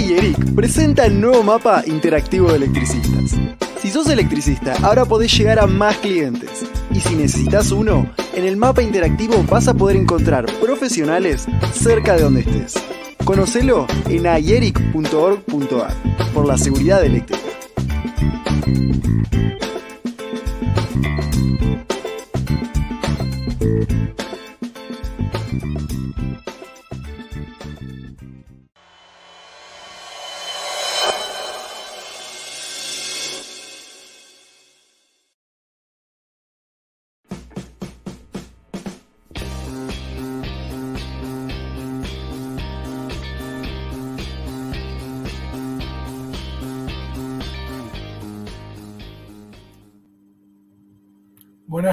Ayeric presenta el nuevo mapa interactivo de electricistas. Si sos electricista, ahora podés llegar a más clientes. Y si necesitas uno, en el mapa interactivo vas a poder encontrar profesionales cerca de donde estés. Conocelo en ayeric.org.ar por la seguridad eléctrica.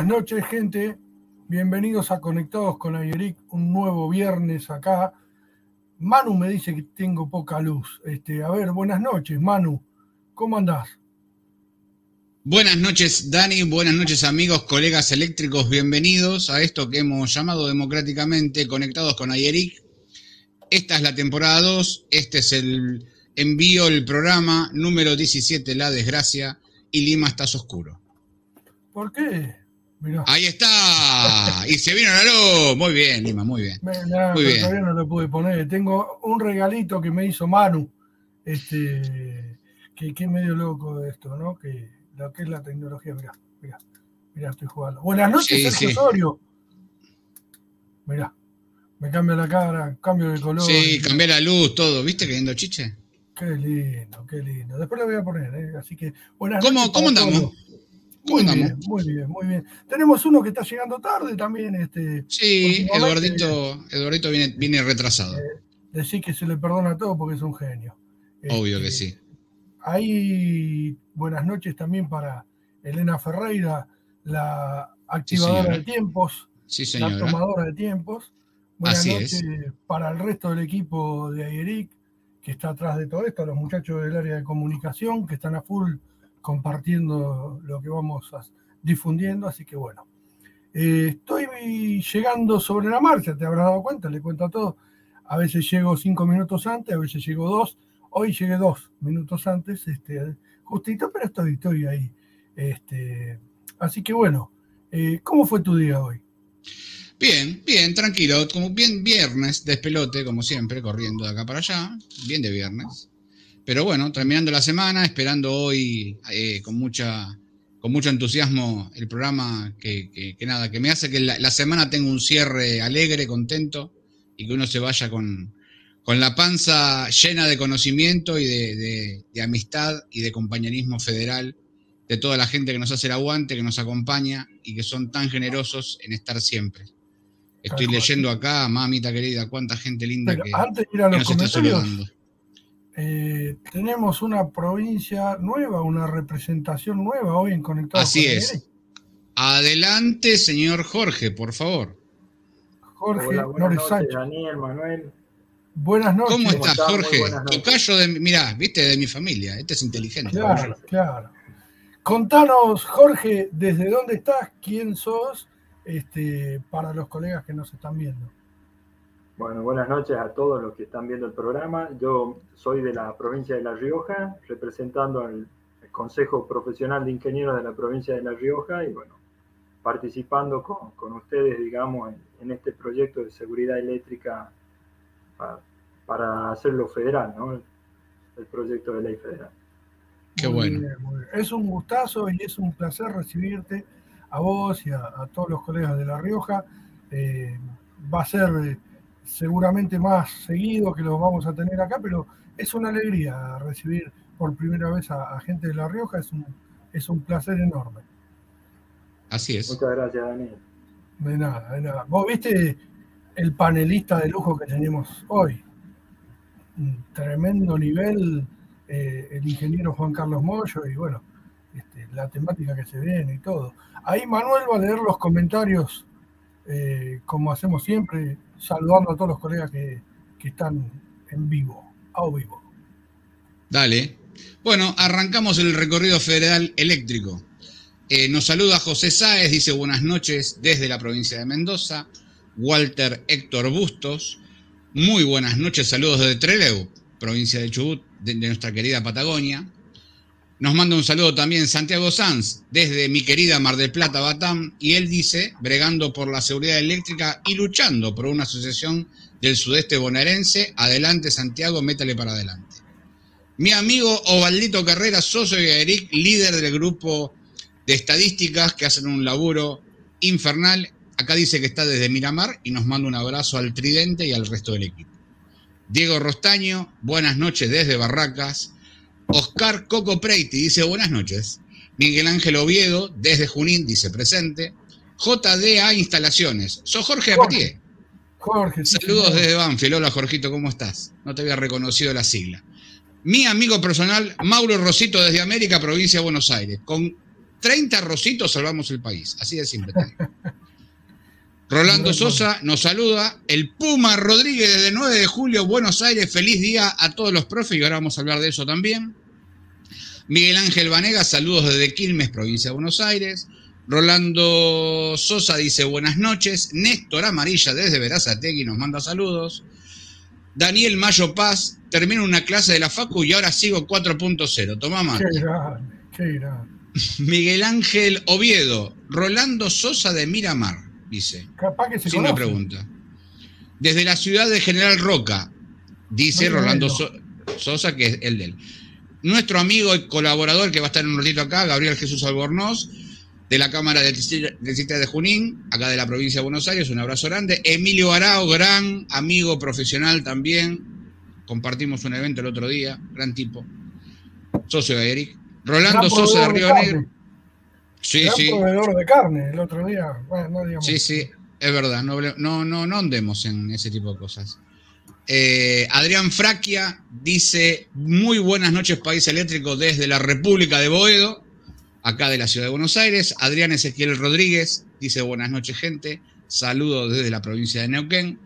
Noches, gente. Bienvenidos a Conectados con Ayeric, un nuevo viernes acá. Manu me dice que tengo poca luz. Este, a ver, buenas noches, Manu. ¿Cómo andás? Buenas noches, Dani. Buenas noches, amigos, colegas eléctricos. Bienvenidos a esto que hemos llamado democráticamente Conectados con Ayeric. Esta es la temporada 2. Este es el envío, el programa número 17, La Desgracia. Y Lima estás oscuro. ¿Por qué? Mirá. Ahí está. Y se vino la luz. Muy bien, Lima, muy bien. Mirá, Muy bien. Todavía no lo pude poner. Tengo un regalito que me hizo Manu. Este, que, que medio loco de esto, ¿no? Que lo que es la tecnología. Mirá, mirá, mirá, estoy jugando. Buenas noches, Sí, Sergio sí. Osorio. Mirá, me cambia la cara, cambio de color. Sí, cambié la luz, todo. ¿Viste qué lindo chiche? Qué lindo, qué lindo. Después lo voy a poner, ¿eh? Así que buenas ¿Cómo- noches cómo andamos? todos. ¿Cómo Muy bien, muy bien, muy bien. Tenemos uno que está llegando tarde también, este, Sí, Eduardito, Eduardito viene, viene retrasado. decir que se le perdona todo porque es un genio. Obvio que Este, sí. Ahí, buenas noches también para Elena Ferreira, la activadora de tiempos, Sí, la tomadora de tiempos. Buenas Así noches es. para el resto del equipo de Ayeric, que está atrás de todo esto, los muchachos del área de comunicación, que están a full compartiendo lo que vamos a- difundiendo, así que bueno. Eh, estoy llegando sobre la marcha, te habrás dado cuenta, le cuento a todos. A veces llego cinco minutos antes, a veces llego dos. Hoy llegué dos minutos antes, este, justito, pero estoy, estoy ahí. Este, así que bueno, eh, ¿cómo fue tu día hoy? Bien, bien, tranquilo, como bien viernes, despelote, como siempre, corriendo de acá para allá, bien de viernes. Pero bueno, terminando la semana, esperando hoy eh, con mucha con mucho entusiasmo el programa que, que- que nada, que me hace que la, la semana tenga un cierre alegre, contento, y que uno se vaya con, con la panza llena de conocimiento y de, de- de amistad y de compañerismo federal de toda la gente que nos hace el aguante, que nos acompaña y que son tan generosos en estar siempre. Estoy leyendo acá, mamita querida, cuánta gente linda Pero que, antes de ir a que nos está saludando. Eh, tenemos una provincia nueva, una representación nueva hoy en Conectados Así con es. Adelante, señor Jorge, por favor. Jorge Hola, buenas noches, Sánchez. Daniel, Manuel. Buenas noches. ¿Cómo ¿Cómo estás, estás? Muy Jorge? Tocayo de, mirá, viste, de mi familia. Este es inteligente. Claro, claro. Contanos, Jorge, desde dónde estás, quién sos, este, para los colegas que nos están viendo. Bueno, buenas noches a todos los que están viendo el programa. Yo soy de la provincia de La Rioja, representando al Consejo Profesional de Ingenieros de la provincia de La Rioja y bueno, participando con, con ustedes, digamos, en, en este proyecto de seguridad eléctrica para, para hacerlo federal, ¿no? El, el proyecto de ley federal. Qué bueno. Es un gustazo y es un placer recibirte a vos y a, a todos los colegas de La Rioja. Eh, va a ser eh, seguramente más seguido que los vamos a tener acá, pero es una alegría recibir por primera vez a, a gente de La Rioja. Es un, es un placer enorme. Así es. Muchas gracias, Daniel. De nada, de nada. Vos viste el panelista de lujo que tenemos hoy. Un tremendo nivel, eh, el ingeniero Juan Carlos Moyo y bueno, este, la temática que se viene y todo. Ahí Manuel va a leer los comentarios, eh, como hacemos siempre, saludando a todos los colegas que, que están en vivo, a vivo. Dale. Bueno, arrancamos el recorrido federal eléctrico. Eh, nos saluda José Sáez, dice buenas noches desde la provincia de Mendoza. Walter Héctor Bustos, muy buenas noches, saludos desde Trelew. provincia de Chubut, de, nuestra querida Patagonia. Nos manda un saludo también Santiago Sanz, desde mi querida Mar del Plata, Batam, y él dice, bregando por la seguridad eléctrica y luchando por una asociación del sudeste bonaerense, adelante Santiago, métale para adelante. Mi amigo Ovaldito Carrera, socio de Eric, líder del grupo de estadísticas que hacen un laburo infernal. Acá dice que está desde Miramar y nos manda un abrazo al Tridente y al resto del equipo. Diego Rostaño, buenas noches desde Barracas. Oscar Coco Preiti dice buenas noches. Miguel Ángel Oviedo, desde Junín, dice presente. JDA Instalaciones. Soy Jorge Apetier. Jorge. Saludos desde Banfield. Hola Jorgito, ¿cómo estás? No te había reconocido la sigla. Mi amigo personal, Mauro Rosito, desde América, provincia de Buenos Aires. Con 30 Rositos salvamos el país. Así de simple. Rolando Sosa nos saluda. El Puma Rodríguez desde 9 de julio, Buenos Aires. Feliz día a todos los profes y ahora vamos a hablar de eso también. Miguel Ángel Vanega, saludos desde Quilmes, provincia de Buenos Aires. Rolando Sosa dice buenas noches. Néstor Amarilla desde Verazategui nos manda saludos. Daniel Mayo Paz, termino una clase de la Facu y ahora sigo 4.0. Toma más. Qué grande, qué grande. Miguel Ángel Oviedo, Rolando Sosa de Miramar, dice. Capaz que se Sin una pregunta. Desde la ciudad de General Roca, dice Rolando Sosa, que es el de él. Nuestro amigo y colaborador que va a estar en un ratito acá, Gabriel Jesús Albornoz, de la Cámara de Electricidad de Junín, acá de la provincia de Buenos Aires, un abrazo grande. Emilio Arao, gran amigo profesional también, compartimos un evento el otro día, gran tipo, socio de Eric. Rolando Sosa de Río Negro. Sí, gran sí. proveedor de carne el otro día. Sí, sí, es verdad, no, no, no, no andemos en ese tipo de cosas. Eh, Adrián Fraquia dice, muy buenas noches País Eléctrico desde la República de Boedo acá de la ciudad de Buenos Aires. Adrián Ezequiel Rodríguez dice buenas noches gente, saludos desde la provincia de Neuquén.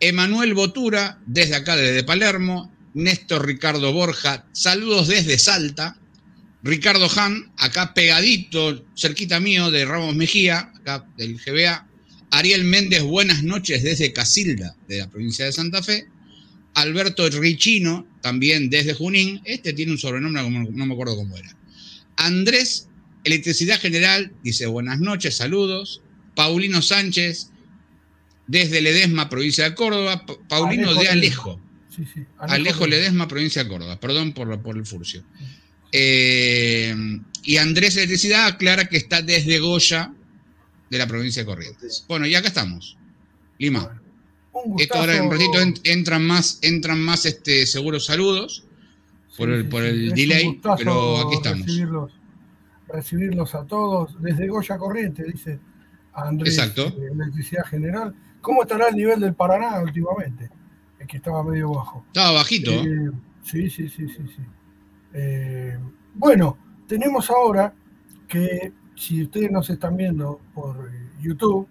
Emanuel Botura desde acá, desde Palermo. Néstor Ricardo Borja, saludos desde Salta. Ricardo Han, acá pegadito, cerquita mío de Ramos Mejía, acá del GBA. Ariel Méndez, buenas noches desde Casilda, de la provincia de Santa Fe. Alberto Richino, también desde Junín. Este tiene un sobrenombre, no me acuerdo cómo era. Andrés Electricidad General dice buenas noches, saludos. Paulino Sánchez, desde Ledesma, provincia de Córdoba. Paulino de Alejo. Alejo, Ledesma, provincia de Córdoba. Perdón por, por el furcio. Eh, y Andrés Electricidad aclara que está desde Goya, de la provincia de Corrientes. Bueno, y acá estamos. Lima. Esto ahora en un ratito entran más, entran más este, seguros saludos por el, por el delay, pero aquí estamos recibirlos a todos desde Goya Corriente, dice Andrés Exacto. Electricidad General. ¿Cómo estará el nivel del Paraná últimamente? Es que estaba medio bajo. Estaba bajito. Eh, sí, sí, sí, sí, sí. Eh, bueno, tenemos ahora que si ustedes nos están viendo por eh, YouTube,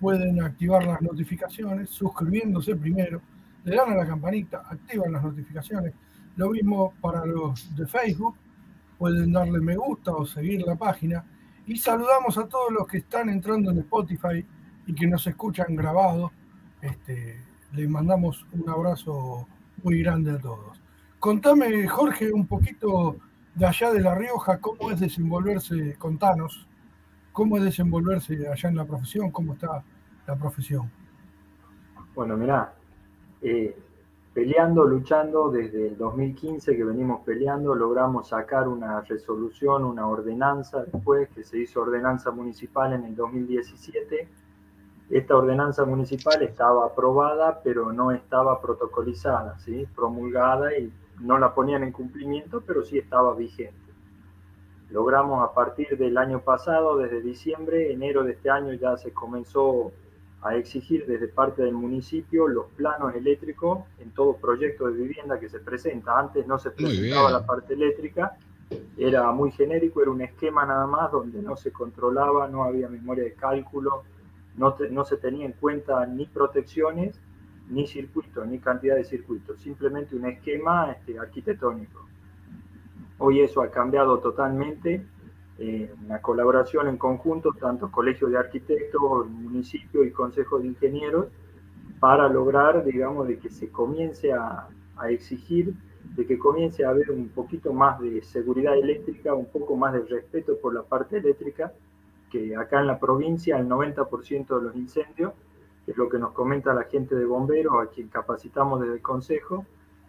pueden activar las notificaciones, suscribiéndose primero, le dan a la campanita, activan las notificaciones. Lo mismo para los de Facebook, pueden darle me gusta o seguir la página. Y saludamos a todos los que están entrando en Spotify y que nos escuchan grabados. Este, les mandamos un abrazo muy grande a todos. Contame, Jorge, un poquito de allá de La Rioja, cómo es desenvolverse, contanos, cómo es desenvolverse allá en la profesión, cómo está la profesión. Bueno, mirá, eh, peleando, luchando desde el 2015 que venimos peleando, logramos sacar una resolución, una ordenanza después que se hizo ordenanza municipal en el 2017. Esta ordenanza municipal estaba aprobada, pero no estaba protocolizada, ¿sí? promulgada y no la ponían en cumplimiento, pero sí estaba vigente. Logramos a partir del año pasado, desde diciembre, enero de este año ya se comenzó a exigir desde parte del municipio los planos eléctricos en todo proyecto de vivienda que se presenta. Antes no se presentaba la parte eléctrica, era muy genérico, era un esquema nada más donde no se controlaba, no había memoria de cálculo, no, no se tenía en cuenta ni protecciones, ni circuitos, ni cantidad de circuitos, simplemente un esquema este, arquitectónico. Hoy eso ha cambiado totalmente eh, una colaboración en conjunto, tanto Colegio de Arquitectos, municipio y Consejo de Ingenieros, para lograr, digamos, de que se comience a, a exigir de que comience a haber un poquito más de seguridad eléctrica, un poco más de respeto por la parte eléctrica, que acá en la provincia el 90% de los incendios, es lo que nos comenta la gente de bomberos, a quien capacitamos desde el Consejo,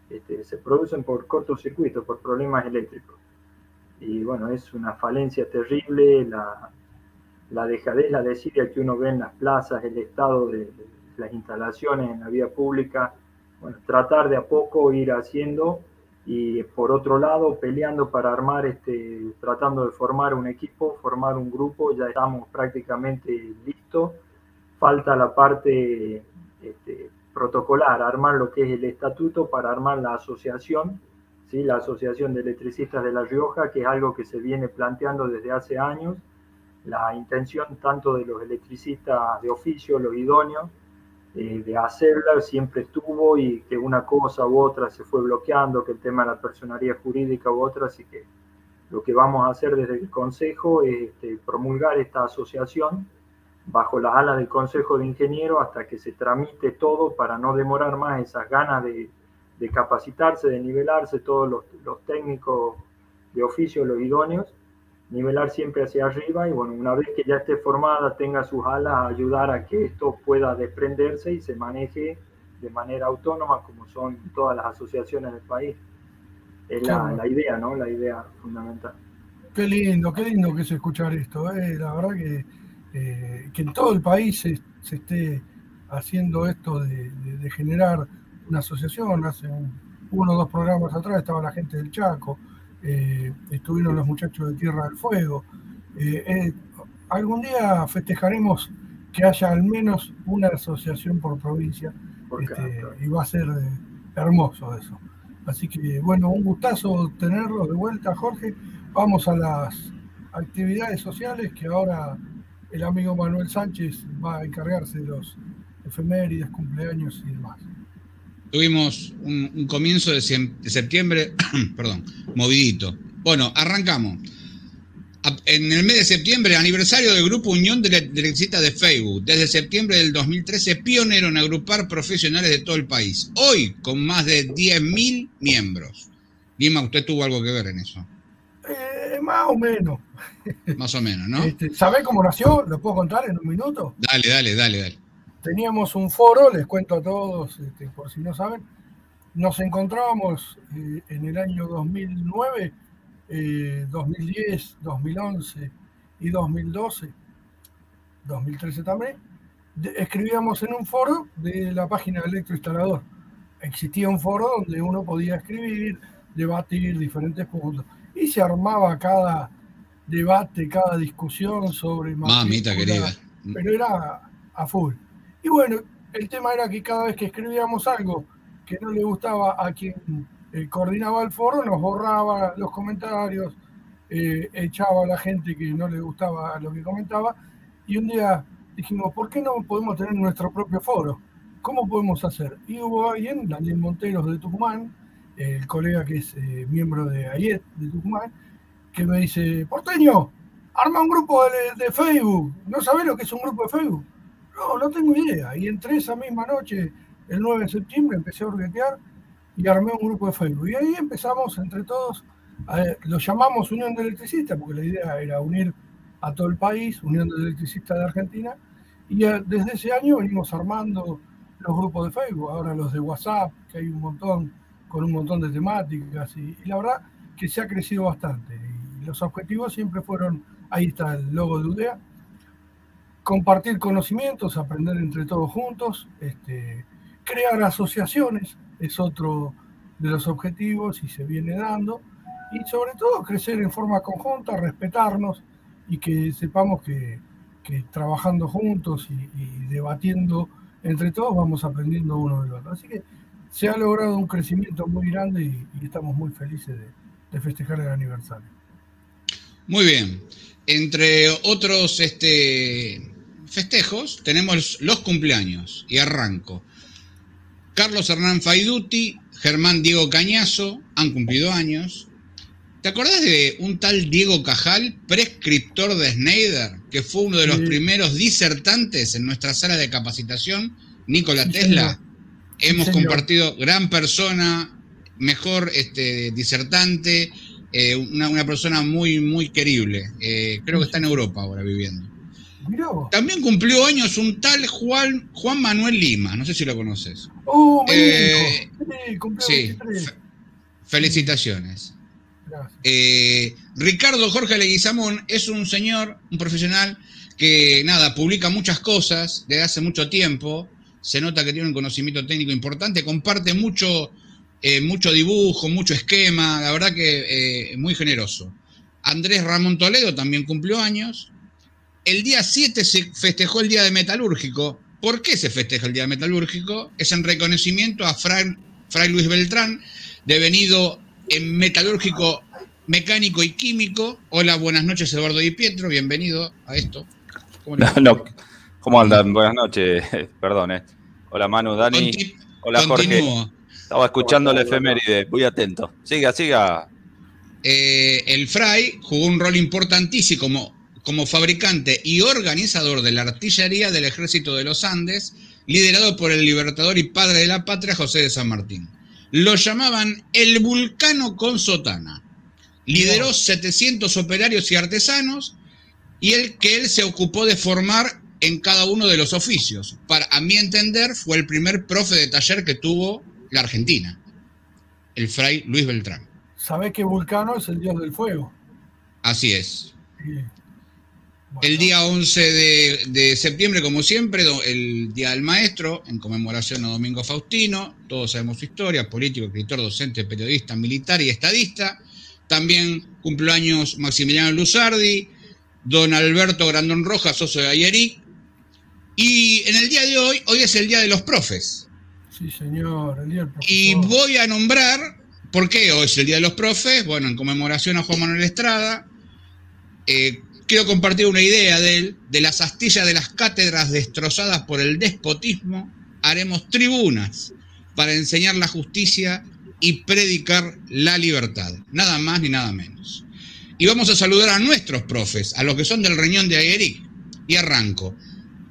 este, se producen por cortocircuito, por problemas eléctricos. Y bueno, es una falencia terrible, la, la dejadez, la desidia que uno ve en las plazas, el estado de, las instalaciones en la vía pública, bueno, tratar de a poco ir haciendo y por otro lado peleando para armar, este, tratando de formar un equipo, formar un grupo, ya estamos prácticamente listos, falta la parte este, protocolar, armar lo que es el estatuto para armar la asociación, ¿sí? la Asociación de Electricistas de La Rioja, que es algo que se viene planteando desde hace años, la intención tanto de los electricistas de oficio, los idóneos, eh, de hacerla siempre estuvo y que una cosa u otra se fue bloqueando, que el tema de la personería jurídica u otra, así que lo que vamos a hacer desde el Consejo es este, promulgar esta asociación bajo las alas del Consejo de Ingenieros hasta que se tramite todo para no demorar más esas ganas de, capacitarse, de nivelarse, todos los, los técnicos de oficio, los idóneos, nivelar siempre hacia arriba y bueno, una vez que ya esté formada, tenga sus alas, ayudar a que esto pueda desprenderse y se maneje de manera autónoma como son todas las asociaciones del país. Es la, idea, ¿no? La idea fundamental. Qué lindo, qué lindo que es escuchar esto. ¿eh? La verdad que, eh, que en todo el país se, esté haciendo esto de, generar una asociación. Hace uno o dos programas atrás estaba la gente del Chaco, eh, estuvieron los muchachos de Tierra del Fuego. Eh, eh, algún día festejaremos que haya al menos una asociación por provincia este, y va a ser hermoso eso. Así que bueno, un gustazo tenerlo de vuelta, Jorge. Vamos a las actividades sociales que ahora el amigo Manuel Sánchez va a encargarse de los efemérides, cumpleaños y demás. Tuvimos un, comienzo de, septiembre, perdón, movidito. Bueno, arrancamos. En el mes de septiembre, aniversario del Grupo Unión de Electricistas de Facebook. Desde septiembre del 2013, pionero en agrupar profesionales de todo el país. Hoy, con más de 10.000 miembros. Lima, ¿usted tuvo algo que ver en eso? Eh, más o menos. Más o menos, ¿no? Este, ¿Sabe cómo nació? ¿Lo puedo contar en un minuto? Dale, dale, dale, dale teníamos un foro, les cuento a todos, este, por si no saben, nos encontrábamos eh, en el año 2009, 2010, 2011 y 2012, 2013 también, escribíamos en un foro de la página de electroinstalador. Existía un foro donde uno podía escribir, debatir diferentes puntos. Y se armaba cada debate, cada discusión sobre... Mamita querida. Pero era a full. Y bueno, el tema era que cada vez que escribíamos algo que no le gustaba a quien eh, coordinaba el foro, nos borraba los comentarios, eh, echaba a la gente que no le gustaba lo que comentaba. Y un día dijimos, ¿por qué no podemos tener nuestro propio foro? ¿Cómo podemos hacer? Y hubo alguien, Daniel Monteros de Tucumán, el colega que es eh, miembro de AIET de Tucumán, que me dice, porteño, arma un grupo de, Facebook. ¿No sabés lo que es un grupo de Facebook? No, no tengo idea. Y entré esa misma noche, el 9 de septiembre, empecé a orguetear y armé un grupo de Facebook. Y ahí empezamos entre todos, lo llamamos Unión de Electricistas, porque la idea era unir a todo el país, Unión de Electricistas de Argentina. Y desde ese año venimos armando los grupos de Facebook, ahora los de WhatsApp, que hay un montón, con un montón de temáticas. Y, y la verdad que se ha crecido bastante. Y los objetivos siempre fueron, ahí está el logo de UDEA, compartir conocimientos, aprender entre todos juntos, este, crear asociaciones es otro de los objetivos y se viene dando, y sobre todo crecer en forma conjunta, respetarnos y que sepamos que, trabajando juntos y, debatiendo entre todos vamos aprendiendo uno del otro. Así que se ha logrado un crecimiento muy grande y, estamos muy felices de, de festejar el aniversario. Muy bien. Entre otros este, festejos tenemos los cumpleaños y arranco. Carlos Hernán Faiduti, Germán Diego Cañazo han cumplido años. ¿Te acordás de un tal Diego Cajal, prescriptor de Schneider, que fue uno de los primeros disertantes en nuestra sala de capacitación, Nikola Tesla? Hemos compartido gran persona, mejor este, disertante, eh, una, persona muy, muy querible. Eh, creo que está en Europa ahora viviendo. También cumplió años un tal Juan, Juan Manuel Lima, no sé si lo conoces. Oh, eh, sí, felicitaciones. Ricardo Jorge Leguizamón es un señor, un profesional que, nada, publica muchas cosas desde hace mucho tiempo, se nota que tiene un conocimiento técnico importante, comparte mucho eh, mucho dibujo, mucho esquema, la verdad que eh, muy generoso. Andrés Ramón Toledo también cumplió años. El día 7 se festejó el Día de Metalúrgico. ¿Por qué se festeja el Día de Metalúrgico? Es en reconocimiento a Fray, Luis Beltrán, devenido en metalúrgico mecánico y químico. Hola, buenas noches, Eduardo Di Pietro, bienvenido a esto. ¿Cómo, no, ¿Cómo andan? Buenas noches, perdón. Eh. Hola Manu, Dani. Hola Jorge. Estaba escuchando la efeméride, muy atento. Siga, siga. Eh, el Fray jugó un rol importantísimo como, como fabricante y organizador de la artillería del ejército de los Andes, liderado por el libertador y padre de la patria José de San Martín. Lo llamaban el vulcano con sotana. Lideró 700 operarios y artesanos y el que él se ocupó de formar en cada uno de los oficios. Para, a mi entender, fue el primer profe de taller que tuvo la Argentina, el fray Luis Beltrán. ¿Sabés que Vulcano es el dios del fuego? Así es. El día 11 de, septiembre, como siempre, el Día del Maestro, en conmemoración a Domingo Faustino. Todos sabemos su historia, político, escritor, docente, periodista, militar y estadista. También cumpleaños Maximiliano Luzardi, don Alberto Grandón Rojas, socio de Ayeric. Y en el día de hoy, hoy es el Día de los Profes. Sí, señor, el día del Y voy a nombrar, ¿por qué hoy es el Día de los Profes? Bueno, en conmemoración a Juan Manuel Estrada. Eh, quiero compartir una idea de él, de las astillas de las cátedras destrozadas por el despotismo, haremos tribunas para enseñar la justicia y predicar la libertad, nada más ni nada menos. Y vamos a saludar a nuestros profes, a los que son del Reñón de Agueric. Y arranco.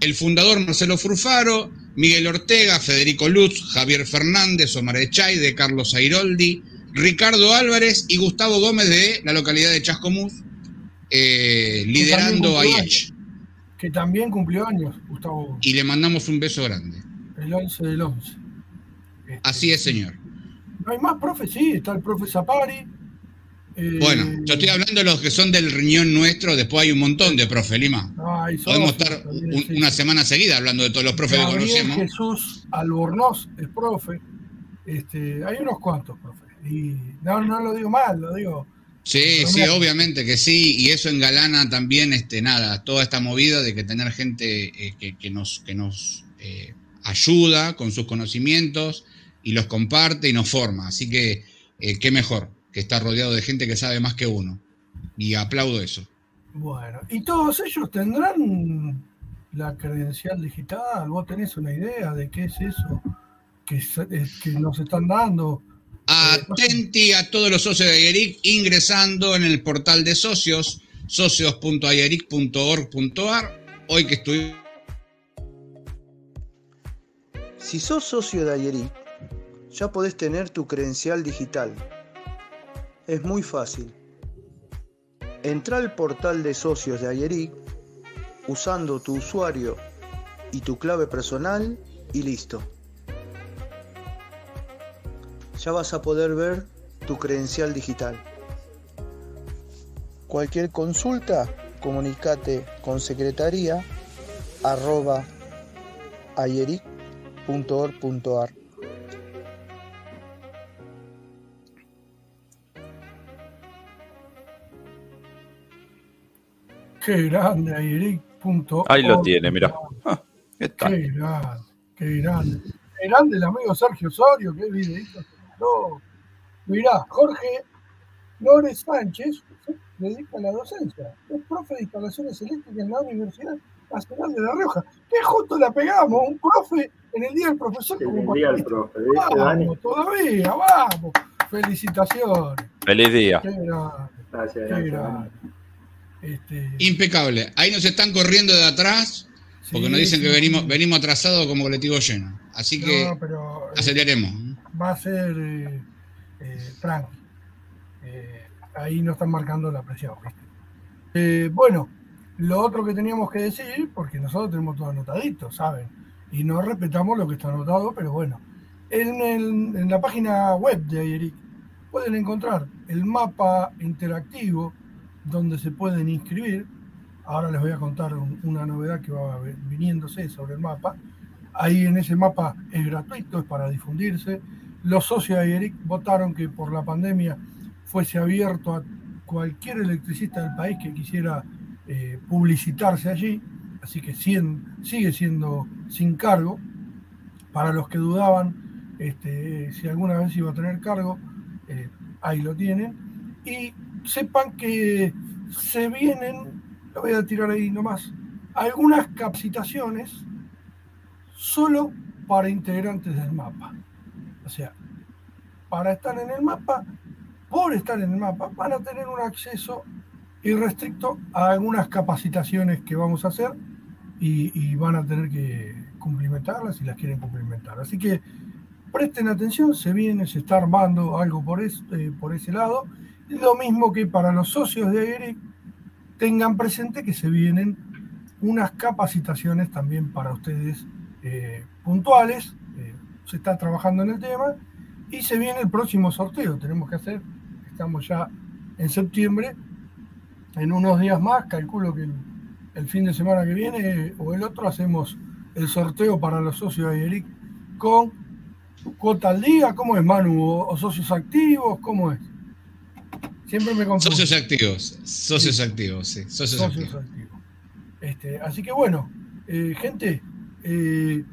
El fundador Marcelo Furfaro, Miguel Ortega, Federico Lutz, Javier Fernández, Omar Echay, de Carlos Airoldi, Ricardo Álvarez y Gustavo Gómez de la localidad de Chascomús, eh, liderando a Que también cumplió años, Gustavo. Y le mandamos un beso grande. El 11 del 11. Así es, señor. No hay más profe, sí, está el profe Zapari, bueno, yo estoy hablando de los que son del riñón nuestro, después hay un montón de profe Lima. Podemos estar una semana seguida hablando de todos los profes que conocemos. Jesús Albornoz es profe. Este, hay unos cuantos profes. Y no, no lo digo mal, lo digo. Sí, sí, obviamente que sí, y eso engalana también, este, nada, toda esta movida de que tener gente eh, que, nos, que nos eh, ayuda con sus conocimientos y los comparte y nos forma. Así que, eh, qué mejor que está rodeado de gente que sabe más que uno. Y aplaudo eso. Bueno, ¿y todos ellos tendrán la credencial digital? ¿Vos tenés una idea de qué es eso que, que nos están dando? Atenti a todos los socios de Ayeric ingresando en el portal de socios, socios.ayeric.org.ar. Hoy que estoy. Si sos socio de Ayeric, ya podés tener tu credencial digital es muy fácil. Entra al portal de socios de Ayeric usando tu usuario y tu clave personal y listo. Ya vas a poder ver tu credencial digital. Cualquier consulta, comunicate con secretaría arroba. Qué grande, Ayeric. Ahí lo tiene, mira. Ah, qué, grande, qué grande. Qué grande el amigo Sergio Osorio, qué videito. No. Mirá, Jorge Lórez Sánchez se dedica a la docencia. Es profe de instalaciones eléctricas en la Universidad Nacional de La Rioja. Qué justo la pegamos, un profe en el Día del Profesor. En el Día del Profe, vamos, todavía, vamos. Felicitaciones. Feliz día. Qué grande. Gracias, qué grande. Este, Impecable. Ahí nos están corriendo de atrás porque nos dicen que venimos, venimos atrasados como colectivo lleno. Así que aceleremos. Va a ser. Eh, eh, tranqui. ahí no están marcando la presión. bueno, lo otro que teníamos que decir, porque nosotros tenemos todo anotadito, ¿saben? Y no respetamos lo que está anotado, pero bueno. En, la página web de Ayeric pueden encontrar el mapa interactivo donde se pueden inscribir. Ahora les voy a contar una novedad que va viniéndose sobre el mapa. Ahí en ese mapa es gratuito, es para difundirse. Los socios de Ayeric votaron que por la pandemia fuese abierto a cualquier electricista del país que quisiera eh, publicitarse allí, así que sigue siendo sin cargo. Para los que dudaban este, si alguna vez iba a tener cargo, eh, ahí lo tienen. Y sepan que se vienen, lo voy a tirar ahí nomás, algunas capacitaciones solo para integrantes del mapa. O sea, para estar en el mapa, por estar en el mapa, van a tener un acceso irrestricto a algunas capacitaciones que vamos a hacer y, van a tener que cumplimentarlas si las quieren cumplimentar. Así que presten atención, se viene, se está armando algo por, eh, por ese lado. Lo mismo que para los socios de AERIC, tengan presente que se vienen unas capacitaciones también para ustedes eh, puntuales. Eh, se está trabajando en el tema y se viene el próximo sorteo. Tenemos que hacer, estamos ya en septiembre, en unos días más, calculo que el, fin de semana que viene o el otro hacemos el sorteo para los socios de ERIC con cuota al día, ¿cómo es Manu? ¿O, socios activos? ¿Cómo es? Siempre me confundo. Socios activos, socios activos, sí, socios, activos. Este, así que bueno, eh, gente, eh,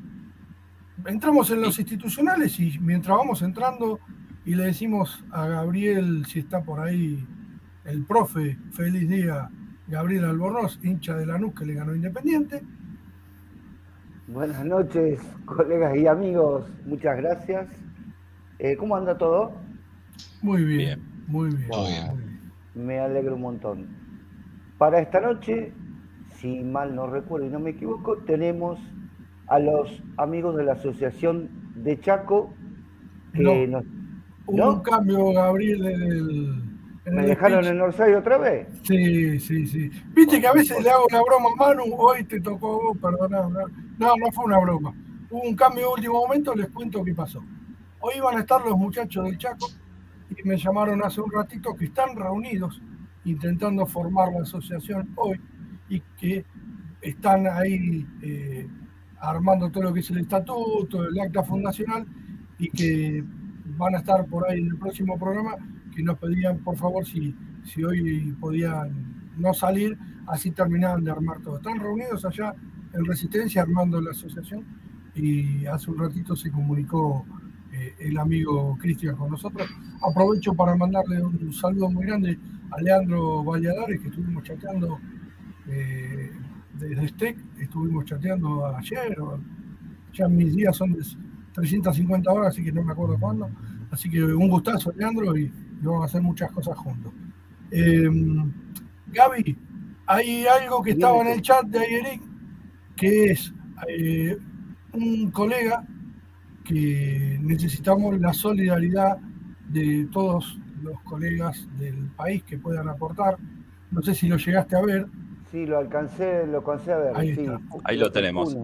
entramos en los institucionales y mientras vamos entrando y le decimos a Gabriel si está por ahí el profe, feliz día, Gabriel Albornoz, hincha de la NUC que le ganó Independiente. Buenas noches, colegas y amigos, muchas gracias. Eh, ¿Cómo anda todo? Muy bien, Muy, bien, Me alegro un montón. Para esta noche, si mal no recuerdo y no me equivoco, tenemos a los amigos de la Asociación de Chaco que nos... Hubo un cambio, Gabriel, en el ¿Me dejaron en Orsay otra vez? Sí, sí, sí. Viste que a veces le hago una broma a Manu, hoy te tocó vos, perdona. No, no fue una broma. Hubo un cambio de último momento, les cuento qué pasó. Hoy iban a estar los muchachos del Chaco y me llamaron hace un ratito que están reunidos intentando formar la asociación hoy y que están ahí eh, armando todo lo que es el estatuto, el acta fundacional y que van a estar por ahí en el próximo programa que nos pedían por favor si, si hoy podían no salir, así terminaban de armar todo. Están reunidos allá en Resistencia armando la asociación y hace un ratito se comunicó eh, el amigo Cristian con nosotros. Aprovecho para mandarle un saludo muy grande a Leandro Valladares, que estuvimos chateando eh, desde STEC, estuvimos chateando ayer, ya mis días son de 350 horas, así que no me acuerdo cuándo. Así que un gustazo, Leandro, y vamos a hacer muchas cosas juntos. Eh, Gaby, hay algo que estaba en el chat de ayer que es eh, un colega que necesitamos la solidaridad de todos los colegas del país que puedan aportar. No sé si lo llegaste a ver. Sí, lo alcancé, lo alcancé a ver. Ahí, Ahí lo tenemos.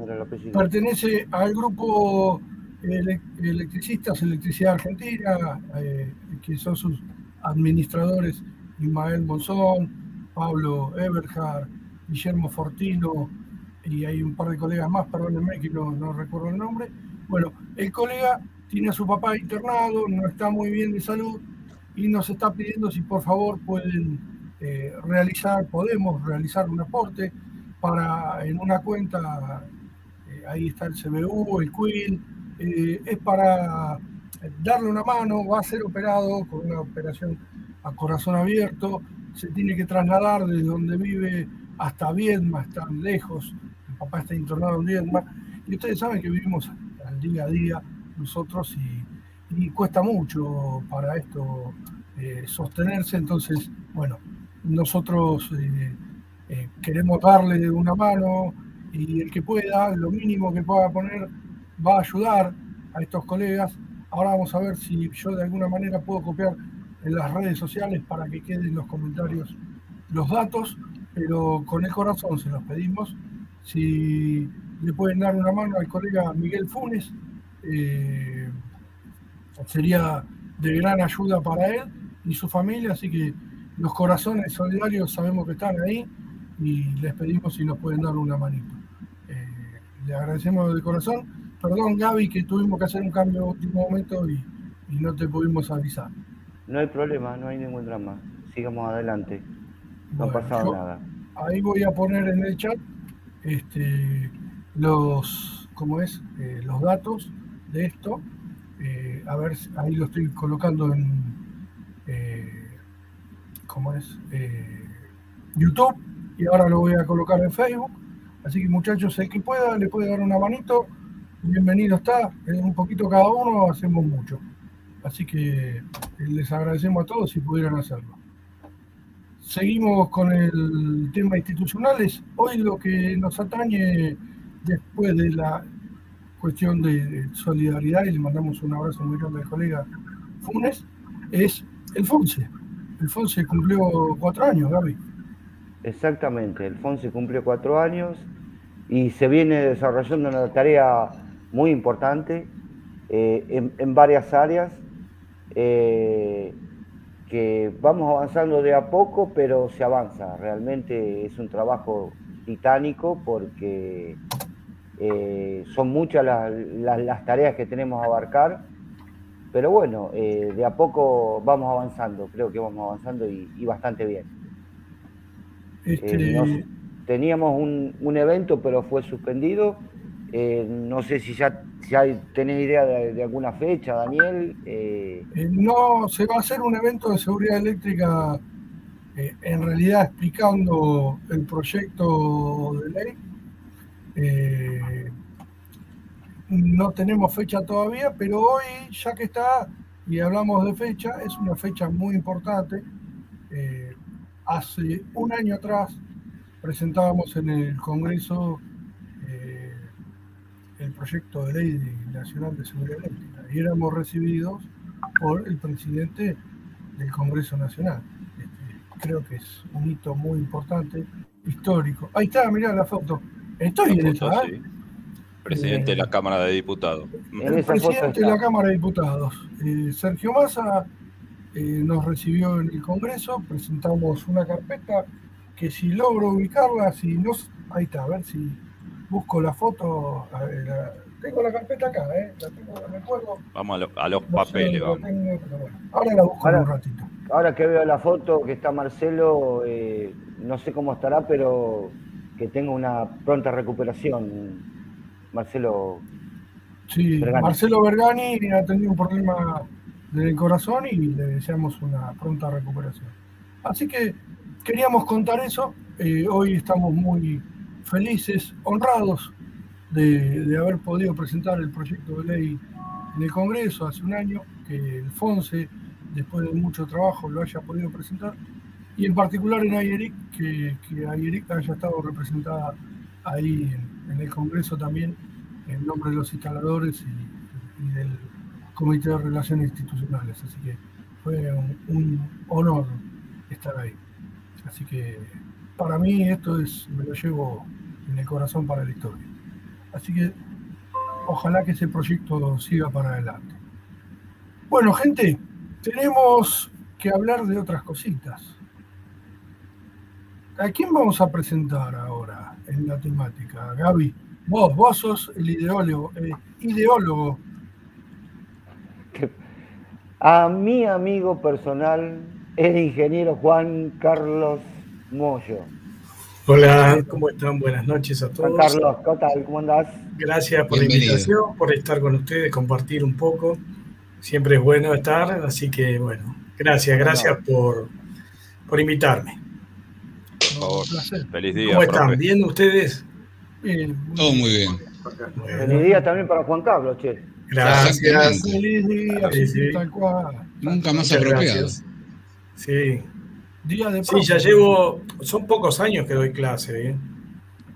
Pertenece al grupo electricistas, Electricidad Argentina, eh, que son sus administradores Ismael Monzón, Pablo Eberhard, Guillermo Fortino y hay un par de colegas más, perdónenme que no, no recuerdo el nombre. Bueno, el colega tiene a su papá internado, no está muy bien de salud y nos está pidiendo si por favor pueden eh, realizar, podemos realizar un aporte para en una cuenta, eh, ahí está el CBU, el QUIL, eh, es para darle una mano, va a ser operado con una operación a corazón abierto, se tiene que trasladar desde donde vive hasta Viedma, están lejos, el papá está internado en Viedma, y ustedes saben que vivimos día a día nosotros y, cuesta mucho para esto eh, sostenerse, entonces, bueno, nosotros eh, queremos darle una mano y el que pueda, lo mínimo que pueda poner, va a ayudar a estos colegas Ahora vamos a ver si yo de alguna manera puedo copiar en las redes sociales para que queden en los comentarios los datos, pero con el corazón se los pedimos. Si le pueden dar una mano al colega Miguel Funes, eh, sería de gran ayuda para él y su familia, así que los corazones solidarios sabemos que están ahí y les pedimos si nos pueden dar una manito. Eh, le agradecemos de corazón. Perdón, Gaby, que tuvimos que hacer un cambio en último momento y, no te pudimos avisar. No hay problema, no hay ningún drama. Sigamos adelante. No ha pasado nada. Ahí voy a poner en el chat este, los, ¿cómo es? Eh, los datos de esto. Eh, a ver, ahí lo estoy colocando en, ¿cómo es? YouTube y ahora lo voy a colocar en Facebook. Así que muchachos, el que pueda, le puede dar una manito. Bienvenido está. Un poquito cada uno hacemos mucho. Así que eh, les agradecemos a todos si pudieran hacerlo. Seguimos con el tema institucionales. Hoy lo que nos atañe después de la cuestión de solidaridad, y le mandamos un abrazo muy grande al colega Funes, es el FONSE. El FONSE cumplió cuatro años, Gaby. Exactamente, el FONSE cumplió cuatro años y se viene desarrollando una tarea muy importante eh, en, varias áreas eh, que vamos avanzando de a poco, pero se avanza. Realmente es un trabajo titánico porque eh, son muchas las, tareas que tenemos a abarcar, pero bueno, de a poco vamos avanzando, creo que vamos avanzando y bastante bien. Este, eh, teníamos un, evento, pero fue suspendido. Eh, no sé si ya, tenés idea de, alguna fecha, Daniel. Eh, no, se va a hacer un evento de seguridad eléctrica, en realidad explicando el proyecto de ley. No tenemos fecha todavía, pero hoy, ya que está, y hablamos de fecha, es una fecha muy importante hace un año atrás presentábamos en el Congreso eh, el proyecto de ley nacional de seguridad eléctrica y éramos recibidos por el presidente del Congreso Nacional. Este, creo que es un hito muy importante, histórico. Ahí está, mirá la foto. Estoy en eso, ¿eh? Presidente de la Cámara de Diputados. El presidente de la Cámara de Diputados. Eh, Sergio Massa eh, nos recibió en el Congreso, presentamos una carpeta que si logro ubicarla, si no, ahí está, a ver si busco la foto, tengo la carpeta acá, ¿eh? la tengo, me acuerdo. Vamos a, los papeles, vamos. Ahora la busco un ratito. Ahora que veo la foto que está Marcelo, eh, no sé cómo estará, pero que tenga una pronta recuperación, Marcelo. Sí, Marcelo Bergani ha tenido un problema del corazón y le deseamos una pronta recuperación. Así que queríamos contar eso. Eh, hoy estamos muy felices, honrados de, haber podido presentar el proyecto de ley en el Congreso hace un año, que el FONSE, después de mucho trabajo, lo haya podido presentar, y en particular en Ayeric, que, que haya estado representada ahí en, el Congreso también, en nombre de los instaladores y del Comité de Relaciones Institucionales, así que fue un, honor estar ahí. Así que para mí esto es, me lo llevo en el corazón para la historia. Así que ojalá que ese proyecto siga para adelante. Bueno, gente, tenemos que hablar de otras cositas. ¿A quién vamos a presentar ahora en la temática? Gaby, vos, vos sos el ideólogo, eh, ideólogo a mi amigo personal, el ingeniero Juan Carlos Moyo. Hola, ¿cómo están? Buenas noches a todos. Juan Carlos, ¿qué tal? ¿Cómo andás? Gracias por la invitación, por estar con ustedes, compartir un poco. Siempre es bueno estar, así que bueno, gracias, gracias por, por invitarme. Por Feliz día. ¿Cómo están? ¿Bien ustedes? Bien. Todo muy bien. Feliz día también para Juan Carlos, che. Gracias. Feliz día, tal cual. Nunca más apropiado. Sí. Día de sí, ya llevo, son pocos años que doy clase, ¿eh?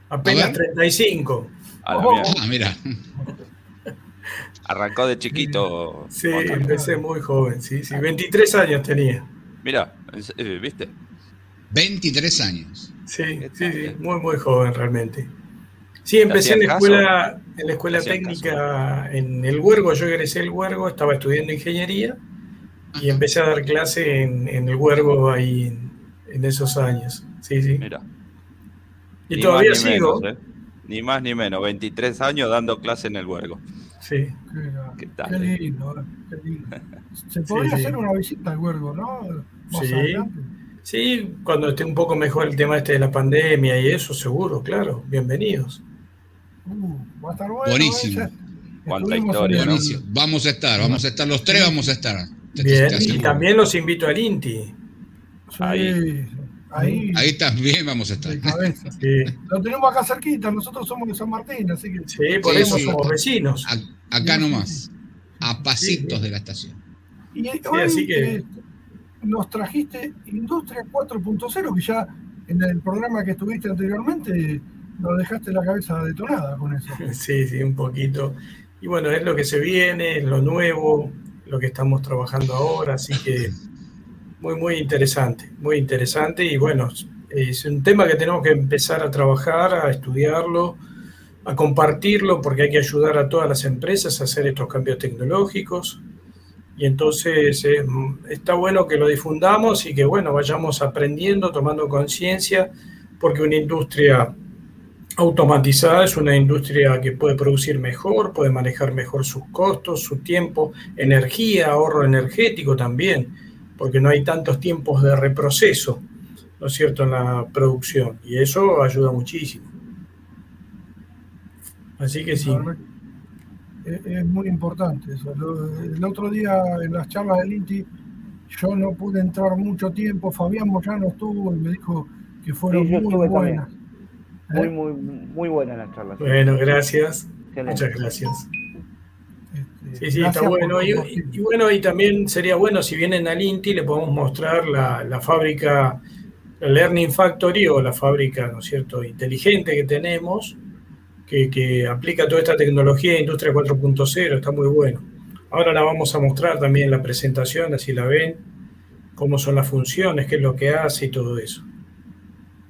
apenas 35. Ah, mira. Arrancó de chiquito. Sí, empecé muy joven, sí, sí. 23 años tenía. Mira, eh, ¿viste? 23 años. Sí, sí, sí, muy, muy joven realmente. Sí, empecé en la escuela, en la escuela técnica en el Huergo, yo egresé el Huergo, estaba estudiando ingeniería y empecé a dar clase en, el Huergo ahí en, esos años. Sí, sí. Mira. Y todavía sigo. ¿eh? Ni más ni menos, 23 años dando clase en el Huergo. Sí. Qué, qué lindo, qué lindo. Se podría hacer una visita al Huergo, ¿no? sí. Sí, cuando esté un poco mejor el tema este de la pandemia y eso, seguro, claro. Bienvenidos. Uh, va a estar bueno. Buenísimo. ¿eh? Cuánta historia. Buenísimo. Vamos a estar, vamos a estar, los tres vamos a estar. Bien, y también los invito al INTI. Ahí. Ahí, ahí también vamos a estar. Sí. Lo tenemos acá cerquita, nosotros somos de San Martín, así que. Sí, por eso somos vecinos. acá nomás, a pasitos de la estación. Y así que. Nos trajiste Industria 4.0, que ya en el programa que estuviste anteriormente nos dejaste la cabeza detonada con eso. Sí, sí, un poquito. Y bueno, es lo que se viene, es lo nuevo, lo que estamos trabajando ahora, así que muy, muy interesante, muy interesante y bueno, es un tema que tenemos que empezar a trabajar, a estudiarlo, a compartirlo, porque hay que ayudar a todas las empresas a hacer estos cambios tecnológicos. Y entonces eh, está bueno que lo difundamos y que bueno, vayamos aprendiendo, tomando conciencia, porque una industria automatizada es una industria que puede producir mejor, puede manejar mejor sus costos, su tiempo, energía, ahorro energético también, porque no hay tantos tiempos de reproceso, ¿no es cierto?, en la producción, y eso ayuda muchísimo. Así que sí. Es muy importante eso. El otro día en las charlas del INTI yo no pude entrar mucho tiempo, Fabián Moyano estuvo y me dijo que fueron muy buenas. Muy, muy, muy buena la charla. Bueno, gracias. Muchas gracias. Este, sí, sí, está bueno. Y, bueno, y también sería bueno si vienen al INTI le podemos mostrar la, la fábrica, la Learning Factory o la fábrica, ¿no es cierto?, inteligente que tenemos, que, que aplica toda esta tecnología de Industria 4.0, está muy bueno. Ahora la vamos a mostrar también en la presentación, así la ven, cómo son las funciones, qué es lo que hace y todo eso.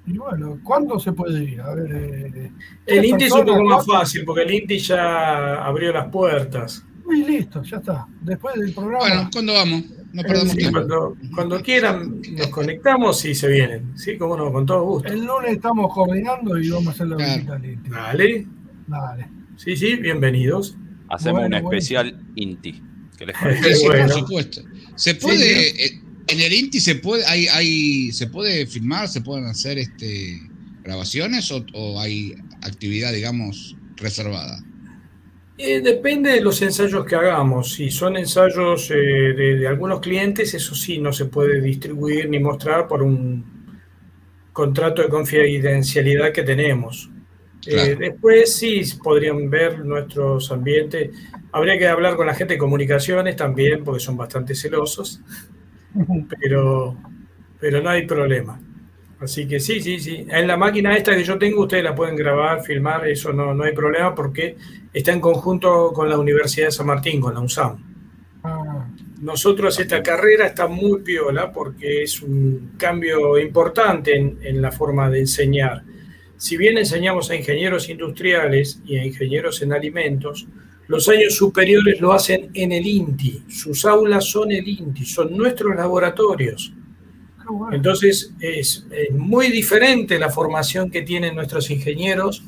Y bueno, ¿cuándo se puede ir? A ver, eh, el INTI es un poco más fácil, porque el INTI ya abrió las puertas. Y listo, ya está. Después del programa. Bueno, ¿cuándo vamos? No perdamos tiempo. Cuando, cuando, quieran, nos conectamos y se vienen. Sí, cómo no, con todo gusto. El lunes estamos coordinando y vamos a hacer la visita al INTI. Dale. Dale. Sí, sí, bienvenidos. Hacemos un especial INTI. Que les sí, por supuesto. Se puede. Eh, en el INTI se puede, hay, hay, se puede filmar, se pueden hacer este, grabaciones o, hay actividad, digamos, reservada. Eh, depende de los ensayos que hagamos. Si son ensayos eh, de, algunos clientes, eso sí no se puede distribuir ni mostrar por un contrato de confidencialidad que tenemos. Eh, después sí podrían ver nuestros ambientes. Habría que hablar con la gente de comunicaciones también, porque son bastante celosos pero, pero no hay problema. Así que sí, sí, sí. En la máquina esta que yo tengo, ustedes la pueden grabar, filmar, eso no, no hay problema porque está en conjunto con la Universidad de San Martín, con la UNSAM. Ah. Nosotros esta carrera está muy piola porque es un cambio importante en, en la forma de enseñar. Si bien enseñamos a ingenieros industriales y a ingenieros en alimentos, los años superiores lo hacen en el INTI, sus aulas son el INTI, son nuestros laboratorios. Entonces es, muy diferente la formación que tienen nuestros ingenieros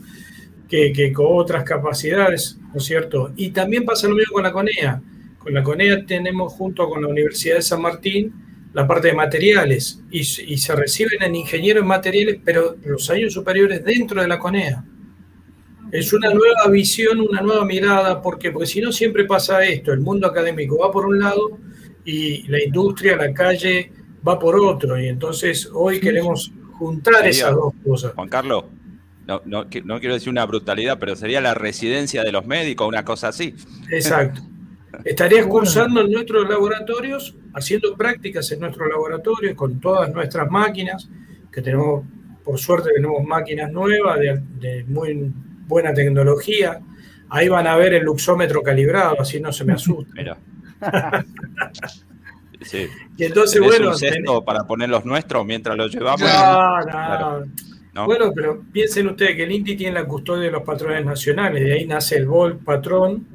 que, con otras capacidades, ¿no es cierto? Y también pasa lo mismo con la CONEA. Con la CONEA tenemos junto con la Universidad de San Martín la parte de materiales y, se reciben en ingenieros en materiales, pero los años superiores dentro de la CONEA. Es una nueva visión, una nueva mirada. Porque si no siempre pasa esto, el mundo académico va por un lado y la industria, la calle va por otro, y entonces hoy queremos juntar esas dos cosas. Juan Carlos, no, no, quiero decir una brutalidad, pero sería la residencia de los médicos, una cosa así. Exacto. Estarías cursando en nuestros laboratorios, haciendo prácticas en nuestros laboratorios con todas nuestras máquinas, que tenemos, por suerte tenemos máquinas nuevas de, de muy buena tecnología. Ahí van a ver el luxómetro calibrado, así no se me asusta. Mira. sí. Y entonces, bueno. Un para poner los nuestros mientras los llevamos? No, no. Bueno, pero piensen ustedes que el INTI tiene la custodia de los patrones nacionales, de ahí nace el VOLT patrón,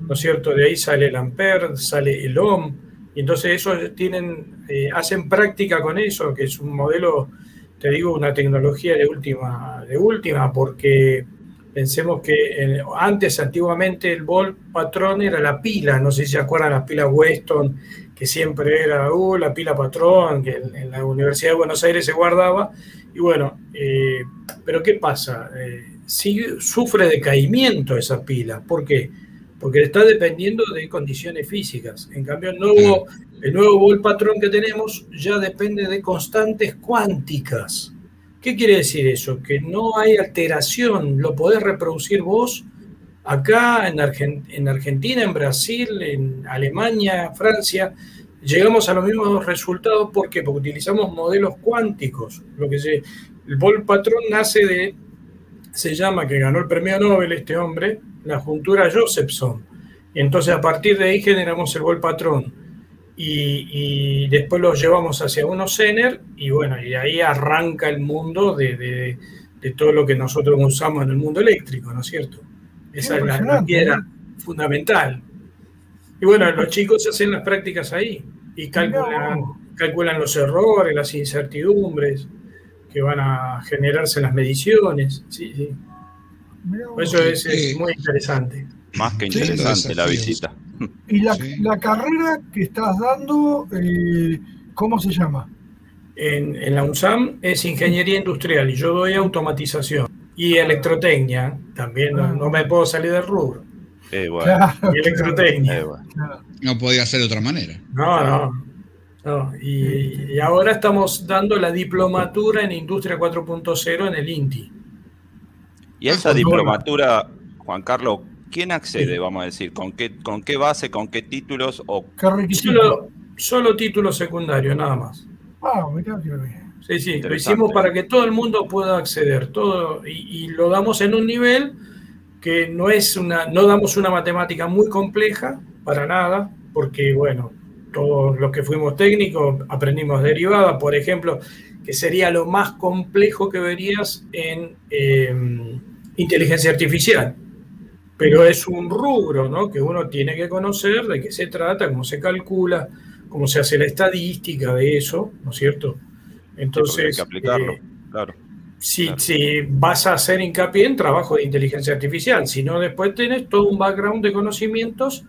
¿no es cierto? De ahí sale el AMPER, sale el OM, y entonces esos tienen, eh, hacen práctica con eso, que es un modelo, te digo, una tecnología de última, de última, porque Pensemos que antes, antiguamente, el Volt patrón era la pila, no sé si se acuerdan la pila Weston, que siempre era uh, la pila patrón, que en, la Universidad de Buenos Aires se guardaba. Y bueno, eh, pero ¿qué pasa? Eh, sufre decaimiento esa pila. ¿Por qué? Porque está dependiendo de condiciones físicas. En cambio, el nuevo, el nuevo patrón que tenemos ya depende de constantes cuánticas. ¿Qué quiere decir eso? Que no hay alteración, lo podés reproducir vos acá en, Argentina, en Brasil, en Alemania, Francia. Llegamos a los mismos resultados ¿por qué? porque utilizamos modelos cuánticos. Lo que se, el Vol patrón nace de, se llama, que ganó el premio Nobel este hombre, la juntura Josephson. Entonces a partir de ahí generamos el Vol patrón y, después los llevamos hacia unos Zener y bueno, y ahí arranca el mundo de, todo lo que nosotros usamos en el mundo eléctrico, ¿no es cierto? Esa es la, piedra ¿eh? fundamental. Y bueno, los chicos hacen las prácticas ahí y calculan, calculan los errores, las incertidumbres que van a generarse en las mediciones. Sí, sí. Eso es muy interesante. Más que interesante la visita. ¿Y la, carrera que estás dando, eh, cómo se llama? En, la UNSAM es Ingeniería Industrial y yo doy automatización. Y electrotecnia, también no, me puedo salir del rubro. Eh, y electrotecnia. No podía ser de otra manera. No, no. Y, ahora estamos dando la diplomatura en Industria 4.0 en el INTI. ¿Y esa diplomatura, Juan Carlos, ¿Quién accede, vamos a decir? ¿Con qué, ¿Con qué base, con qué títulos? O... Solo, solo título secundario, nada más. Ah, mirá qué bien. Sí, sí, lo hicimos para que todo el mundo pueda acceder, todo, y, lo damos en un nivel que no es una, no damos una matemática muy compleja, para nada, porque bueno, todos los que fuimos técnicos aprendimos derivada, por ejemplo, que sería lo más complejo que verías en eh, inteligencia artificial pero es un rubro ¿no? que uno tiene que conocer de qué se trata, cómo se calcula, cómo se hace la estadística de eso, ¿no es cierto? Entonces, hay que aplicarlo, eh, claro. Si, vas a hacer hincapié en trabajo de inteligencia artificial, si no, después tienes todo un background de conocimientos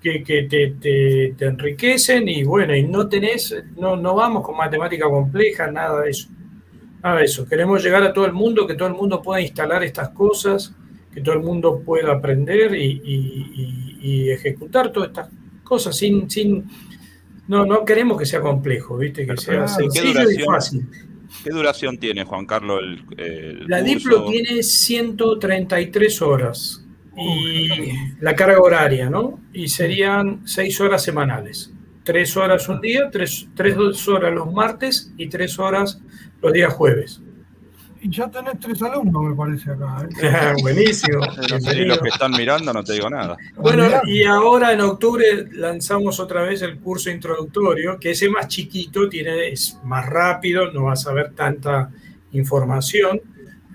que, te, te, enriquecen y bueno, y no tenés, no, no vamos con matemática compleja, nada de eso. Nada de eso. Queremos llegar a todo el mundo, que todo el mundo pueda instalar estas cosas que todo el mundo pueda aprender y, ejecutar todas estas cosas sin, sin no, no queremos que sea complejo, ¿viste? que sea sencillo y fácil. ¿Qué duración tiene, Juan Carlos? El, la Diplo tiene 133 horas y la carga horaria, ¿no? Y serían 6 horas semanales. 3 horas un día, 3, 3 horas los martes y 3 horas los días jueves. Y ya tenés tres alumnos, me parece acá. ¿eh? Buenísimo. los que están mirando no te digo nada. Bueno, y ahora en octubre lanzamos otra vez el curso introductorio, que ese más chiquito, tiene, es más rápido, no vas a ver tanta información.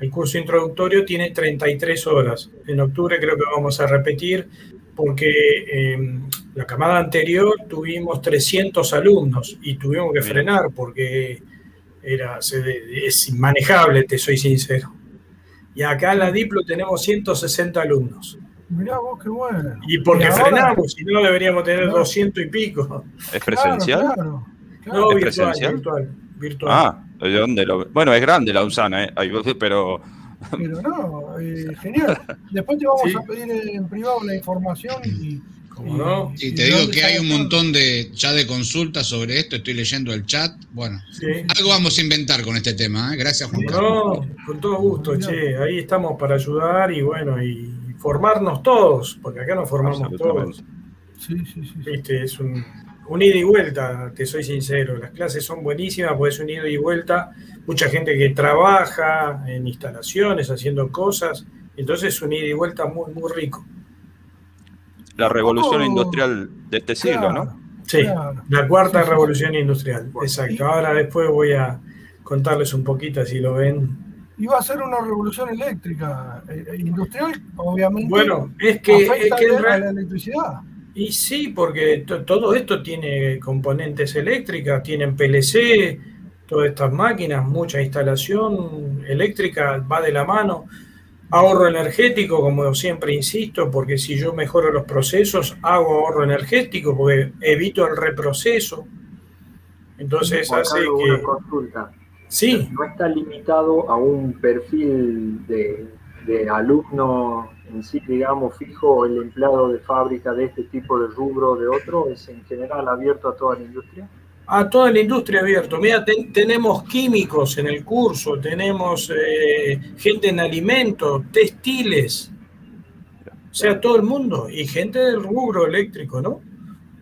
El curso introductorio tiene 33 horas. En octubre creo que vamos a repetir porque em, la camada anterior tuvimos 300 alumnos y tuvimos que frenar porque era, es inmanejable, te soy sincero. Y acá en la Diplo tenemos 160 alumnos. Mirá vos, qué bueno. Y porque frenamos, si no deberíamos tener 200 y pico. ¿Es presencial? No, ¿Es virtual, virtual, virtual, Ah, ¿de dónde lo... Bueno, es grande la Usana, ¿eh? pero... Pero no, eh, genial. Después te vamos a pedir en privado la información y y te digo que hay un montón de ya de consultas sobre esto, estoy leyendo el chat. Bueno, algo vamos a inventar con este tema, ¿eh? Gracias, Juan Carlos. No, con todo gusto, che. Ahí estamos para ayudar y bueno, y formarnos todos, porque acá nos formamos todos. Sí, sí, sí. Viste, es un, un ida y vuelta, te soy sincero. Las clases son buenísimas, pues es un ida y vuelta. Mucha gente que trabaja en instalaciones, haciendo cosas. Entonces es un ida y vuelta muy, muy rico. La revolución industrial de este siglo, ¿no? Sí, la cuarta revolución industrial, exacto. Ahora después voy a contarles un poquito, si lo ven. Iba a ser una revolución eléctrica, eh, eh, industrial, obviamente. Bueno, es que, es que la electricidad. Y sí, porque todo esto tiene componentes eléctricas, tienen PLC, todas estas máquinas, mucha instalación eléctrica va de la mano. Ahorro energético, como siempre insisto, porque si yo mejoro los procesos, hago ahorro energético, porque evito el reproceso. Entonces hace que... Consulta. Sí. No está limitado a un perfil de, de alumno en sí, digamos, fijo, el empleado de fábrica de este tipo de rubro o de otro, es en general abierto a toda la industria a toda la industria abierta. Mira, tenemos químicos en el curso, tenemos eh, gente en alimentos, textiles, o sea, todo el mundo, y gente del rubro eléctrico, ¿no?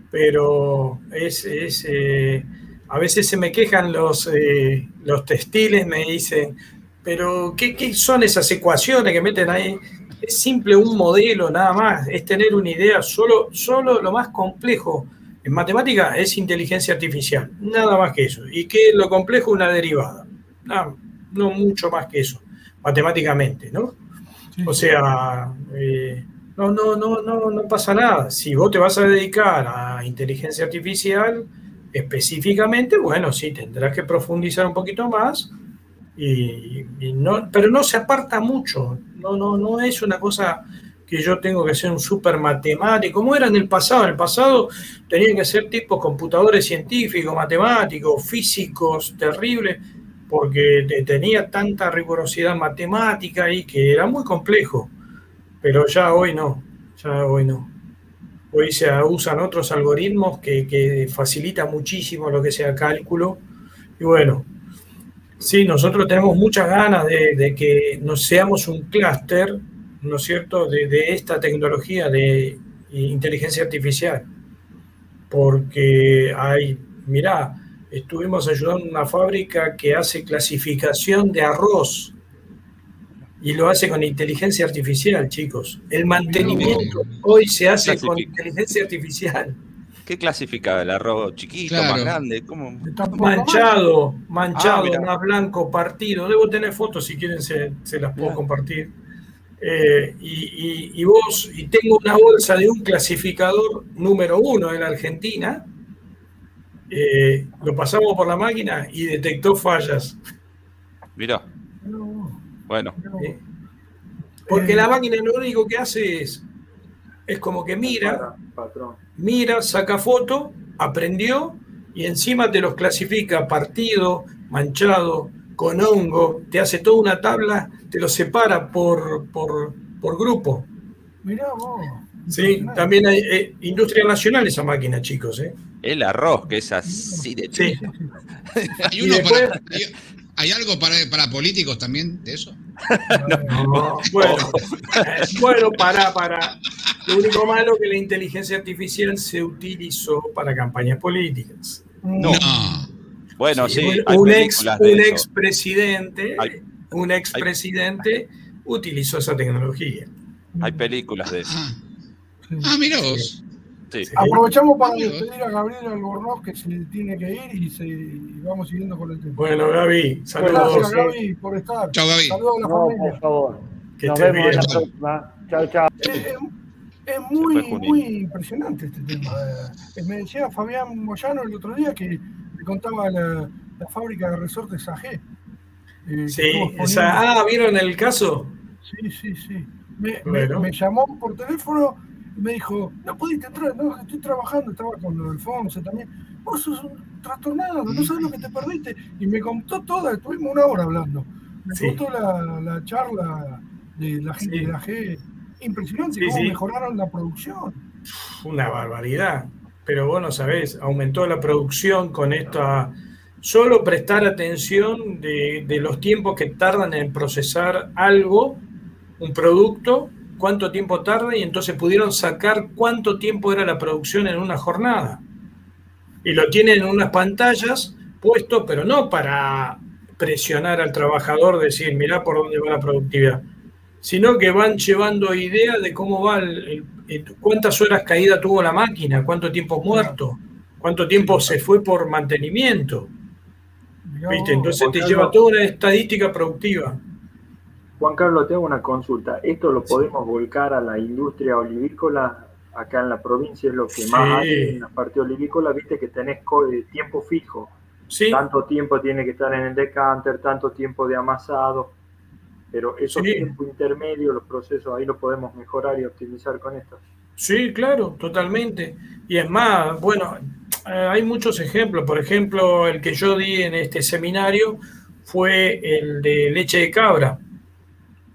Pero es, eh, a veces se me quejan los, eh, los textiles, me dicen, pero ¿qué, ¿qué son esas ecuaciones que meten ahí? Es simple un modelo nada más, es tener una idea, solo, solo lo más complejo en matemática es inteligencia artificial, nada más que eso. ¿Y qué es lo complejo? Una derivada. No, no mucho más que eso, matemáticamente, ¿no? O sea, eh, no, no, no, no, no pasa nada. Si vos te vas a dedicar a inteligencia artificial específicamente, bueno, sí, tendrás que profundizar un poquito más, y, no, pero no se aparta mucho. No, no, no es una cosa que yo tengo que ser un súper matemático, como era en el pasado. En el pasado tenían que ser tipos computadores científicos, matemáticos, físicos, terribles, porque tenía tanta rigurosidad matemática y que era muy complejo. Pero ya hoy no, ya hoy no. Hoy se usan otros algoritmos que, que facilitan muchísimo lo que sea cálculo. Y bueno, sí, nosotros tenemos muchas ganas de, de que nos seamos un clúster ¿no es cierto?, de, esta tecnología de inteligencia artificial. Porque hay, mirá, estuvimos ayudando a una fábrica que hace clasificación de arroz y lo hace con inteligencia artificial, chicos. El mantenimiento hoy se hace con inteligencia artificial. ¿Qué clasifica? ¿El arroz chiquito, más grande? ¿Cómo? Manchado, manchado, ah, más blanco, partido. Debo tener fotos si quieren, se, las puedo compartir. Eh, y, vos, y tengo una bolsa de un clasificador número uno en Argentina, eh, lo pasamos por la máquina y detectó fallas. Mira. Bueno. Eh, porque la máquina lo único que hace es, es como que mira, mira, saca foto, aprendió y encima te los clasifica partido, manchado, con hongo, te hace toda una tabla, te lo separa por, por, grupo. Mirá vos. Sí, también hay eh, industria nacional esa máquina, chicos. ¿eh? El arroz, que es así de sí. ¿Hay, algo para, para, políticos también de eso? bueno, bueno, para, para. Lo único malo que la inteligencia artificial se utilizó para campañas políticas. no. Bueno, sí. un, ex, un expresidente, un expresidente utilizó esa tecnología. Hay películas de eso. Ah, ah mira vos. Sí. Aprovechamos para despedir a Gabriel Albornoz que se tiene que ir y, se, vamos siguiendo con el tema. Bueno, Gaby, saludos. Gracias, Gaby, por estar. Chao, Gaby. Saludos a la familia. Por favor. Que Nos vemos en la próxima. Chao, chao. Es, muy, muy impresionante este tema. Eh, me decía Fabián Moyano el otro día que contaba la, fábrica de resortes AG. Eh, sí, ah, ¿vieron el caso? Sí, sí, sí. Me, me, llamó por teléfono y me dijo, no pudiste entrar, no, estoy trabajando, estaba con Alfonso también. Vos sos un trastornado, no sabes lo que te perdiste. Y me contó toda, estuvimos una hora hablando. Me contó la, la, charla de la gente de AG. Impresionante cómo mejoraron la producción. Una barbaridad pero vos no sabés, aumentó la producción con esta... Solo prestar atención de, los tiempos que tardan en procesar algo, un producto, cuánto tiempo tarda y entonces pudieron sacar cuánto tiempo era la producción en una jornada. Y lo tienen en unas pantallas puesto, pero no para presionar al trabajador, decir, mirá por dónde va la productividad, sino que van llevando ideas de cómo va, cuántas horas caída tuvo la máquina, cuánto tiempo muerto, cuánto tiempo se fue por mantenimiento. ¿Viste? Entonces te lleva toda una estadística productiva. Juan Carlos, te hago una consulta. ¿Esto lo podemos volcar a la industria olivícola? Acá en la provincia es lo que más hay en la parte olivícola, viste que tenés tiempo fijo. Tanto tiempo tiene que estar en el decanter, tanto tiempo de amasado, pero esos tiempos intermedios, los procesos, ahí lo podemos mejorar y optimizar con esto. Sí, claro, totalmente. Y es más, bueno, eh, hay muchos ejemplos. Por ejemplo, el que yo di en este seminario fue el de leche de cabra.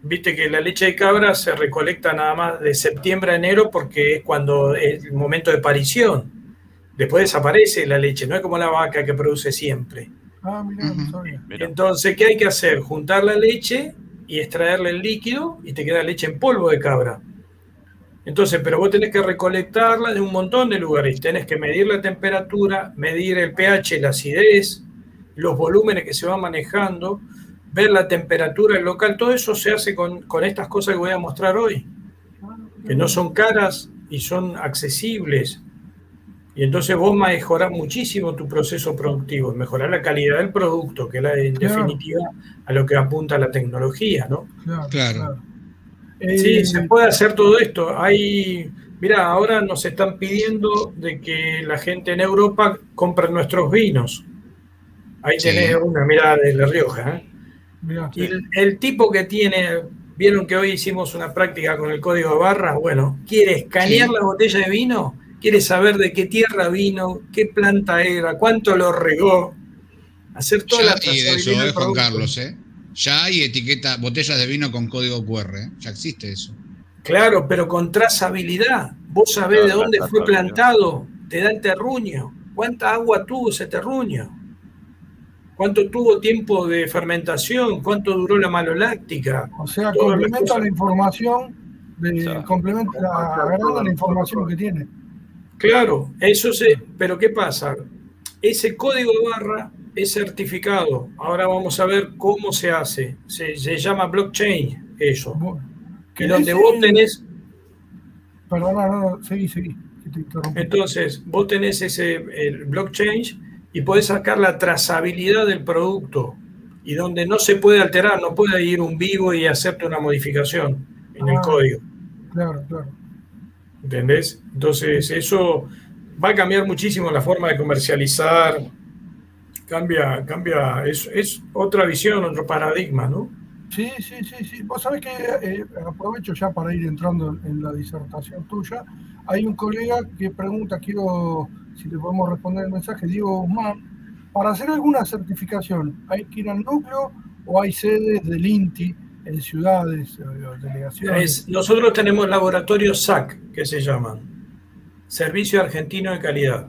Viste que la leche de cabra se recolecta nada más de septiembre a enero porque es cuando es el momento de parición. Después desaparece la leche, no es como la vaca que produce siempre. Ah, mira, Entonces, ¿qué hay que hacer? Juntar la leche y extraerle el líquido y te queda leche en polvo de cabra. Entonces, pero vos tenés que recolectarla de un montón de lugares. Tenés que medir la temperatura, medir el pH, la acidez, los volúmenes que se van manejando ver la temperatura local, todo eso se hace con, estas cosas que voy a mostrar hoy, que no son caras y son accesibles. Y entonces vos mejorás muchísimo tu proceso productivo, mejorar la calidad del producto, que es en definitiva a lo que apunta la tecnología, ¿no? Claro. Sí, eh, se puede hacer todo esto. Hay, mira, ahora nos están pidiendo de que la gente en Europa compre nuestros vinos. Ahí tenés una, mirada de La Rioja, ¿eh? Y el, tipo que tiene, vieron que hoy hicimos una práctica con el código de barras, bueno, quiere escanear la botella de vino, quiere saber de qué tierra vino, qué planta era, cuánto lo regó, hacer toda la Y de eso es Juan Carlos, ¿eh? Ya hay etiqueta, botellas de vino con código QR, ¿eh? ya existe eso. Claro, pero con trazabilidad. Vos sabés de dónde fue plantado, te da el terruño, cuánta agua tuvo ese terruño cuánto tuvo tiempo de fermentación, cuánto duró la maloláctica. O sea, complementa la información, de, complementa la, la información que tiene. Claro, eso sí, pero ¿qué pasa? Ese código de barra es certificado. Ahora vamos a ver cómo se hace. Se, llama blockchain, eso. que donde vos tenés... Perdona, no, seguí, seguí. Entonces, vos tenés ese el blockchain y podés sacar la trazabilidad del producto y donde no se puede alterar, no puede ir un vivo y hacerte una modificación en el ah, código. Claro, claro. ¿Entendés? Entonces, eso va a cambiar muchísimo la forma de comercializar. Cambia, cambia, es, otra visión, otro paradigma, ¿no? Sí, sí, sí, sí. Vos sabés que eh, aprovecho ya para ir entrando en la disertación tuya. Hay un colega que pregunta, quiero si le podemos responder el mensaje, Diego Guzmán, para hacer alguna certificación, ¿hay que ir al núcleo o hay sedes del INTI en ciudades o delegaciones? nosotros tenemos laboratorios SAC, que se llaman, Servicio Argentino de Calidad,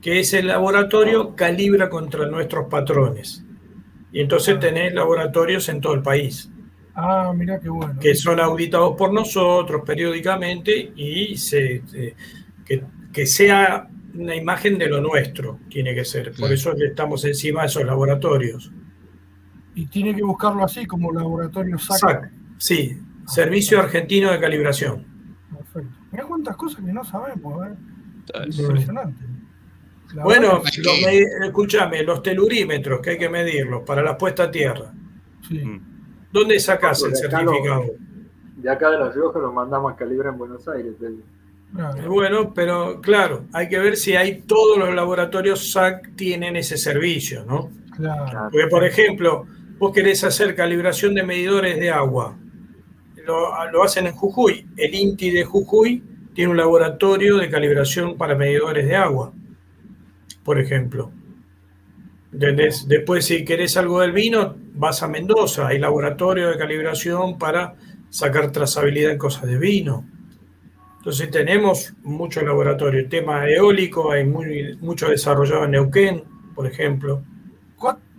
que es el laboratorio calibra contra nuestros patrones. Y entonces ah. tenés laboratorios en todo el país. Ah, mira qué bueno. Que son auditados por nosotros periódicamente y se, que, que, sea una imagen de lo nuestro, tiene que ser. Por eso estamos encima de esos laboratorios. Y tiene que buscarlo así, como laboratorio SAC. Sí, Servicio Argentino de Calibración. Perfecto. Mira cuántas cosas que no sabemos, ¿eh? Impresionante. bueno, escúchame, los telurímetros que hay que medirlos para la puesta a tierra. Sí. Mm. ¿Dónde sacas el certificado? de acá de La Rioja lo mandamos a calibrar en Buenos Aires. Bueno, pero claro, hay que ver si hay todos los laboratorios SAC tienen ese servicio, ¿no? Claro. Porque, por ejemplo, vos querés hacer calibración de medidores de agua. Lo, hacen en Jujuy. El INTI de Jujuy tiene un laboratorio de calibración para medidores de agua, por ejemplo. Después, si querés algo del vino, vas a Mendoza. Hay laboratorio de calibración para sacar trazabilidad en cosas de vino. Entonces tenemos mucho laboratorio. El tema eólico, hay muy, mucho desarrollado en Neuquén, por ejemplo.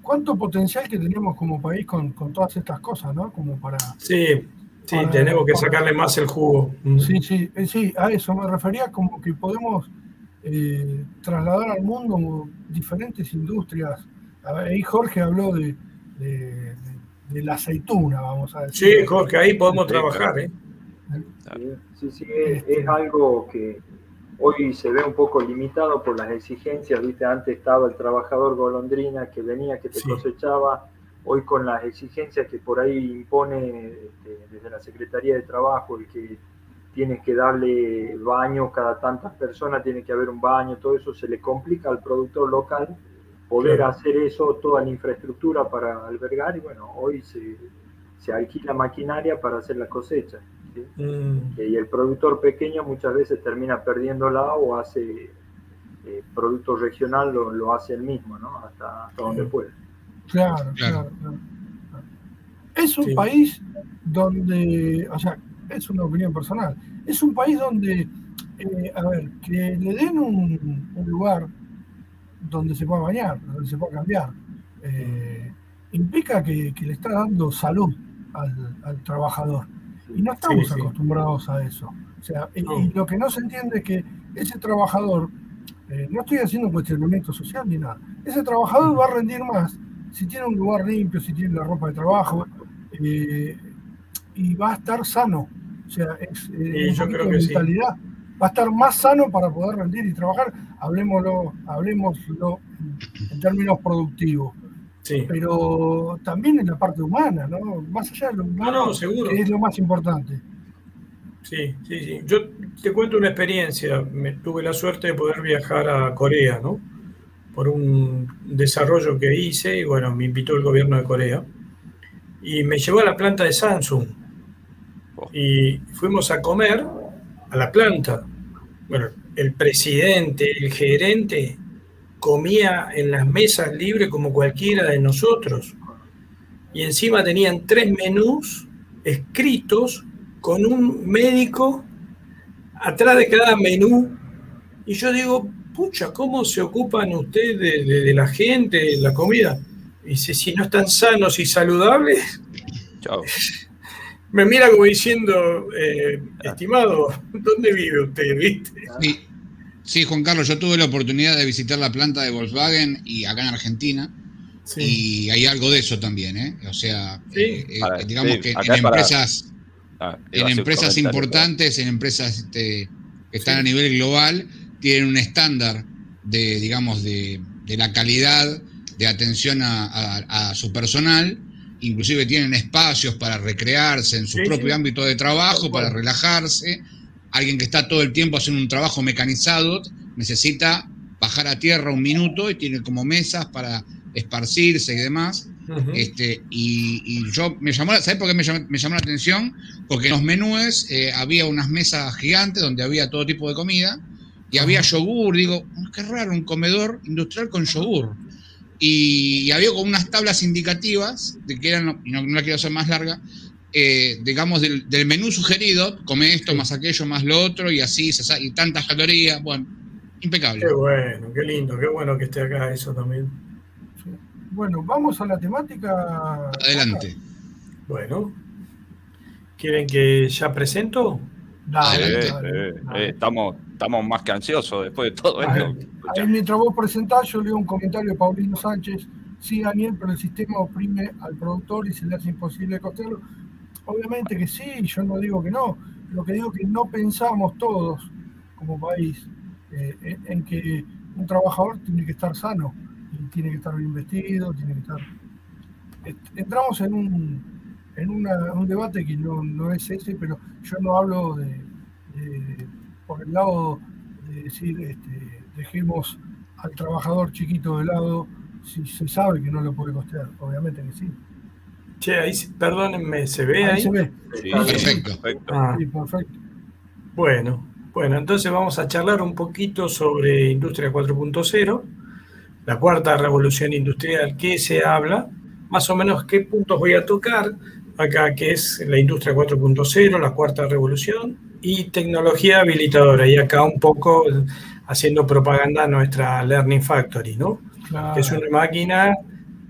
¿Cuánto potencial que tenemos como país con, todas estas cosas, ¿no? Como para... Sí, sí, tenemos que sacarle más el jugo. Mm. Sí, sí, eh, sí, a eso me refería como que podemos eh, trasladar al mundo diferentes industrias. Ahí Jorge habló de, la aceituna, vamos a decir. Sí, Jorge, ahí podemos trabajar. ¿eh? Sí, sí, es, algo que hoy se ve un poco limitado por las exigencias, viste, antes estaba el trabajador golondrina que venía, que te cosechaba, hoy con las exigencias que por ahí impone este, desde la Secretaría de Trabajo, el que tienes que darle baño cada tantas personas, tiene que haber un baño, todo eso se le complica al productor local poder hacer eso, toda la infraestructura para albergar y bueno, hoy se, se alquila maquinaria para hacer la cosecha. Mm. Y el productor pequeño muchas veces termina perdiéndola o hace eh, producto regional, lo, lo, hace él mismo, ¿no? Hasta, donde puede. Claro, claro, claro. Es un país donde, o sea, es una opinión personal, es un país donde, eh, a ver, que le den un, lugar donde se pueda bañar, donde se pueda cambiar, eh, implica que, le está dando salud al, trabajador. Y no estamos acostumbrados a eso. O sea, y, lo que no se entiende es que ese trabajador, eh, no estoy haciendo cuestionamiento social ni nada, ese trabajador va a rendir más si tiene un lugar limpio, si tiene la ropa de trabajo, y va a estar sano. O sea, es eh, mentalidad. Va a estar más sano para poder rendir y trabajar. Hablemoslo, hablemoslo en, términos productivos. Pero también en la parte humana, ¿no? Más allá de lo humano, seguro. que es lo más importante. Sí, sí, sí. Yo te cuento una experiencia. Me, tuve la suerte de poder viajar a Corea, ¿no? Por un desarrollo que hice y bueno, me invitó el gobierno de Corea. Y me llevó a la planta de Samsung y fuimos a comer a la planta. Bueno, el presidente, el gerente, comía en las mesas libres como cualquiera de nosotros. Y encima tenían tres menús escritos con un médico atrás de cada menú. Y yo digo, pucha, ¿cómo se ocupan ustedes de, la gente, de la comida? Y dice, si no están sanos y saludables, Chao. me mira como diciendo, eh, estimado, ¿dónde vive usted? ¿Viste? Sí. Juan Carlos, yo tuve la oportunidad de visitar la planta de Volkswagen y acá en Argentina. Y hay algo de eso también, ¿eh? O sea, eh, eh, digamos que en empresas, ah, en empresas importantes, en empresas este, que están a nivel global, tienen un estándar de, digamos, de, la calidad de atención a su personal inclusive tienen espacios para recrearse en su propio ámbito de trabajo, para relajarse. Alguien que está todo el tiempo haciendo un trabajo mecanizado necesita bajar a tierra un minuto y tiene como mesas para esparcirse y demás. este, y, yo me llamó, ¿sabes por qué me llamó, la atención? Porque en los menúes eh, había unas mesas gigantes donde había todo tipo de comida y había yogur. Digo, oh, qué raro, un comedor industrial con yogur y, había como unas tablas indicativas, de que eran, no, no la quiero hacer más larga, eh, digamos, del, menú sugerido, come esto, más aquello, más lo otro, y así, y tantas calorías, bueno, impecable. Qué bueno, qué lindo, qué bueno que esté acá eso también. Bueno, vamos a la temática. Adelante. Bueno, ¿quieren que ya presento? Dale, eh, estamos, estamos más que ansiosos después de todo esto. Ahí, mientras vos presentás, yo leo un comentario de Paulino Sánchez. Sí, Daniel, pero el sistema oprime al productor y se le hace imposible costearlo. Obviamente que sí, yo no digo que no. Lo que digo es que no pensamos todos como país eh, en que un trabajador tiene que estar sano, tiene que estar bien vestido, tiene que estar... Entramos en un, en un debate que no, es ese, pero yo no hablo de, por el lado de decir, este, dejemos al trabajador chiquito de lado si se sabe que no lo puede costear, obviamente que sí. Che, ahí, perdónenme, ¿se ve ahí? se ve. Sí, perfecto. Ah. perfecto. Bueno, bueno, entonces vamos a charlar un poquito sobre Industria 4.0, la cuarta revolución industrial, ¿qué se habla? Más o menos qué puntos voy a tocar acá, que es la industria 4.0, la cuarta revolución, y tecnología habilitadora. Y acá un poco haciendo propaganda a nuestra Learning Factory, ¿no? Que es una máquina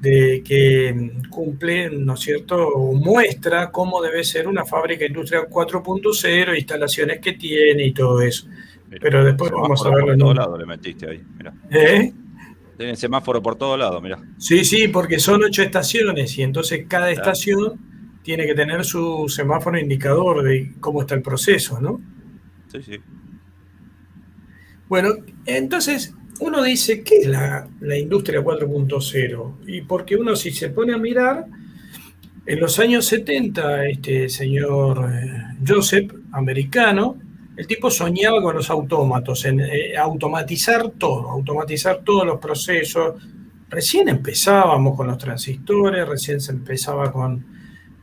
de, que cumple, ¿no es cierto?, o muestra cómo debe ser una fábrica industria 4.0, instalaciones que tiene y todo eso. Pero después vamos a verlo. De todos lados le metiste ahí, ¿Eh? Tienen semáforo por todos lados, mira. Sí, sí, porque son ocho estaciones y entonces cada estación tiene que tener su semáforo indicador de cómo está el proceso, ¿no? Sí, sí. Bueno, entonces uno dice, ¿qué es la, industria 4.0? Y porque uno si se pone a mirar, en los años 70, este señor eh, Joseph, americano, el tipo soñaba con los autómatos, en eh, automatizar todo, automatizar todos los procesos. Recién empezábamos con los transistores, recién se empezaba con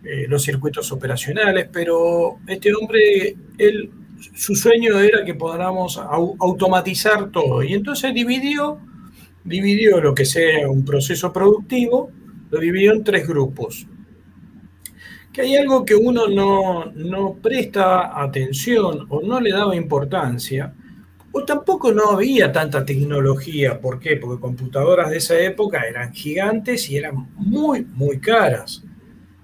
eh, los circuitos operacionales, pero este hombre, él su sueño era que podamos automatizar todo. Y entonces dividió, dividió lo que sea un proceso productivo, lo dividió en tres grupos. Que hay algo que uno no, no presta atención o no le daba importancia, o tampoco no había tanta tecnología. ¿Por qué? Porque computadoras de esa época eran gigantes y eran muy, muy caras.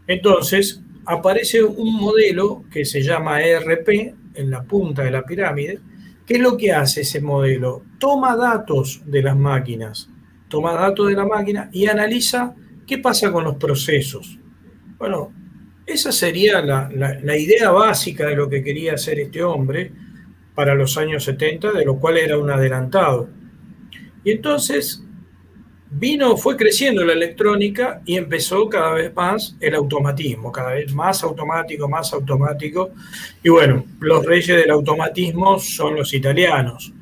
Entonces, aparece un modelo que se llama ERP, en la punta de la pirámide, ¿qué es lo que hace ese modelo? Toma datos de las máquinas, toma datos de la máquina y analiza qué pasa con los procesos. Bueno, esa sería la, la idea básica de lo que quería hacer este hombre para los años 70, de lo cual era un adelantado. Y entonces vino, fue creciendo la electrónica y empezó cada vez más el automatismo, cada vez más automático, más automático. Y bueno, los reyes del automatismo son los italianos.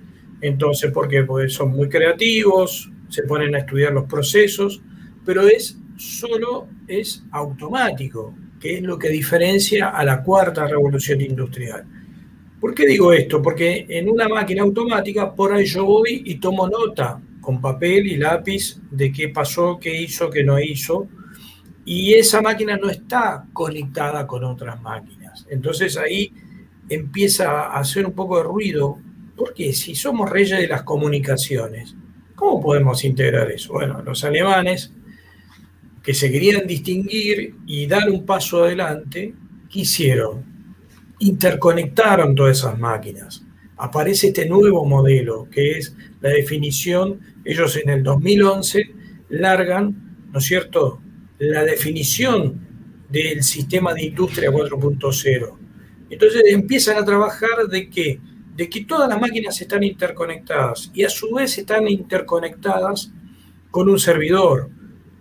Entonces, ¿por qué? Porque son muy creativos, se ponen a estudiar los procesos, pero es solo es automático, que es lo que diferencia a la cuarta revolución industrial. ¿Por qué digo esto? Porque en una máquina automática, por ahí yo voy y tomo nota con papel y lápiz de qué pasó, qué hizo, qué no hizo, y esa máquina no está conectada con otras máquinas. Entonces ahí empieza a hacer un poco de ruido, porque si somos reyes de las comunicaciones, ¿cómo podemos integrar eso? Bueno, los alemanes, que se querían distinguir y dar un paso adelante, quisieron, interconectaron todas esas máquinas. Aparece este nuevo modelo, que es la definición ellos en el 2011 largan, ¿no es cierto?, la definición del sistema de industria 4.0. Entonces empiezan a trabajar de que, de que todas las máquinas están interconectadas y a su vez están interconectadas con un servidor,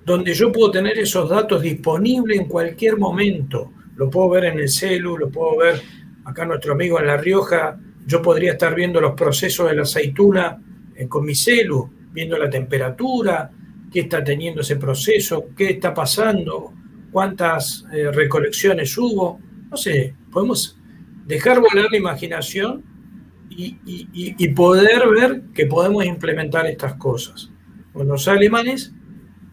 donde yo puedo tener esos datos disponibles en cualquier momento. Lo puedo ver en el celu, lo puedo ver acá nuestro amigo en La Rioja, yo podría estar viendo los procesos de la aceituna eh, con mi celu, viendo la temperatura, qué está teniendo ese proceso, qué está pasando, cuántas eh, recolecciones hubo. No sé, podemos dejar volar la imaginación y, poder ver que podemos implementar estas cosas. los alemanes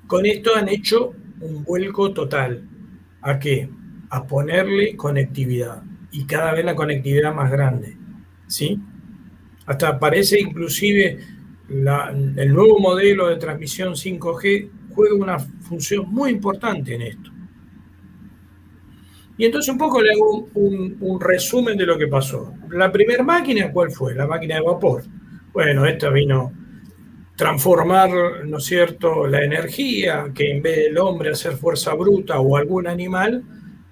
con esto han hecho un vuelco total. ¿A qué? A ponerle conectividad y cada vez la conectividad más grande. ¿Sí? Hasta parece inclusive el nuevo modelo de transmisión 5G juega una función muy importante en esto. Y entonces un poco le hago un, resumen de lo que pasó. La primera máquina, ¿cuál fue? La máquina de vapor. Bueno, esta vino transformar, ¿no es cierto?, la energía, que en vez del hombre hacer fuerza bruta o algún animal,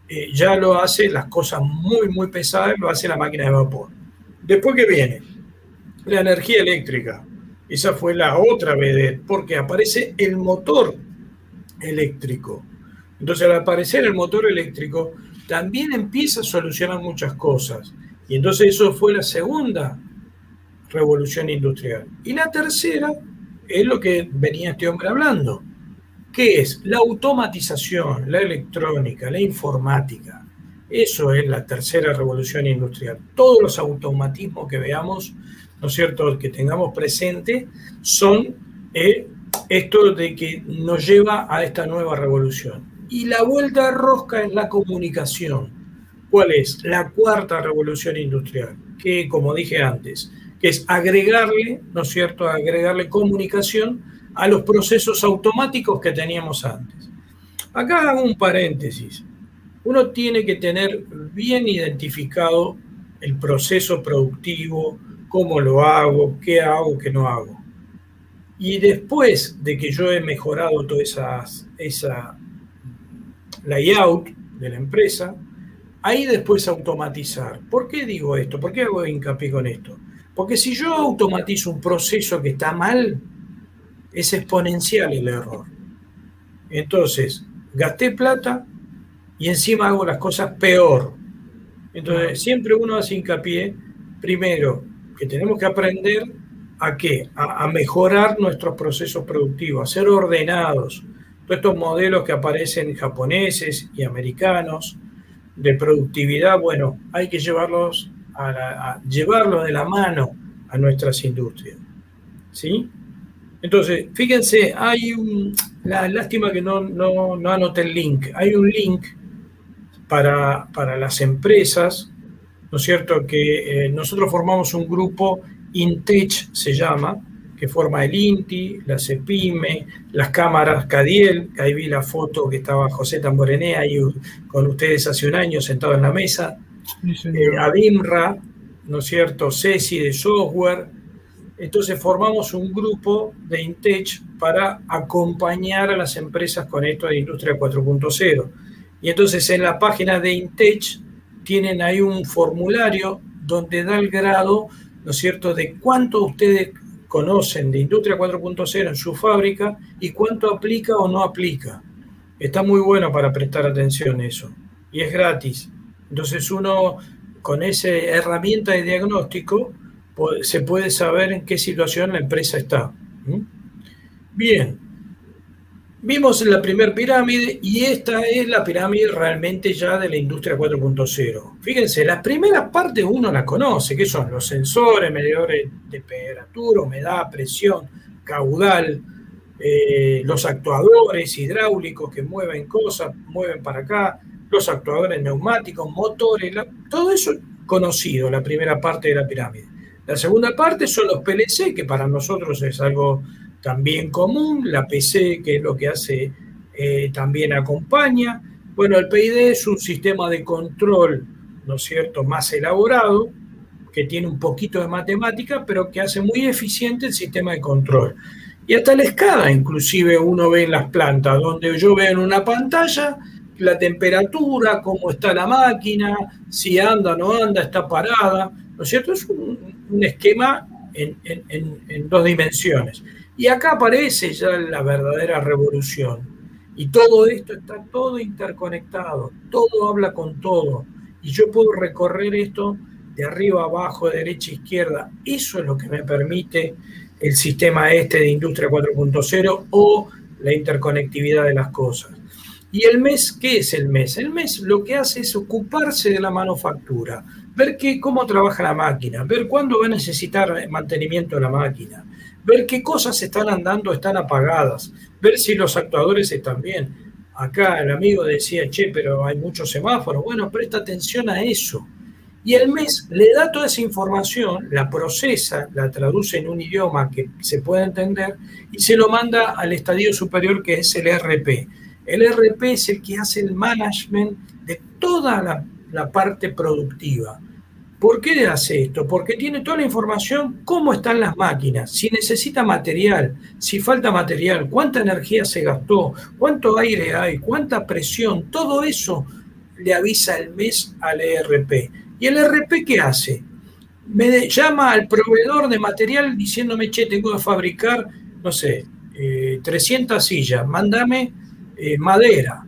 eh, ya lo hace las cosas muy, muy pesadas, lo hace la máquina de vapor. Después que viene la energía eléctrica, esa fue la otra vez, porque aparece el motor eléctrico. Entonces, al aparecer el motor eléctrico, también empieza a solucionar muchas cosas. Y entonces eso fue la segunda revolución industrial. Y la tercera es lo que venía este hombre hablando, que es la automatización, la electrónica, la informática. Eso es la tercera revolución industrial. Todos los automatismos que veamos ¿no es cierto?, que tengamos presente son eh, esto de que nos lleva a esta nueva revolución. Y la vuelta de rosca es la comunicación. ¿Cuál es? La cuarta revolución industrial, que como dije antes, que es agregarle, ¿no es cierto?, agregarle comunicación a los procesos automáticos que teníamos antes. Acá hago un paréntesis. Uno tiene que tener bien identificado el proceso productivo, cómo lo hago, qué hago, qué no hago. Y después de que yo he mejorado toda esas, esa layout de la empresa, ahí después automatizar. ¿Por qué digo esto? ¿Por qué hago hincapié con esto? Porque si yo automatizo un proceso que está mal, es exponencial el error. Entonces, gasté plata y encima hago las cosas peor. Entonces, siempre uno hace hincapié, primero, que tenemos que aprender a qué? A, mejorar nuestros procesos productivos, a ser ordenados. Todos estos modelos que aparecen japoneses y americanos de productividad, bueno, hay que llevarlos a, llevarlos de la mano a nuestras industrias. ¿Sí? Entonces, fíjense, hay un, la lástima que no, no, no anoté el link, hay un link para, para las empresas, ¿no es cierto? Que eh, nosotros formamos un grupo, Intech se llama, que forma el INTI, la CEPIME, las cámaras CADIEL, ahí vi la foto que estaba José Tamborené ahí con ustedes hace un año sentado en la mesa, eh, ADIMRA, ¿no es cierto? CESI de software. Entonces formamos un grupo de Intech para acompañar a las empresas con esto de Industria 4.0 y entonces en la página de Intech tienen ahí un formulario donde da el grado, ¿no es cierto?, de cuánto ustedes conocen de Industria 4.0 en su fábrica y cuánto aplica o no aplica. Está muy bueno para prestar atención eso. Y es gratis. Entonces uno con esa herramienta de diagnóstico se puede saber en qué situación la empresa está. Bien, Vimos la primera pirámide y esta es la pirámide realmente ya de la industria 4.0. Fíjense, la primera parte uno la conoce, que son los sensores, medidores de temperatura, humedad, presión, caudal, eh, los actuadores hidráulicos que mueven cosas, mueven para acá, los actuadores neumáticos, motores, todo eso conocido, la primera parte de la pirámide. La segunda parte son los PLC, que para nosotros es algo también común, la PC, que es lo que hace, eh, también acompaña. Bueno, el PID es un sistema de control, ¿no es cierto?, más elaborado, que tiene un poquito de matemática, pero que hace muy eficiente el sistema de control. Y hasta la escala, inclusive uno ve en las plantas, donde yo veo en una pantalla la temperatura, cómo está la máquina, si anda o no anda, está parada, ¿no es cierto? Es un, esquema en dos dimensiones. Y acá aparece ya la verdadera revolución. Y todo esto está todo interconectado, todo habla con todo. Y yo puedo recorrer esto de arriba abajo, de derecha a izquierda. Eso es lo que me permite el sistema este de Industria 4.0 o la interconectividad de las cosas. ¿Y el mes qué es el mes? El mes lo que hace es ocuparse de la manufactura, ver qué, cómo trabaja la máquina, ver cuándo va a necesitar mantenimiento de la máquina, ver qué cosas están andando, están apagadas, ver si los actuadores están bien. Acá el amigo decía, che, pero hay muchos semáforos. Bueno, presta atención a eso. Y el mes le da toda esa información, la procesa, la traduce en un idioma que se pueda entender y se lo manda al estadio superior que es el RP. El RP es el que hace el management de toda la, la parte productiva. ¿Por qué hace esto? Porque tiene toda la información, cómo están las máquinas, si necesita material, si falta material, cuánta energía se gastó, cuánto aire hay, cuánta presión, todo eso le avisa el mes al ERP. ¿Y el ERP qué hace? Me llama al proveedor de material diciéndome, che, tengo que fabricar, no sé, 300 eh, sillas, mándame eh, madera.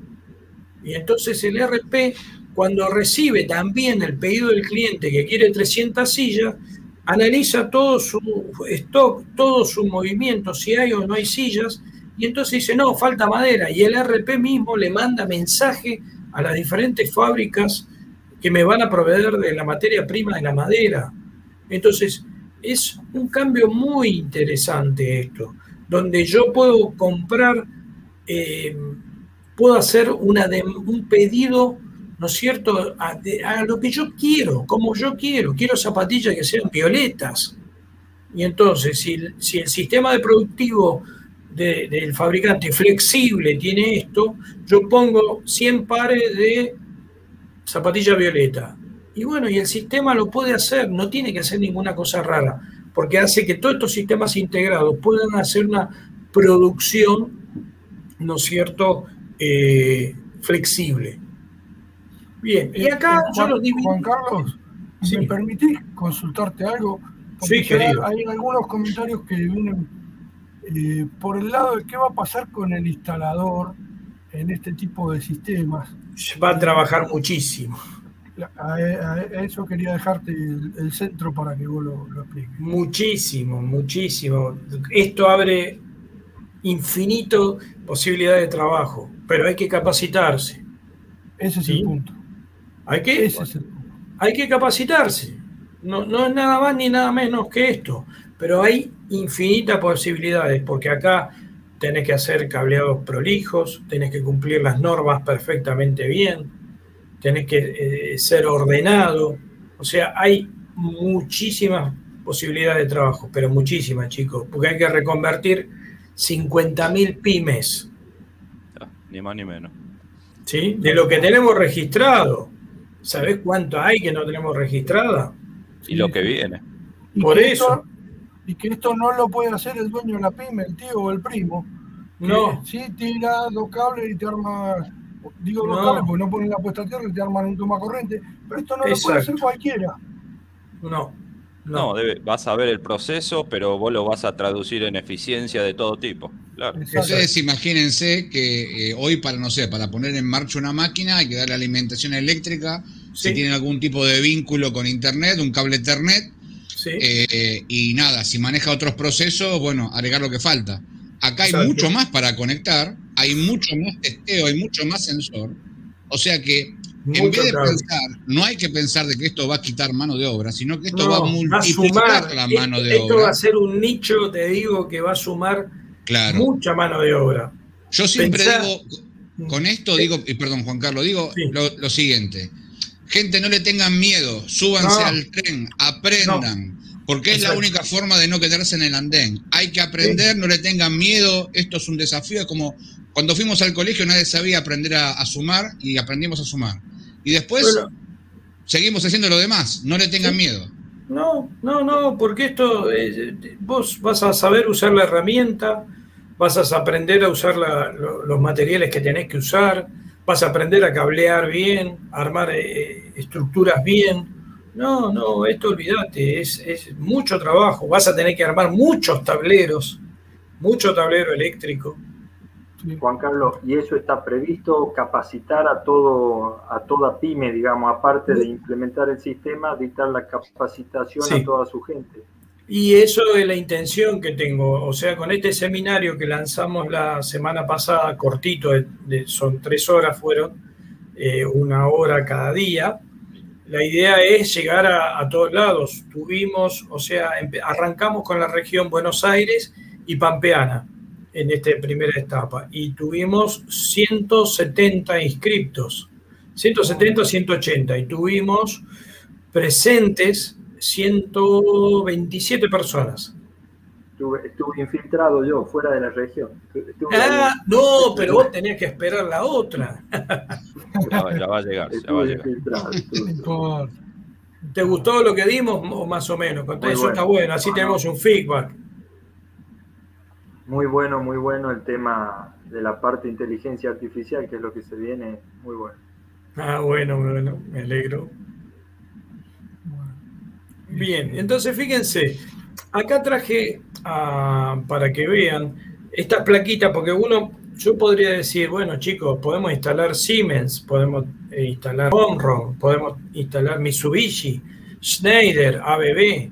Y entonces el ERP cuando recibe también el pedido del cliente que quiere 300 sillas, analiza todo su stock, todo su movimiento, si hay o no hay sillas, y entonces dice, no, falta madera. Y el RP mismo le manda mensaje a las diferentes fábricas que me van a proveer de la materia prima de la madera. Entonces, es un cambio muy interesante esto, donde yo puedo comprar, eh, puedo hacer una un pedido ¿no es cierto?, a, lo que yo quiero, como yo quiero. Quiero zapatillas que sean violetas. Y entonces, si, si el sistema de productivo del fabricante flexible tiene esto, yo pongo 100 pares de zapatilla violeta. Y bueno, y el sistema lo puede hacer, no tiene que hacer ninguna cosa rara. porque hace que todos estos sistemas integrados puedan hacer una producción, ¿no es cierto?, eh, flexible. Bien, y acá yo los divido. Juan Carlos, si ¿me permitís consultarte algo? sí, querido. Hay algunos comentarios que vienen eh, por el lado de qué va a pasar con el instalador en este tipo de sistemas. Va a trabajar muchísimo. A, eso quería dejarte el, centro para que vos lo, lo, expliques. Muchísimo, muchísimo. Esto abre infinito posibilidad de trabajo, pero hay que capacitarse. Ese es el punto. Hay que, hay que capacitarse. No, no es nada más ni nada menos que esto, pero hay infinitas posibilidades, porque acá tenés que hacer cableados prolijos, tenés que cumplir las normas perfectamente bien, tenés que eh, ser ordenado, o sea, hay muchísimas posibilidades de trabajo, pero muchísimas, chicos, porque hay que reconvertir 50.000 pymes. ni más ni menos. ¿Sí? De lo que tenemos registrado. ¿Sabés cuánto hay que no tenemos registrada? Y lo que viene. Por eso. y que esto no lo puede hacer el dueño de la pyme, el tío o el primo. No. Sí, tira dos cables y te arma. Digo dos cables porque no ponen la puesta a tierra y te arman un toma corriente. Pero esto no lo puede hacer cualquiera. No. No, vas a ver el proceso, pero vos lo vas a traducir en eficiencia de todo tipo. Claro. Ustedes imagínense que eh, hoy para, no sé, para poner en marcha una máquina hay que darle alimentación eléctrica, si tienen algún tipo de vínculo con internet, un cable Ethernet, eh, y nada, si maneja otros procesos, bueno, agregar lo que falta. Acá hay mucho más para conectar, hay mucho más testeo, hay mucho más sensor. O sea que en vez de pensar, no hay que pensar de que esto va a quitar mano de obra, sino que esto va a multiplicar la mano de obra. Esto va a ser un nicho, te digo, que va a sumar mucha mano de obra. Yo siempre digo, con esto digo, y perdón Juan Carlos, digo lo, siguiente. Gente, no le tengan miedo, súbanse al tren, aprendan, porque es la única forma de no quedarse en el andén. Hay que aprender, no le tengan miedo, esto es un desafío, es como cuando fuimos al colegio nadie sabía aprender a sumar y aprendimos a sumar. Y después seguimos haciendo lo demás, no le tengan miedo. No, no, no, porque esto, eh, vos vas a saber usar la herramienta, vas a aprender a usar los materiales que tenés que usar, vas a aprender a cablear bien, a armar eh, estructuras bien. No, no, esto olvídate, es, es mucho trabajo, vas a tener que armar muchos tableros, mucho tablero eléctrico. Juan Carlos, ¿y eso está previsto capacitar a todo, a toda pyme, digamos, aparte de implementar el sistema, dictar la capacitación a toda su gente? Y eso es la intención que tengo. O sea, con este seminario que lanzamos la semana pasada, cortito, son tres horas fueron, eh, una hora cada día. La idea es llegar a, a todos lados. Tuvimos, o sea, arrancamos con la región Buenos Aires y Pampeana en esta primera etapa y tuvimos 170 inscriptos, 170, 180 y tuvimos presentes 127 personas. Estuve, infiltrado yo, fuera de la región. ah, no, pero vos tenías que esperar la otra. ya, va, a llegar. Ya va a llegar. ¿Te gustó lo que dimos? O más o menos. eso está bueno, así tenemos un feedback. Muy bueno, muy bueno el tema de la parte de inteligencia artificial, que es lo que se viene, muy bueno. Ah, bueno, bueno, me alegro. Bien, entonces fíjense, acá traje ah, para que vean estas plaquitas, porque uno, yo podría decir, bueno chicos, podemos instalar Siemens, podemos eh, instalar Omron, podemos instalar Mitsubishi, Schneider, ABB,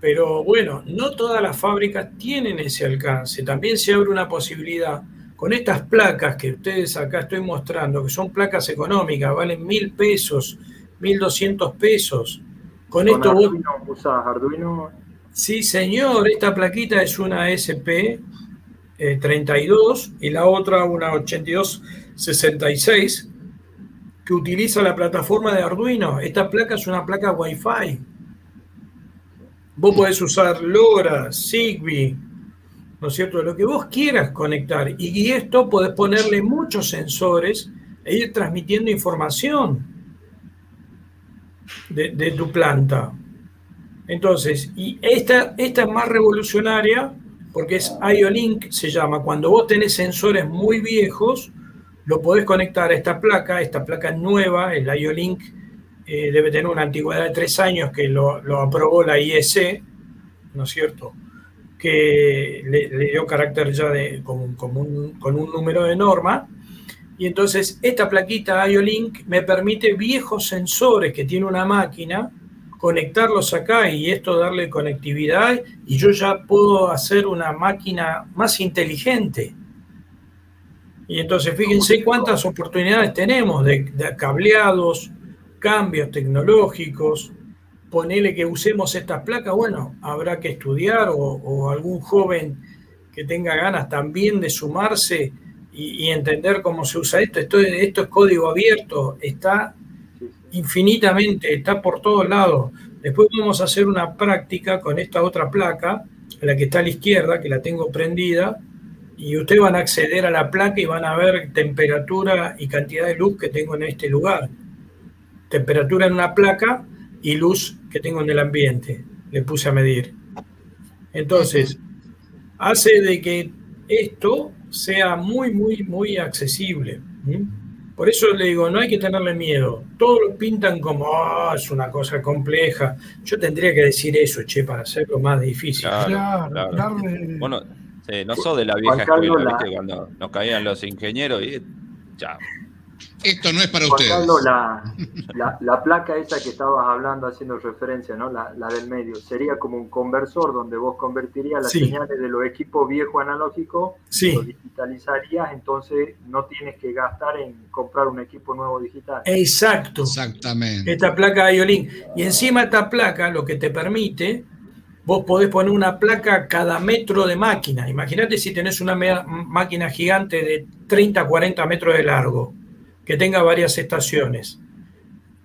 pero bueno, no todas las fábricas tienen ese alcance. También se abre una posibilidad con estas placas que ustedes acá estoy mostrando, que son placas económicas, valen mil pesos, mil doscientos pesos. Con, esto Arduino. Sí, señor, esta plaquita es una SP 32 eh, y la otra una 8266 que utiliza la plataforma de Arduino. Esta placa es una placa Wi-Fi Vos podés usar LoRa, Zigbee, ¿no es cierto? Lo que vos quieras conectar. Y, esto podés ponerle muchos sensores e ir transmitiendo información de, tu planta. Entonces, y esta, esta es más revolucionaria porque es IO-Link, se llama. Cuando vos tenés sensores muy viejos, lo podés conectar a esta placa, esta placa nueva, el IO-Link eh, debe tener una antigüedad de tres años que lo, aprobó la IEC, ¿no es cierto? Que le, dio carácter ya de, con, un, con un número de norma. Y entonces esta plaquita IO-Link me permite viejos sensores que tiene una máquina, conectarlos acá y esto darle conectividad y yo ya puedo hacer una máquina más inteligente. Y entonces fíjense cuántas oportunidades tenemos de, cableados, cambios tecnológicos, ponele que usemos estas placas, bueno, habrá que estudiar o, algún joven que tenga ganas también de sumarse y, entender cómo se usa esto. esto. Esto es código abierto, está infinitamente, está por todos lados. Después vamos a hacer una práctica con esta otra placa, la que está a la izquierda, que la tengo prendida, y ustedes van a acceder a la placa y van a ver temperatura y cantidad de luz que tengo en este lugar. Temperatura en una placa y luz que tengo en el ambiente. Le puse a medir. Entonces, hace de que esto sea muy, muy, muy accesible. Por eso le digo, no hay que tenerle miedo. Todos lo pintan como, oh, es una cosa compleja. Yo tendría que decir eso, che, para hacerlo más difícil. Claro, claro. Bueno, no sos de la vieja escuela, ¿viste? Cuando nos caían los ingenieros y ya, esto no es para ustedes. la, la, placa esa que estabas hablando, haciendo referencia, ¿no? La, del medio, sería como un conversor donde vos convertirías las señales de los equipos viejos analógicos, sí. lo digitalizarías, entonces no tienes que gastar en comprar un equipo nuevo digital. Exacto. Exactamente. Esta placa IOLINK. Y encima esta placa lo que te permite, vos podés poner una placa cada metro de máquina. Imagínate si tenés una máquina gigante de 30, 40 metros de largo que tenga varias estaciones.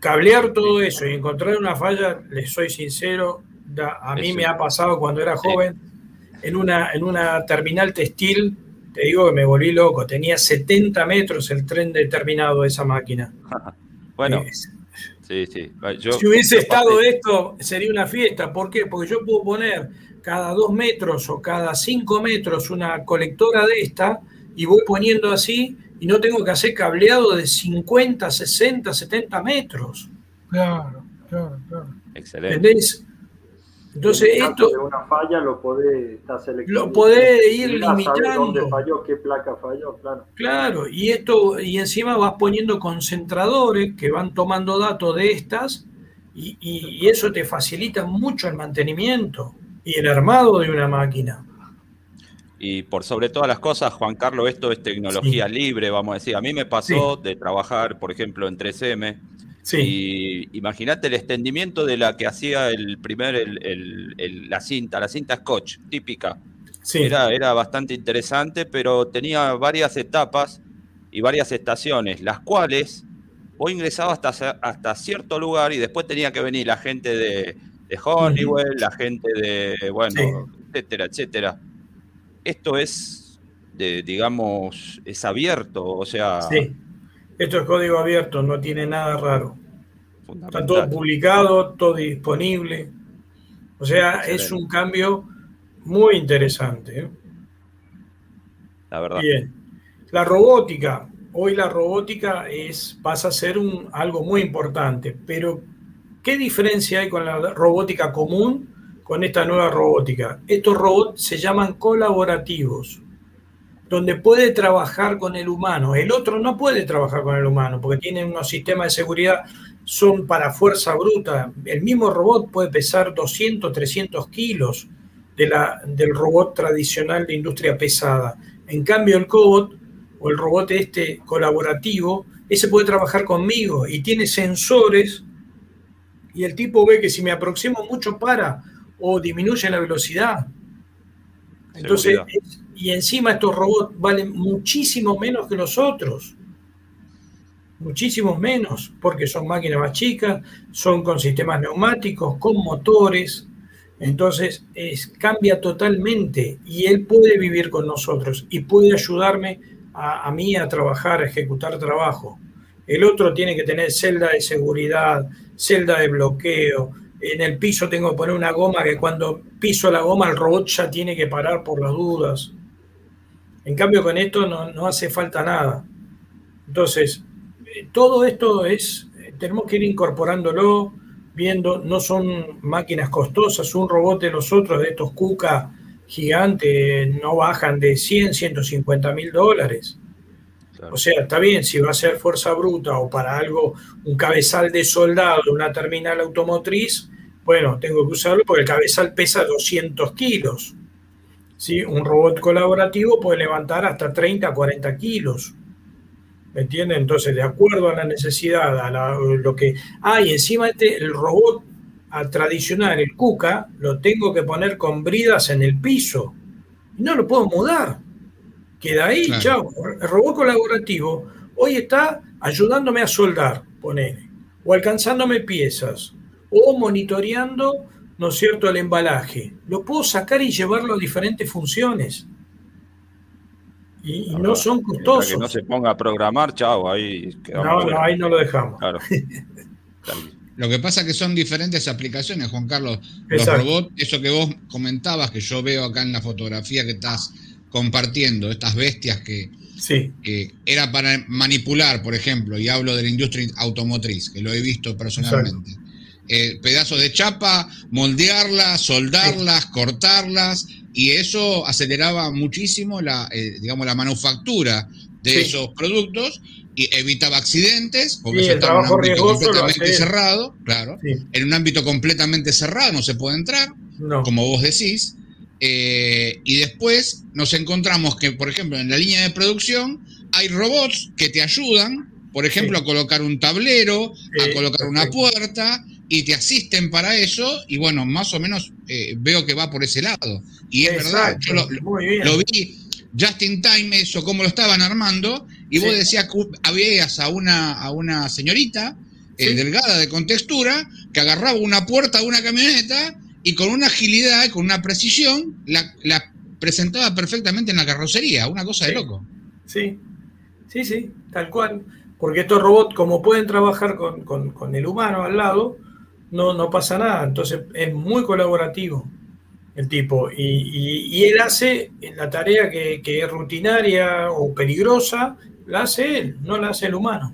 Cablear todo eso y encontrar una falla, les soy sincero, a mí me ha pasado cuando era joven en una, en una terminal textil, te digo que me volví loco, tenía 70 metros el tren determinado de esa máquina. bueno. sí, sí. si hubiese estado esto, sería una fiesta. ¿Por qué? Porque yo puedo poner cada dos metros o cada cinco metros una colectora de esta y voy poniendo así y no tengo que hacer cableado de 50, 60, 70 metros. Claro, claro, claro. Excelente. ¿Entendés? Entonces esto... De una falla lo podés, lo podés ir limitando. Dónde falló, qué placa falló, claro. Claro, y esto, y encima vas poniendo concentradores que van tomando datos de estas y, y eso te facilita mucho el mantenimiento y el armado de una máquina. Y por sobre todas las cosas, Juan Carlos, esto es tecnología libre, vamos a decir. A mí me pasó de trabajar, por ejemplo, en 3M. Sí. Y imagínate el extendimiento de la que hacía el primer, el, la cinta, la cinta Scotch, típica. Sí. Era, era bastante interesante, pero tenía varias etapas y varias estaciones, las cuales vos ingresabas hasta, hasta cierto lugar y después tenía que venir la gente de, de Honeywell, la gente de, bueno, etcétera, etcétera esto es, digamos, es abierto, o sea... Sí, esto es código abierto, no tiene nada raro. Está todo publicado, todo disponible. O sea, es un cambio muy interesante. ¿eh? La verdad. Bien. La robótica. Hoy la robótica es, pasa a ser un, algo muy importante, pero ¿qué diferencia hay con la robótica común con esta nueva robótica. Estos robots se llaman colaborativos, donde puede trabajar con el humano. El otro no puede trabajar con el humano porque tiene unos sistemas de seguridad, son para fuerza bruta. El mismo robot puede pesar 200, 300 kilos de la, del robot tradicional de industria pesada. En cambio, el cobot o el robot este colaborativo, ese puede trabajar conmigo y tiene sensores y el tipo ve que si me aproximo mucho para o disminuye la velocidad. Entonces, y encima estos robots valen muchísimo menos que los otros. Muchísimos menos, porque son máquinas más chicas, son con sistemas neumáticos, con motores. Entonces, es, cambia totalmente y él puede vivir con nosotros y puede ayudarme a, a mí a trabajar, a ejecutar trabajo. El otro tiene que tener celda de seguridad, celda de bloqueo, en el piso tengo que poner una goma que cuando piso la goma el robot ya tiene que parar por las dudas. En cambio con esto no, hace falta nada. Entonces, eh, todo esto es, eh, tenemos que ir incorporándolo, viendo, no son máquinas costosas, un robot de los otros, de estos KUKA gigantes, no bajan de 100, 150 mil dólares. O sea, está bien, si va a ser fuerza bruta o para algo, un cabezal de soldado, una terminal automotriz, bueno, tengo que usarlo porque el cabezal pesa 200 kilos. ¿sí? Un robot colaborativo puede levantar hasta 30, 40 kilos. ¿Me entienden? Entonces, de acuerdo a la necesidad, a lo que hay, ah, encima este, el robot tradicional, el KUKA, lo tengo que poner con bridas en el piso. No lo puedo mudar. Queda ahí, chao. El robot colaborativo hoy está ayudándome a soldar, ponele, o alcanzándome piezas, o monitoreando, ¿no es cierto?, el embalaje. Lo puedo sacar y llevarlo a diferentes funciones. Y, no son costosos. que no se ponga a programar, chao, ahí No, no, ahí no lo dejamos. Lo que pasa es que son diferentes aplicaciones, Juan Carlos. Los robots, eso que vos comentabas, que yo veo acá en la fotografía que estás compartiendo, estas bestias que, era para manipular, por ejemplo, y hablo de la industria automotriz, que lo he visto personalmente. Eh, pedazos de chapa, moldearlas, soldarlas, cortarlas, y eso aceleraba muchísimo la, eh, digamos, la manufactura de esos productos y evitaba accidentes, porque eso estaba en un ámbito completamente cerrado, claro. En un ámbito completamente cerrado no se puede entrar, como vos decís. Eh, y después nos encontramos que, por ejemplo, en la línea de producción hay robots que te ayudan, por ejemplo, a colocar un tablero, a colocar una puerta, y te asisten para eso, y bueno, más o menos eh, veo que va por ese lado. Y es verdad, yo lo, lo, vi just in time, eso, cómo lo estaban armando, y vos decías que habías a una, a una señorita eh, delgada de contextura que agarraba una puerta de una camioneta y con una agilidad, con una precisión, la, presentaba perfectamente en la carrocería, una cosa de loco. Sí, sí, sí, tal cual. Porque estos robots, como pueden trabajar con, el humano al lado, no, no pasa nada. Entonces es muy colaborativo el tipo. Y, él hace la tarea que, es rutinaria o peligrosa, la hace él, no la hace el humano.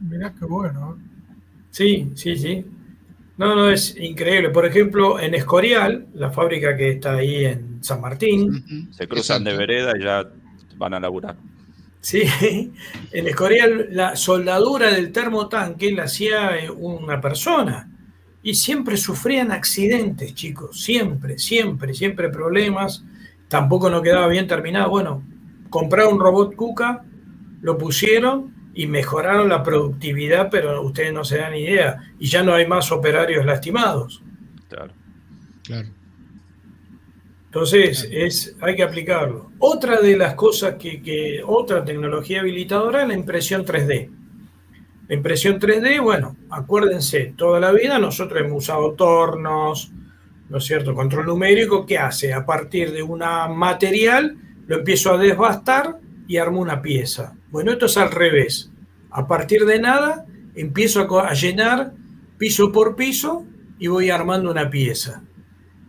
Mirá qué bueno. Sí, sí, sí. No, no, es increíble. Por ejemplo, en Escorial, la fábrica que está ahí en San Martín. Se cruzan de vereda y ya van a laburar. Sí, en Escorial la soldadura del termotanque la hacía eh, una persona y siempre sufrían accidentes, chicos, siempre, siempre, siempre problemas. Tampoco no quedaba bien terminado. Bueno, compraron un robot Kuka, lo pusieron y mejoraron la productividad, pero ustedes no se dan idea. Y ya no hay más operarios lastimados. Claro. Claro. Entonces, es, hay que aplicarlo. Otra de las cosas que, que, otra tecnología habilitadora es la impresión 3D. La impresión 3D, bueno, acuérdense, toda la vida nosotros hemos usado tornos, ¿no es cierto? Control numérico, ¿qué hace? A partir de un material lo empiezo a desbastar y armo una pieza. Bueno, esto es al revés. A partir de nada empiezo a, llenar piso por piso y voy armando una pieza.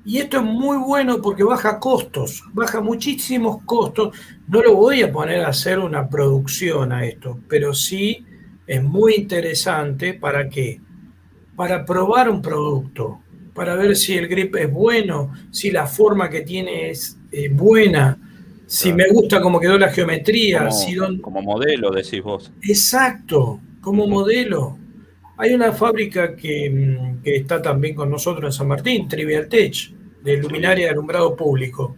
Y esto es muy bueno porque baja costos, baja muchísimos costos. No lo voy a poner a hacer una producción a esto, pero sí es muy interesante para qué? Para probar un producto, para ver si el grip es bueno, si la forma que tiene es eh, buena, si me gusta cómo quedó la geometría. Como, modelo, decís vos. Exacto, como modelo. Hay una fábrica que, mm, que, está también con nosotros en San Martín, Trivial Tech, de luminaria de alumbrado público.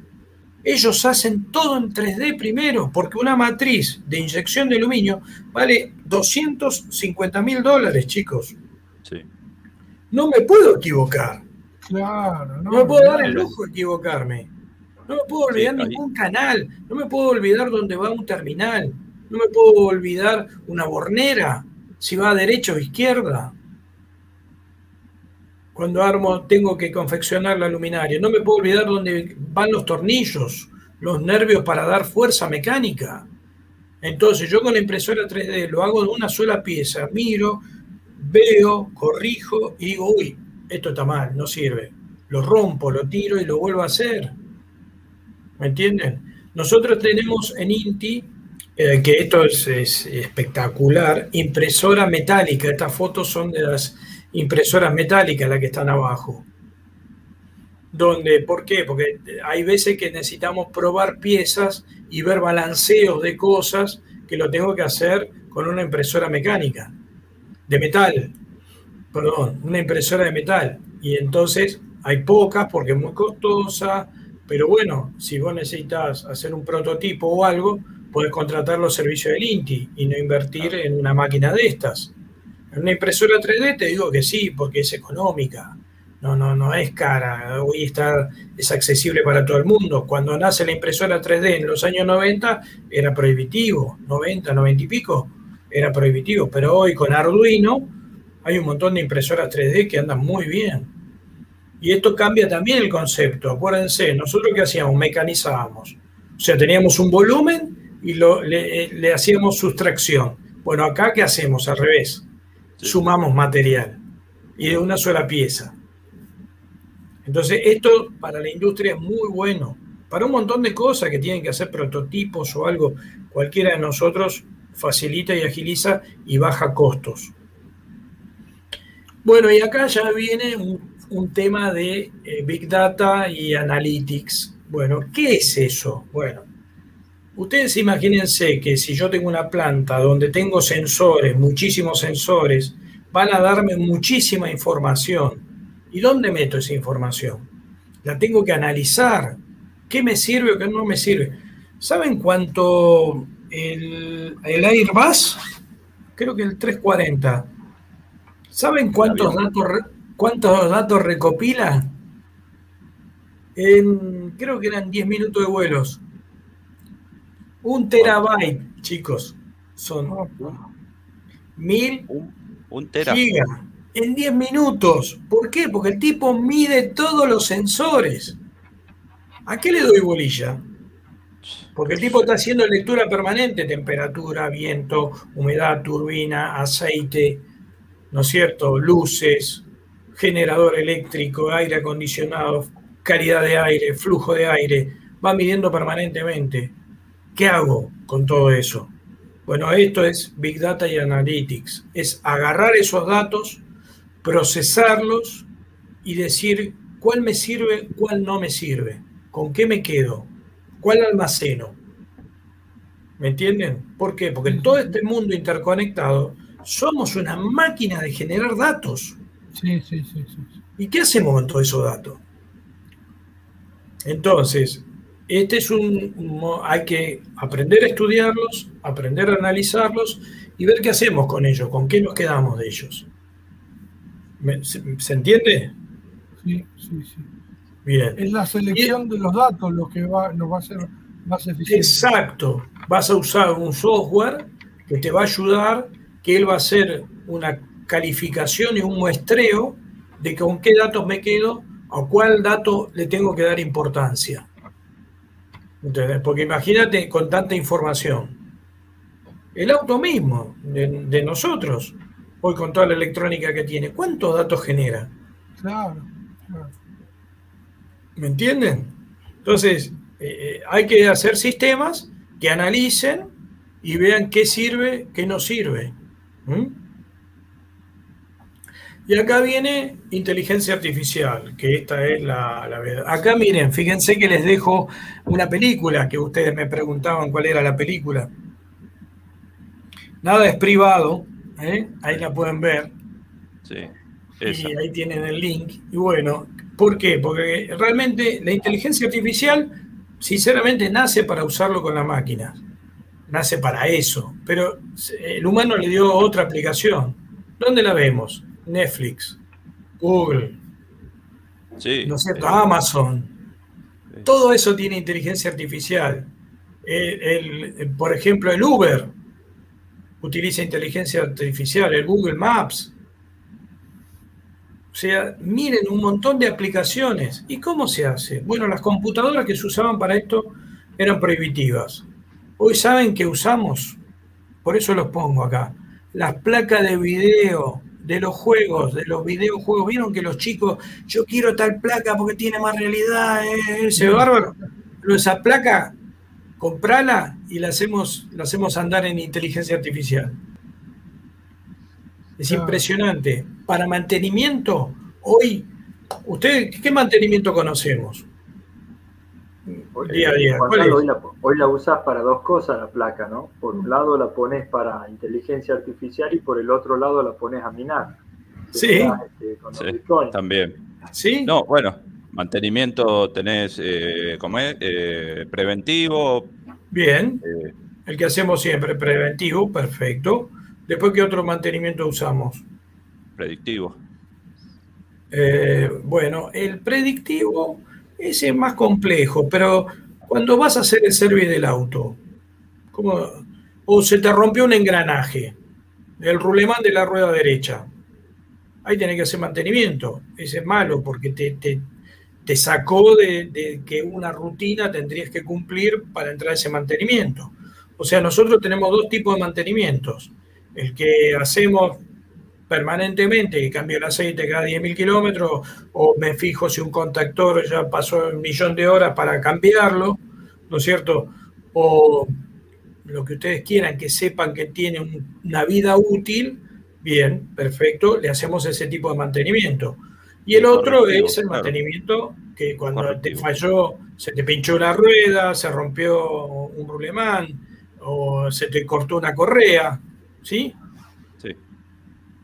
Ellos hacen todo en 3D primero, porque una matriz de inyección de aluminio vale 250 mil dólares, chicos. Sí. No me puedo equivocar. Claro, no, me puedo dar el lujo de equivocarme. No me puedo olvidar ningún canal. No me puedo olvidar dónde va un terminal. No me puedo olvidar una bornera, si va a derecha o izquierda cuando armo, tengo que confeccionar la luminaria. No me puedo olvidar dónde van los tornillos, los nervios para dar fuerza mecánica. Entonces yo con la impresora 3D lo hago de una sola pieza, miro, veo, corrijo y digo, uy, esto está mal, no sirve. Lo rompo, lo tiro y lo vuelvo a hacer. ¿Me entienden? Nosotros tenemos en Inti, eh, que esto es, espectacular, impresora metálica. Estas fotos son de las impresoras metálicas las que están abajo. Donde, ¿Por qué? Porque hay veces que necesitamos probar piezas y ver balanceos de cosas que lo tengo que hacer con una impresora mecánica, de metal, perdón, una impresora de metal. Y entonces hay pocas porque es muy costosa, pero bueno, si vos necesitas hacer un prototipo o algo, puedes contratar los servicios del INTI y no invertir en una máquina de estas. En una impresora 3D te digo que sí, porque es económica. No, no, no es cara. Hoy está, es accesible para todo el mundo. Cuando nace la impresora 3D en los años 90 era prohibitivo, 90, 90 y pico era prohibitivo, pero hoy con Arduino hay un montón de impresoras 3D que andan muy bien. Y esto cambia también el concepto. Acuérdense, nosotros qué hacíamos, mecanizábamos. O sea, teníamos un volumen y le, hacíamos sustracción. Bueno, acá qué hacemos al revés. Sumamos material y de una sola pieza. Entonces, esto para la industria es muy bueno. Para un montón de cosas que tienen que hacer prototipos o algo, cualquiera de nosotros facilita y agiliza y baja costos. Bueno, y acá ya viene un, tema de eh, Big Data y Analytics. Bueno, ¿qué es eso? Bueno, ustedes imagínense que si yo tengo una planta donde tengo sensores, muchísimos sensores, van a darme muchísima información. ¿Y dónde meto esa información? La tengo que analizar. ¿Qué me sirve o qué no me sirve? ¿Saben cuánto el, Airbus, creo que el 340. ¿Saben cuántos datos, cuántos datos recopila? En, creo que eran 10 minutos de vuelos. Un terabyte, chicos. Son mil un, gigas en 10 minutos. ¿Por qué? Porque el tipo mide todos los sensores. ¿A qué le doy bolilla? Porque el tipo está haciendo lectura permanente, temperatura, viento, humedad, turbina, aceite, ¿no es cierto? Luces, generador eléctrico, aire acondicionado, calidad de aire, flujo de aire, va midiendo permanentemente. ¿Qué hago con todo eso? Bueno, esto es Big Data y Analytics. Es agarrar esos datos, procesarlos y decir cuál me sirve, cuál no me sirve, con qué me quedo, ¿Cuál almaceno? ¿Me entienden? ¿Por qué? Porque en todo este mundo interconectado somos una máquina de generar datos. Sí, sí, sí. sí. ¿Y qué hacemos con todos esos datos? Entonces, este es un, hay que aprender a estudiarlos, aprender a analizarlos y ver qué hacemos con ellos, con qué nos quedamos de ellos. ¿Se, entiende? Sí, sí, sí. Es la selección de los datos lo que va, nos va a hacer más eficiente. Exacto. Vas a usar un software que te va a ayudar, que él va a hacer una calificación y un muestreo de con qué datos me quedo, a cuál dato le tengo que dar importancia. Porque imagínate con tanta información. El auto mismo, de, de, nosotros, hoy con toda la electrónica que tiene, ¿cuántos datos genera? Claro, claro. ¿Me entienden? Entonces, eh, eh, hay que hacer sistemas que analicen y vean qué sirve, qué no sirve. Y acá viene inteligencia artificial, que esta es la, verdad. Acá miren, fíjense que les dejo una película que ustedes me preguntaban cuál era la película. Nada es privado, ¿eh? ahí la pueden ver. Sí. Y ahí tienen el link. Y bueno, ¿Por qué? Porque realmente la inteligencia artificial, sinceramente, nace para usarlo con la máquina. Nace para eso. Pero el humano le dio otra aplicación. ¿Dónde la vemos? Netflix, Google, sí, ¿no Amazon. Todo eso tiene inteligencia artificial. por ejemplo, el Uber utiliza inteligencia artificial, el Google Maps o sea, miren un montón de aplicaciones. ¿Y cómo se hace? Bueno, las computadoras que se usaban para esto eran prohibitivas. Hoy saben que usamos, por eso los pongo acá, las placas de video de los juegos, de los videojuegos. Vieron que los chicos, yo quiero tal placa porque tiene más realidad, eh, ese bárbaro. Pero esa placa, comprala y la hacemos, la hacemos andar en inteligencia artificial. Es impresionante. Para mantenimiento, hoy, ¿ustedes qué mantenimiento conocemos? Día a día. Hoy la, hoy la usas para dos cosas la placa, ¿no? Por un lado la pones para inteligencia artificial y por el otro lado la pones a minar. Sí, este, también. Sí. No, bueno, mantenimiento tenés, eh, ¿cómo es? Eh, preventivo. Bien. Eh, el que hacemos siempre, preventivo, perfecto. Después, ¿qué otro mantenimiento usamos? Predictivo. Eh, bueno, el predictivo ese es más complejo, pero cuando vas a hacer el service del auto, o se te rompió un engranaje, el rulemán de la rueda derecha, ahí tenés que hacer mantenimiento. Ese es malo porque te, te, sacó de, de, que una rutina tendrías que cumplir para entrar a ese mantenimiento. O sea, nosotros tenemos dos tipos de mantenimientos. El que hacemos permanentemente y cambio el aceite cada 10.000 kilómetros o me fijo si un contactor ya pasó un millón de horas para cambiarlo, ¿no es cierto? O lo que ustedes quieran, que sepan que tiene una vida útil, bien, perfecto, le hacemos ese tipo de mantenimiento. Y el otro es el mantenimiento que cuando te falló, se te pinchó la rueda, se rompió un rulemán o se te cortó una correa, ¿sí?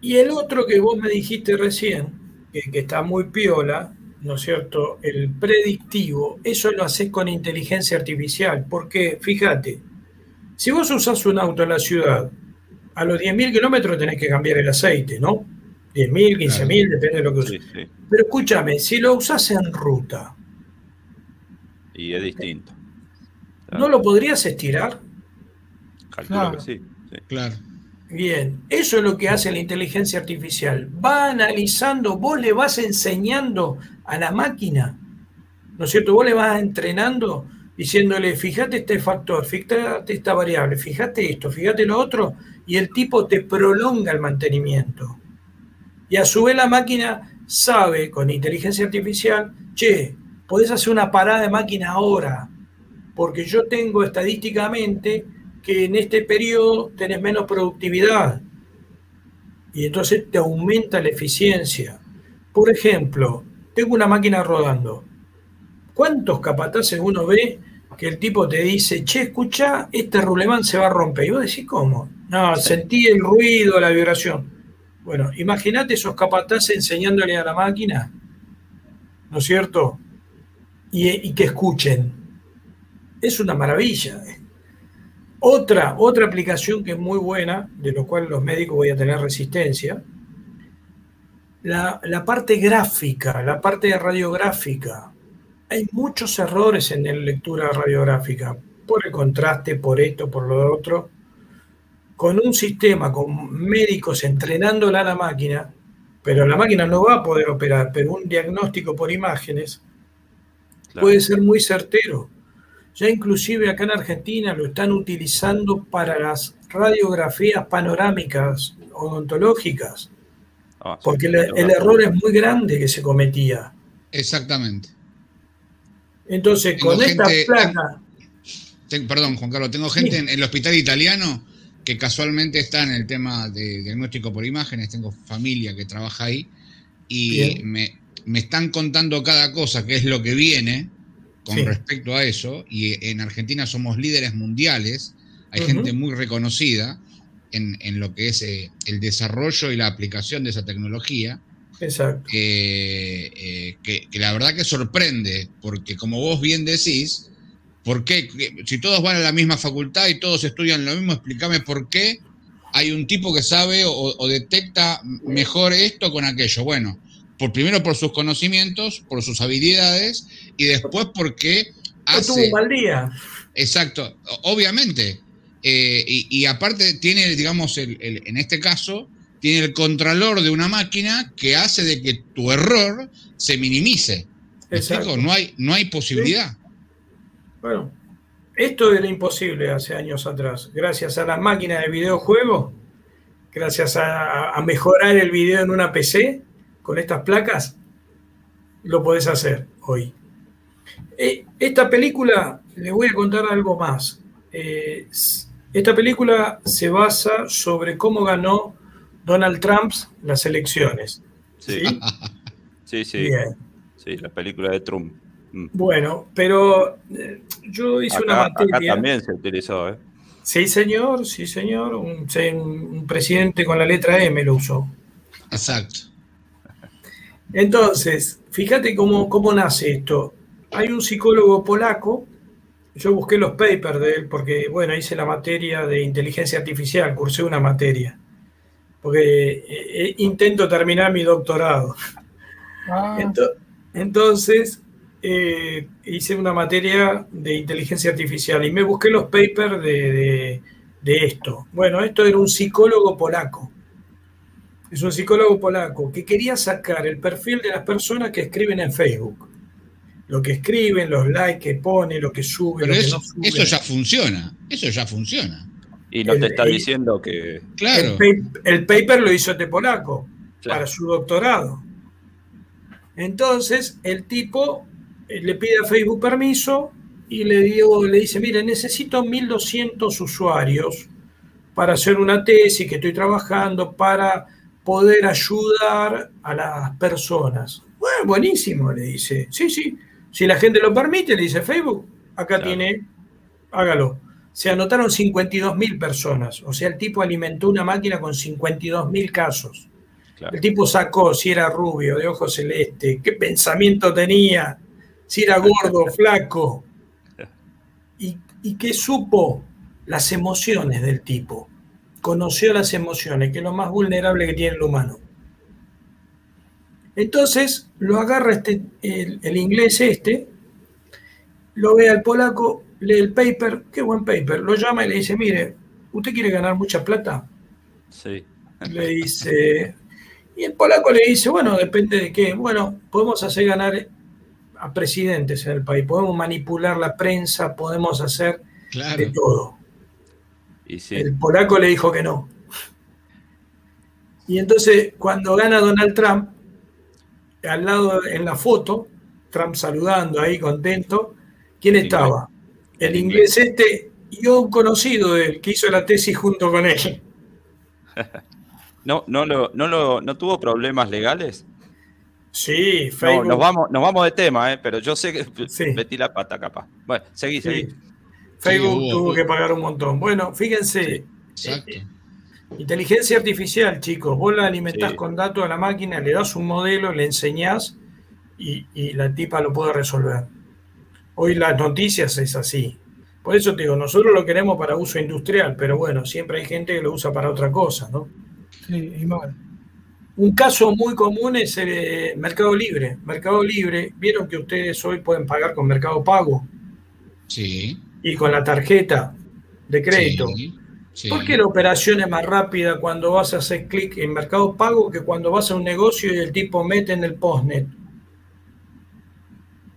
Y el otro que vos me dijiste recién, que, está muy piola, ¿no es cierto? El predictivo, eso lo haces con inteligencia artificial, porque fíjate, si vos usás un auto en la ciudad, a los 10.000 kilómetros tenés que cambiar el aceite, ¿no? 10.000, 15.000, depende de lo que uses. Pero escúchame, si lo usás en ruta. Y es distinto. ¿No lo podrías estirar? Calculo que sí. Claro. Bien, eso es lo que hace la inteligencia artificial. Va analizando, vos le vas enseñando a la máquina, ¿no es cierto? Vos le vas entrenando diciéndole, fíjate este factor, fíjate esta variable, fíjate esto, fíjate lo otro, y el tipo te prolonga el mantenimiento. Y a su vez la máquina sabe con inteligencia artificial, che, podés hacer una parada de máquina ahora, porque yo tengo estadísticamente que en este periodo tenés menos productividad y entonces te aumenta la eficiencia. Por ejemplo, tengo una máquina rodando. ¿Cuántos capataces uno ve que el tipo te dice, che, escucha, este rulemán se va a romper? Y vos decís, ¿cómo? No, sentí el ruido, la vibración. Bueno, imagínate esos capataces enseñándole a la máquina, ¿no es cierto? Y, y que escuchen. Es una maravilla. Otra, otra aplicación que es muy buena, de lo cual los médicos voy a tener resistencia, la, parte gráfica, la parte radiográfica. Hay muchos errores en la lectura radiográfica, por el contraste, por esto, por lo otro. Con un sistema, con médicos entrenándola a la máquina, pero la máquina no va a poder operar, pero un diagnóstico por imágenes puede ser muy certero. Ya inclusive acá en Argentina lo están utilizando para las radiografías panorámicas odontológicas. Ah, porque el, error es muy grande que se cometía. Exactamente. Entonces, con esta placa. perdón, Juan Carlos, tengo gente en, el hospital italiano que casualmente está en el tema de diagnóstico por imágenes. Tengo familia que trabaja ahí y me, me, están contando cada cosa, que es lo que viene con respecto a eso, y en Argentina somos líderes mundiales, hay gente muy reconocida en, lo que es eh, el desarrollo y la aplicación de esa tecnología. Exacto. Eh, que, la verdad que sorprende, porque como vos bien decís, ¿por qué? Si todos van a la misma facultad y todos estudian lo mismo, explícame por qué hay un tipo que sabe o detecta mejor esto con aquello. Bueno, por primero por sus conocimientos, por sus habilidades y después porque hace... tuvo un mal día. Exacto, obviamente. Eh, y, aparte tiene, digamos, en este caso, tiene el contralor de una máquina que hace de que tu error se minimice. Exacto. No hay, no hay posibilidad. Bueno, esto era imposible hace años atrás. Gracias a las máquinas de videojuegos gracias a, mejorar el video en una PC con estas placas, lo podés hacer hoy. Eh, esta película, les voy a contar algo más. Eh, esta película se basa sobre cómo ganó Donald Trump las elecciones. Sí, sí, sí. Sí, la película de Trump. Mm. Bueno, pero eh, yo hice una materia. Acá también se utilizó, ¿eh? Sí, señor, sí, señor. Un, presidente con la letra M lo usó. Exacto. Entonces, fíjate cómo, cómo nace esto. Hay un psicólogo polaco, yo busqué los papers de él porque, bueno, hice la materia de inteligencia artificial, cursé una materia, porque eh, eh, intento terminar mi doctorado. Ah. Entonces, eh, hice una materia de inteligencia artificial y me busqué los papers de, esto. Bueno, esto era un psicólogo polaco. Es un psicólogo polaco que quería sacar el perfil de las personas que escriben en Facebook. Lo que escriben, los likes que pone, lo que sube. eso, eso ya funciona. Eso ya funciona. Y no te está diciendo que. Claro. El, paper lo hizo este polaco para su doctorado. Entonces, el tipo eh, le pide a Facebook permiso y le, dio, le dice, mire, necesito 1.200 usuarios para hacer una tesis que estoy trabajando para poder ayudar a las personas. Bueno, buenísimo, le dice. Sí, sí. Si la gente lo permite, le dice Facebook, acá tiene, hágalo. Se anotaron 52.000 personas. O sea, el tipo alimentó una máquina con 52.000 casos. El tipo sacó si era rubio, de ojos celeste, qué pensamiento tenía, si era gordo, flaco, y, y que supo las emociones del tipo, conoció las emociones, que es lo más vulnerable que tiene el humano. Entonces lo agarra este, el, inglés este, lo ve al polaco, lee el paper, qué buen paper, lo llama y le dice, mire, ¿usted quiere ganar mucha plata? Sí. Le dice, y el polaco le dice, bueno, depende de qué. Bueno, podemos hacer ganar a presidentes en el país, podemos manipular la prensa, podemos hacer de todo. Y El polaco le dijo que no. Y entonces, cuando gana Donald Trump, al lado en la foto, Trump saludando ahí contento, ¿quién estaba? El, inglés, este y un conocido de él que hizo la tesis junto con él. ¿No, no, lo, no, lo, no tuvo problemas legales? Sí, Facebook. nos, vamos, nos vamos de tema, ¿eh? pero yo sé que metí la pata capaz. Bueno, seguí, seguí. Facebook tuvo que pagar un montón. Bueno, fíjense. Eh, inteligencia artificial, chicos. Vos la alimentás con datos a la máquina, le das un modelo, le enseñás y, y, la tipa lo puede resolver. Hoy las noticias es así. Por eso te digo, nosotros lo queremos para uso industrial, pero bueno, siempre hay gente que lo usa para otra cosa, ¿no? Sí, y mal. Un caso muy común es el eh, Mercado Libre. Mercado Libre, vieron que ustedes hoy pueden pagar con Mercado Pago. Sí. Y con la tarjeta de crédito. Sí, ¿Por qué la operación es más rápida cuando vas a hacer clic en Mercado Pago que cuando vas a un negocio y el tipo mete en el postnet?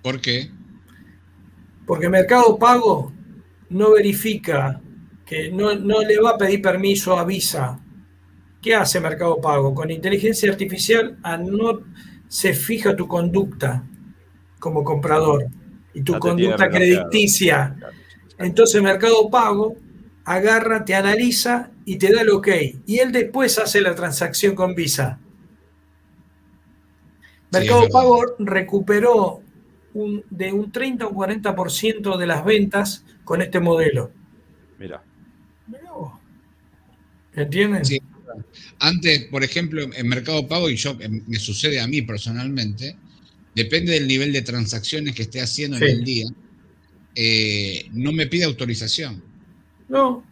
¿Por qué? Porque Mercado Pago no verifica, que no, no le va a pedir permiso a Visa ¿Qué hace Mercado Pago? Con inteligencia artificial no se fija tu conducta como comprador y tu conducta crediticia. Entonces Mercado Pago agarra, te analiza y te da el ok. Y él después hace la transacción con Visa. Mercado Pago recuperó de un 30 o 40% de las ventas con este modelo. Mira. ¿Entienden? Sí. Antes, por ejemplo, en Mercado Pago, y yo me sucede a mí personalmente, depende del nivel de transacciones que esté haciendo en el día, eh, no me pide autorización. No.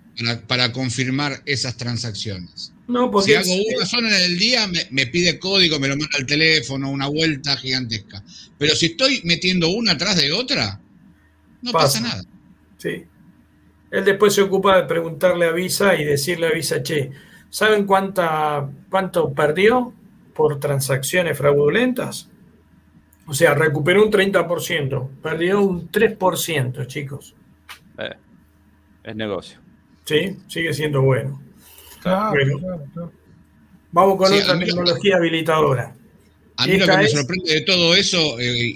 Para, confirmar esas transacciones. No, porque si hago una sola en el día, me, pide código, me lo manda al teléfono, una vuelta gigantesca. Pero si estoy metiendo una atrás de otra, no pasa, pasa nada. Sí. Él después se ocupa de preguntarle a Visa y decirle a Visa, che, ¿Saben cuánta, cuánto perdió por transacciones fraudulentas? O sea, recuperó un 30%, perdió un 3%, chicos. Eh, es negocio. Sí, sigue siendo bueno. Vamos con otra tecnología habilitadora. A mí lo que me sorprende de todo eso, eh,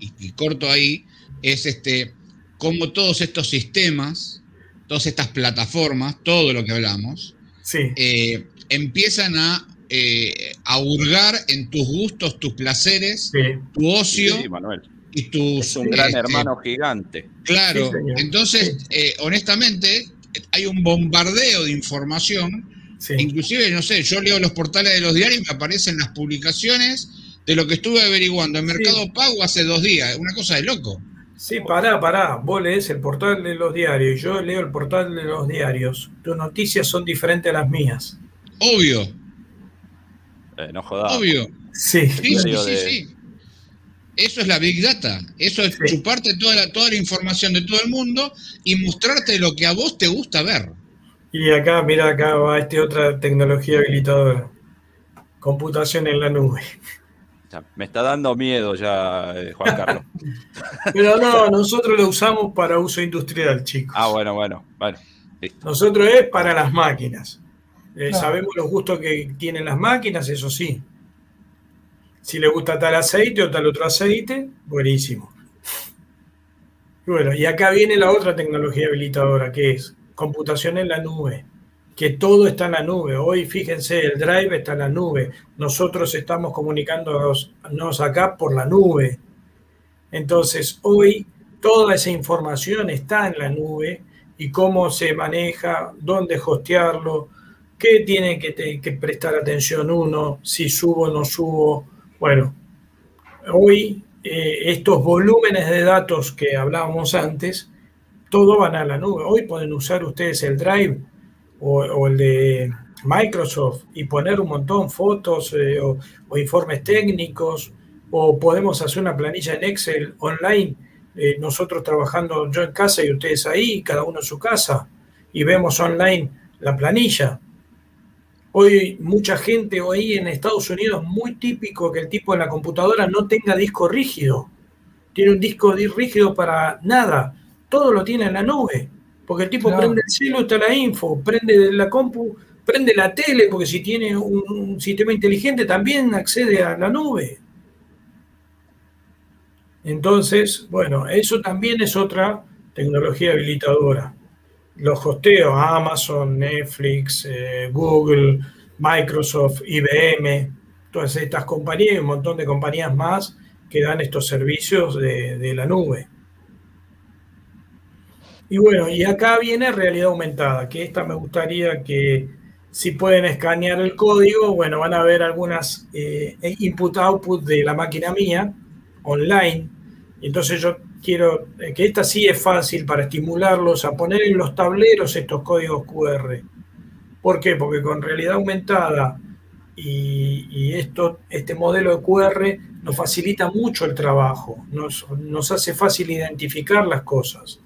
y, corto ahí, es este cómo todos estos sistemas, todas estas plataformas, todo lo que hablamos, eh, empiezan a, eh, a hurgar en tus gustos, tus placeres, tu ocio. Y tus, es un gran este, hermano gigante. Claro, entonces, honestamente, hay un bombardeo de información Inclusive, no sé, yo leo los portales de los diarios y me aparecen las publicaciones de lo que estuve averiguando en Mercado Pago hace dos días. Una cosa de loco. Sí, pará, pará. Vos lees el portal de los diarios, yo leo el portal de los diarios. Tus noticias son diferentes a las mías. Obvio. Eh, no jodas. Obvio. Sí. Sí, sí, sí, Eso es la Big Data. Eso es chuparte toda la, toda la información de todo el mundo y mostrarte lo que a vos te gusta ver. Y acá, mira, acá va esta otra tecnología habilitadora. Computación en la nube. Me está dando miedo ya, eh, Juan Carlos. Pero no, nosotros lo usamos para uso industrial, chicos. Ah, bueno, bueno, bueno. Nosotros es para las máquinas. Eh, sabemos los gustos que tienen las máquinas, eso sí. Si le gusta tal aceite o tal otro aceite, buenísimo. Bueno, y acá viene la otra tecnología habilitadora, que es computación en la nube, que todo está en la nube. Hoy, fíjense, el Drive está en la nube. Nosotros estamos comunicándonos acá por la nube. Entonces, hoy toda esa información está en la nube y cómo se maneja, dónde hostearlo, qué tiene que, prestar atención uno, si subo o no subo. Bueno, hoy eh, estos volúmenes de datos que hablábamos antes, todo van a la nube. Hoy pueden usar ustedes el Drive o, el de Microsoft y poner un montón fotos eh, o, informes técnicos o podemos hacer una planilla en Excel online, eh, nosotros trabajando yo en casa y ustedes ahí, cada uno en su casa, y vemos online la planilla. Hoy mucha gente hoy en Estados Unidos muy típico que el tipo de la computadora no tenga disco rígido. Tiene un disco rígido para nada todo lo tiene en la nube. Porque el tipo prende el cielo, está la info, prende la compu, prende la tele, porque si tiene un, sistema inteligente también accede a la nube. Entonces, bueno, eso también es otra tecnología habilitadora. Los hosteos, Amazon, Netflix, eh, Google, Microsoft, IBM, todas estas compañías y un montón de compañías más que dan estos servicios de la nube. Y bueno, y acá viene realidad aumentada, que esta me gustaría que si pueden escanear el código, bueno, van a ver algunas eh, input-output de la máquina mía online. Entonces yo quiero eh, que esta sí es fácil para estimularlos a poner en los tableros estos códigos QR. ¿Por qué? Porque con realidad aumentada y, esto, este modelo de QR nos facilita mucho el trabajo, nos, hace fácil identificar las cosas.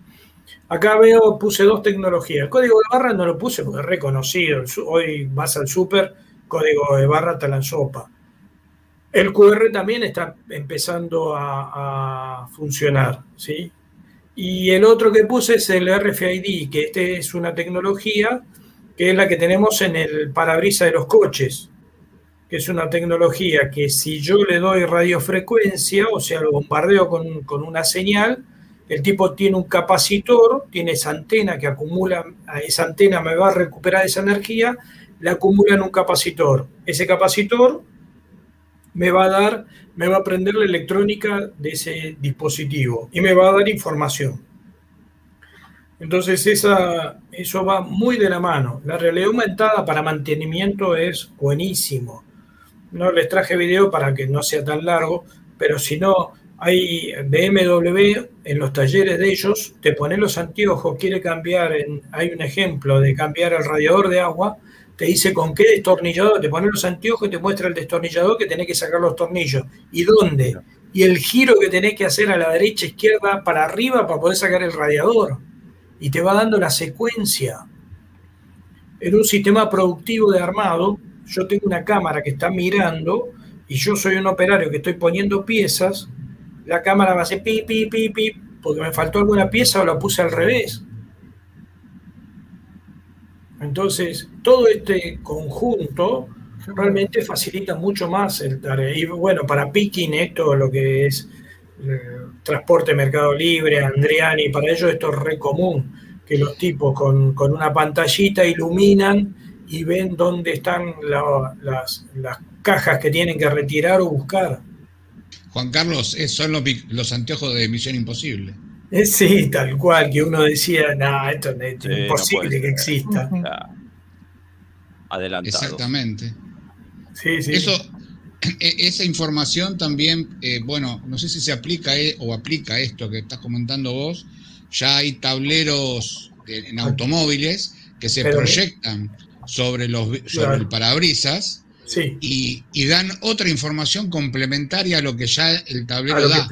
Acá veo, puse dos tecnologías. El código de barra no lo puse porque es reconocido. Hoy vas al súper, código de barra te la sopa. El QR también está empezando a, funcionar, ¿sí? Y el otro que puse es el RFID, que este es una tecnología que es la que tenemos en el parabrisas de los coches, que es una tecnología que si yo le doy radiofrecuencia, o sea, lo bombardeo con, con una señal, el tipo tiene un capacitor, tiene esa antena que acumula, esa antena me va a recuperar esa energía, la acumula en un capacitor. Ese capacitor me va a dar, me va a prender la electrónica de ese dispositivo y me va a dar información. Entonces esa, eso va muy de la mano. La realidad aumentada para mantenimiento es buenísimo. No les traje video para que no sea tan largo, pero si no, hay BMW en los talleres de ellos, te pones los anteojos, quiere cambiar, hay un ejemplo de cambiar el radiador de agua, te dice con qué destornillador, te pones los anteojos y te muestra el destornillador que tenés que sacar los tornillos. ¿Y dónde? Y el giro que tenés que hacer a la derecha, izquierda, para arriba para poder sacar el radiador. Y te va dando la secuencia. En un sistema productivo de armado, yo tengo una cámara que está mirando y yo soy un operario que estoy poniendo piezas la cámara va a hacer pi, pi, pi, pi, porque me faltó alguna pieza o la puse al revés. Entonces, todo este conjunto realmente facilita mucho más el tarea. Y bueno, para picking esto, lo que es eh, transporte Mercado Libre, Andriani, para ellos esto es re común, que los tipos con, una pantallita iluminan y ven dónde están las, cajas que tienen que retirar o buscar. Juan Carlos, son los, los anteojos de Misión Imposible. Sí, tal cual, que uno decía, no, esto es imposible que exista. Adelantado. Exactamente. Eso, e, esa información también, eh, bueno, no sé si se aplica eh, o aplica esto que estás comentando vos. Ya hay tableros en automóviles que se proyectan sobre, los, sobre el parabrisas y, dan otra información complementaria a lo que ya el tablero da.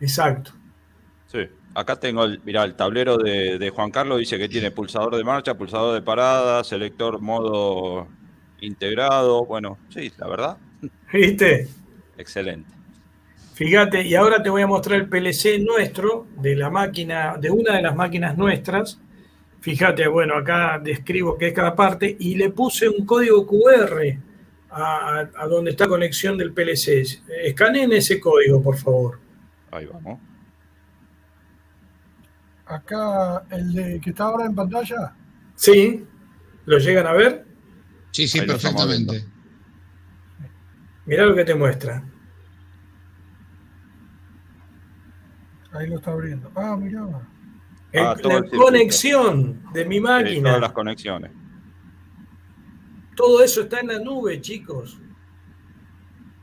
Exacto. Acá tengo, el, mira, el tablero de, de Juan Carlos dice que tiene pulsador de marcha, pulsador de parada, selector modo integrado. Bueno, sí, la verdad. ¿Viste? Excelente. Fíjate, y ahora te voy a mostrar el PLC nuestro, de la máquina, de una de las máquinas nuestras. Fíjate, bueno, acá describo qué es cada parte y le puse un código QR a, donde está conexión del PLC. Escaneen ese código, por favor. Ahí vamos. Acá, el de, que está ahora en pantalla. Sí, ¿lo llegan a ver? Sí, sí, perfectamente. Mira lo que te muestra. Ahí lo está abriendo. Ah, mira. Ah, la conexión de mi máquina. todas las conexiones. Todo eso está en la nube, chicos.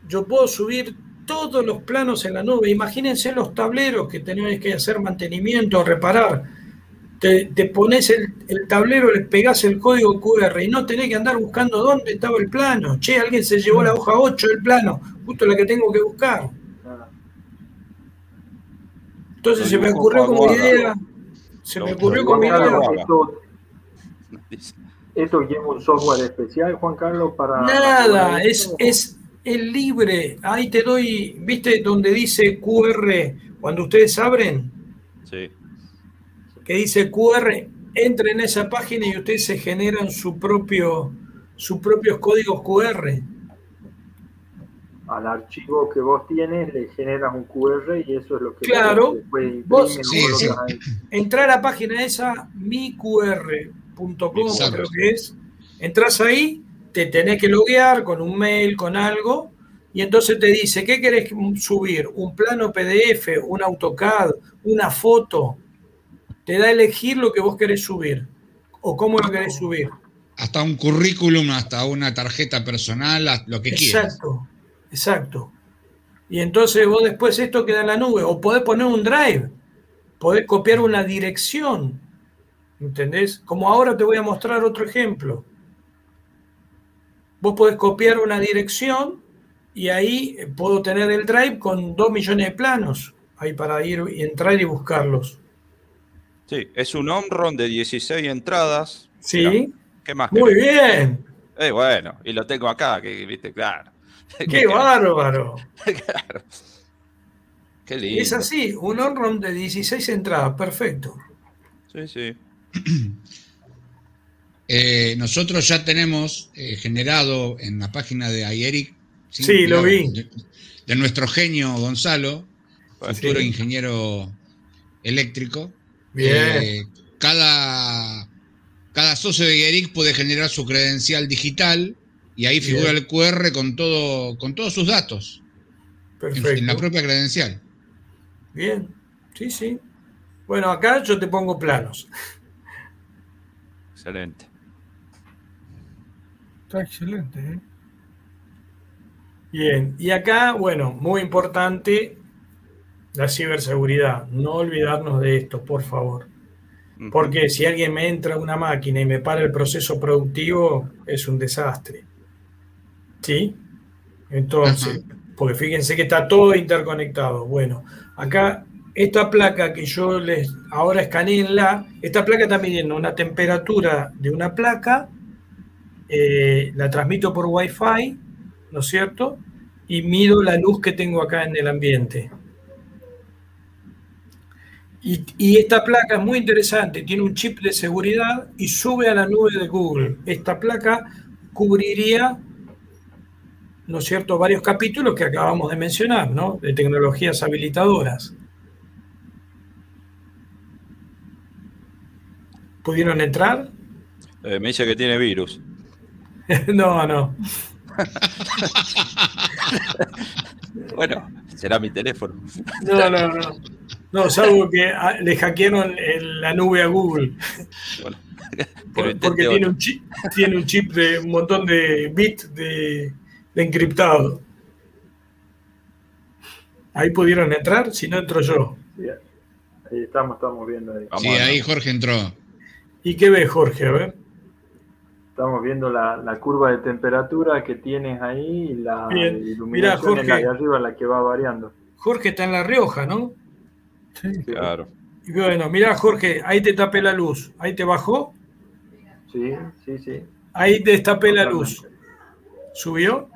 Yo puedo subir todos los planos en la nube. Imagínense los tableros que tenéis que hacer mantenimiento, reparar te, pones el, tablero, le pegás el código QR y no tenés que andar buscando dónde estaba el plano. Che, alguien se llevó la hoja 8 del plano, justo la que tengo que buscar. Entonces se me ocurrió como idea. Se me ocurrió como idea. Esto, lleva un software especial, Juan Carlos, para. Nada, es, es el libre. Ahí te doy, ¿viste donde dice QR cuando ustedes abren? Sí que dice QR, entre en esa página y ustedes se generan su propio, sus propios códigos QR. Al archivo que vos tienes le generas un QR y eso es lo que claro, vos, entra a la página esa miqr.com creo que es, entras ahí, te tenés que loguear con un mail, con algo, y entonces te dice, ¿qué querés subir? ¿Un plano PDF, un AutoCAD, una foto? te da a elegir lo que vos querés subir o cómo lo querés subir. Hasta un currículum, hasta una tarjeta personal, lo que quieras. Exacto, exacto. Y entonces vos después esto queda en la nube, o podés poner un drive, podés copiar una dirección, ¿entendés? Como ahora te voy a mostrar otro ejemplo. Vos podés copiar una dirección y ahí puedo tener el drive con dos millones de planos, ahí para ir y entrar y buscarlos. Sí, es un home de 16 entradas. Sí. ¿Qué más? Muy bien. Eh, bueno, y lo tengo acá, que viste, claro. ¡Qué bárbaro! claro. Qué lindo. Es así, un on de 16 entradas, perfecto. Sí, sí. Eh, nosotros ya tenemos eh, generado en la página de Ayeric. Sí, lo vi. De, nuestro genio Gonzalo, futuro ingeniero eléctrico, eh, cada, cada socio de Yeric puede generar su credencial digital y ahí figura el QR con, todo, con todos sus datos. Perfecto. En, la propia credencial. Bien, sí, sí. Bueno, acá yo te pongo planos. Excelente. Está excelente, ¿eh? Bien, y acá, bueno, muy importante, la ciberseguridad. No olvidarnos de esto, por favor. Porque si alguien me entra a una máquina y me para el proceso productivo, es un desastre. ¿Sí? Entonces, porque fíjense que está todo interconectado. Bueno, acá esta placa que yo les ahora escaneé en la, esta placa está midiendo una temperatura de una placa, eh, la transmito por Wi-Fi, ¿no es cierto? Y mido la luz que tengo acá en el ambiente. Y, esta placa es muy interesante, tiene un chip de seguridad y sube a la nube de Google. Esta placa cubriría, ¿no es cierto?, varios capítulos que acabamos de mencionar, ¿no? De tecnologías habilitadoras. ¿Pudieron entrar? Eh, me dice que tiene virus. no, no. bueno, será mi teléfono. no, no, no. No, salvo que ah, le hackearon la nube a Google. porque tiene un, chip, tiene un chip de un montón de bits de, encriptado. Ahí pudieron entrar, si no entro yo. ahí estamos, estamos viendo ahí. Sí, ahí Jorge entró. ¿Y qué ves, Jorge? A ver. Estamos viendo la, curva de temperatura que tienes ahí y la iluminación Mirá, la de arriba, la que va variando. Jorge está en La Rioja, ¿no? Sí. Claro. Y bueno, mira Jorge, ahí te tapé la luz. ¿Ahí te bajó? Sí, sí, sí. Ahí te destapé la luz. ¿Subió?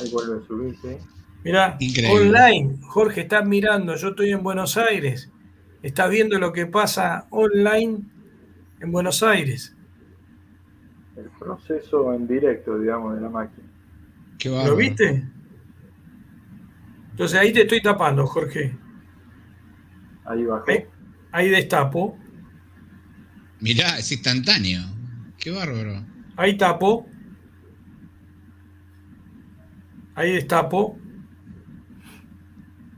Ahí vuelve a subir, sí. Mira, online. Jorge, estás mirando. Yo estoy en Buenos Aires. Estás viendo lo que pasa online en Buenos Aires. El proceso en directo, digamos, de la máquina. ¿Lo viste? Entonces ahí te estoy tapando, Jorge. Ahí bajó. Ahí, destapo. Mirá, es instantáneo. Qué bárbaro. Ahí tapo. Ahí destapo.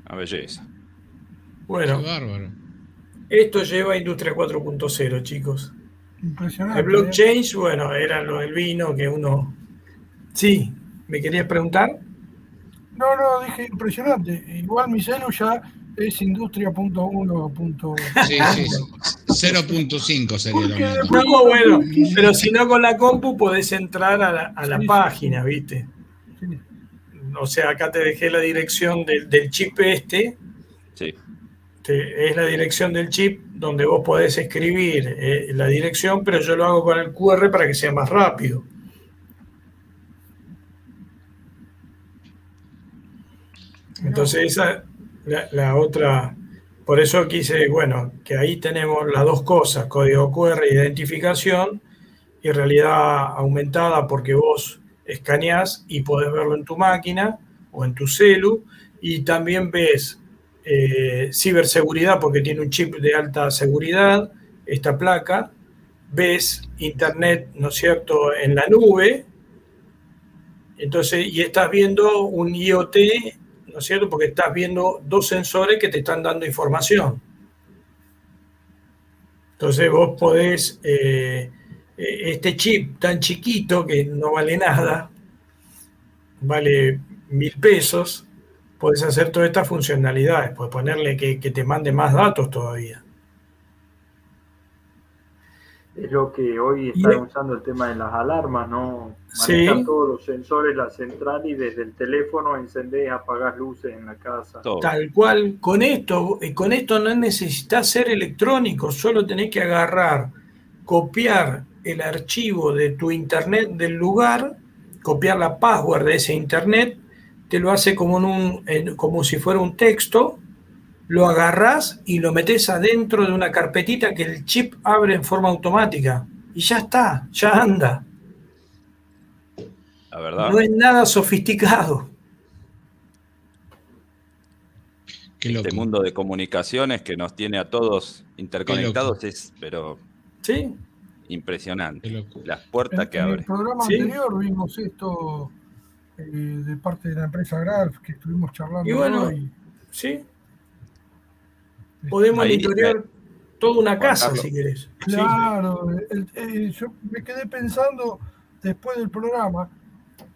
A belleza. Bueno. Qué bárbaro. Esto lleva a Industria 4.0, chicos. Impresionante. El blockchain, bueno, era lo del vino que uno. Sí, ¿me querías preguntar? No, no, dije impresionante. Igual mi celu ya es industria.1. Sí, sí, 0.5 sería lo No, bueno, pero si no con la compu podés entrar a la, página, ¿viste? O sea, acá te dejé la dirección del, chip este. Sí. Es la dirección del chip donde vos podés escribir eh, la dirección, pero yo lo hago con el QR para que sea más rápido. Entonces esa, la, otra, por eso quise, bueno, que ahí tenemos las dos cosas, código QR, identificación y realidad aumentada porque vos escaneás y podés verlo en tu máquina o en tu celu y también ves eh, ciberseguridad porque tiene un chip de alta seguridad, esta placa, ves internet, ¿no es cierto?, en la nube, entonces, y estás viendo un IoT ¿no es cierto? Porque estás viendo dos sensores que te están dando información. Entonces vos podés, eh, este chip tan chiquito que no vale nada, vale mil pesos, podés hacer todas estas funcionalidades, puedes ponerle que, que te mande más datos todavía es lo que hoy están usando el tema de las alarmas, ¿no? Manejar todos los sensores, la central y desde el teléfono encendés, apagás luces en la casa. Tal cual, con esto, eh, con esto no necesitas ser electrónico, solo tenés que agarrar, copiar el archivo de tu internet del lugar, copiar la password de ese internet, te lo hace como, en un, como si fuera un texto, lo agarrás y lo metes adentro de una carpetita que el chip abre en forma automática. Y ya está, ya anda. La verdad. No es nada sofisticado. Este mundo de comunicaciones que nos tiene a todos interconectados es, pero. Sí. Impresionante. Las puertas que abre. En el programa anterior vimos esto eh, de parte de la empresa Graf que estuvimos charlando. Y bueno, sí, Podemos monitorear toda una casa si querés. Claro, yo me quedé pensando después del programa,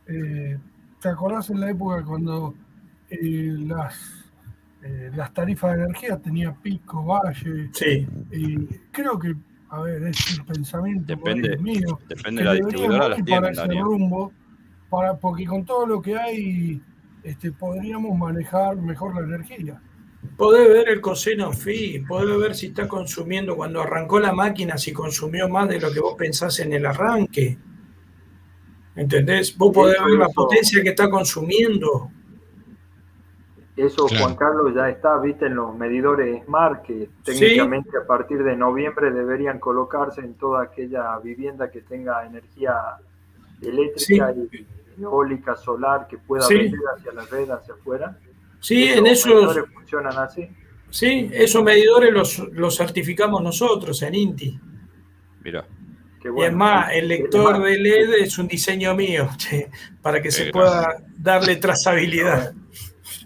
eh, ¿te acordás en la época cuando eh, las, eh, las tarifas de energía tenía pico, valle? Sí. Y creo que, a ver, es un pensamiento depende, mío. Depende de la distribuidora, las para ese rumbo, para, porque con todo lo que hay este, podríamos manejar mejor la energía. Podés ver el coseno phi, podés ver si está consumiendo cuando arrancó la máquina, si consumió más de lo que vos pensás en el arranque. ¿Entendés? Vos podés ver la potencia que está consumiendo. Eso, Juan Carlos, ya está, viste, en los medidores SMART, que técnicamente a partir de noviembre deberían colocarse en toda aquella vivienda que tenga energía eléctrica y eólica, solar, que pueda vender hacia la red, hacia afuera. Sí, en esos... funcionan así. Sí, esos medidores los, los certificamos nosotros en INTI. Mira. y es más, el lector de LED es un diseño mío, para que se pueda darle trazabilidad.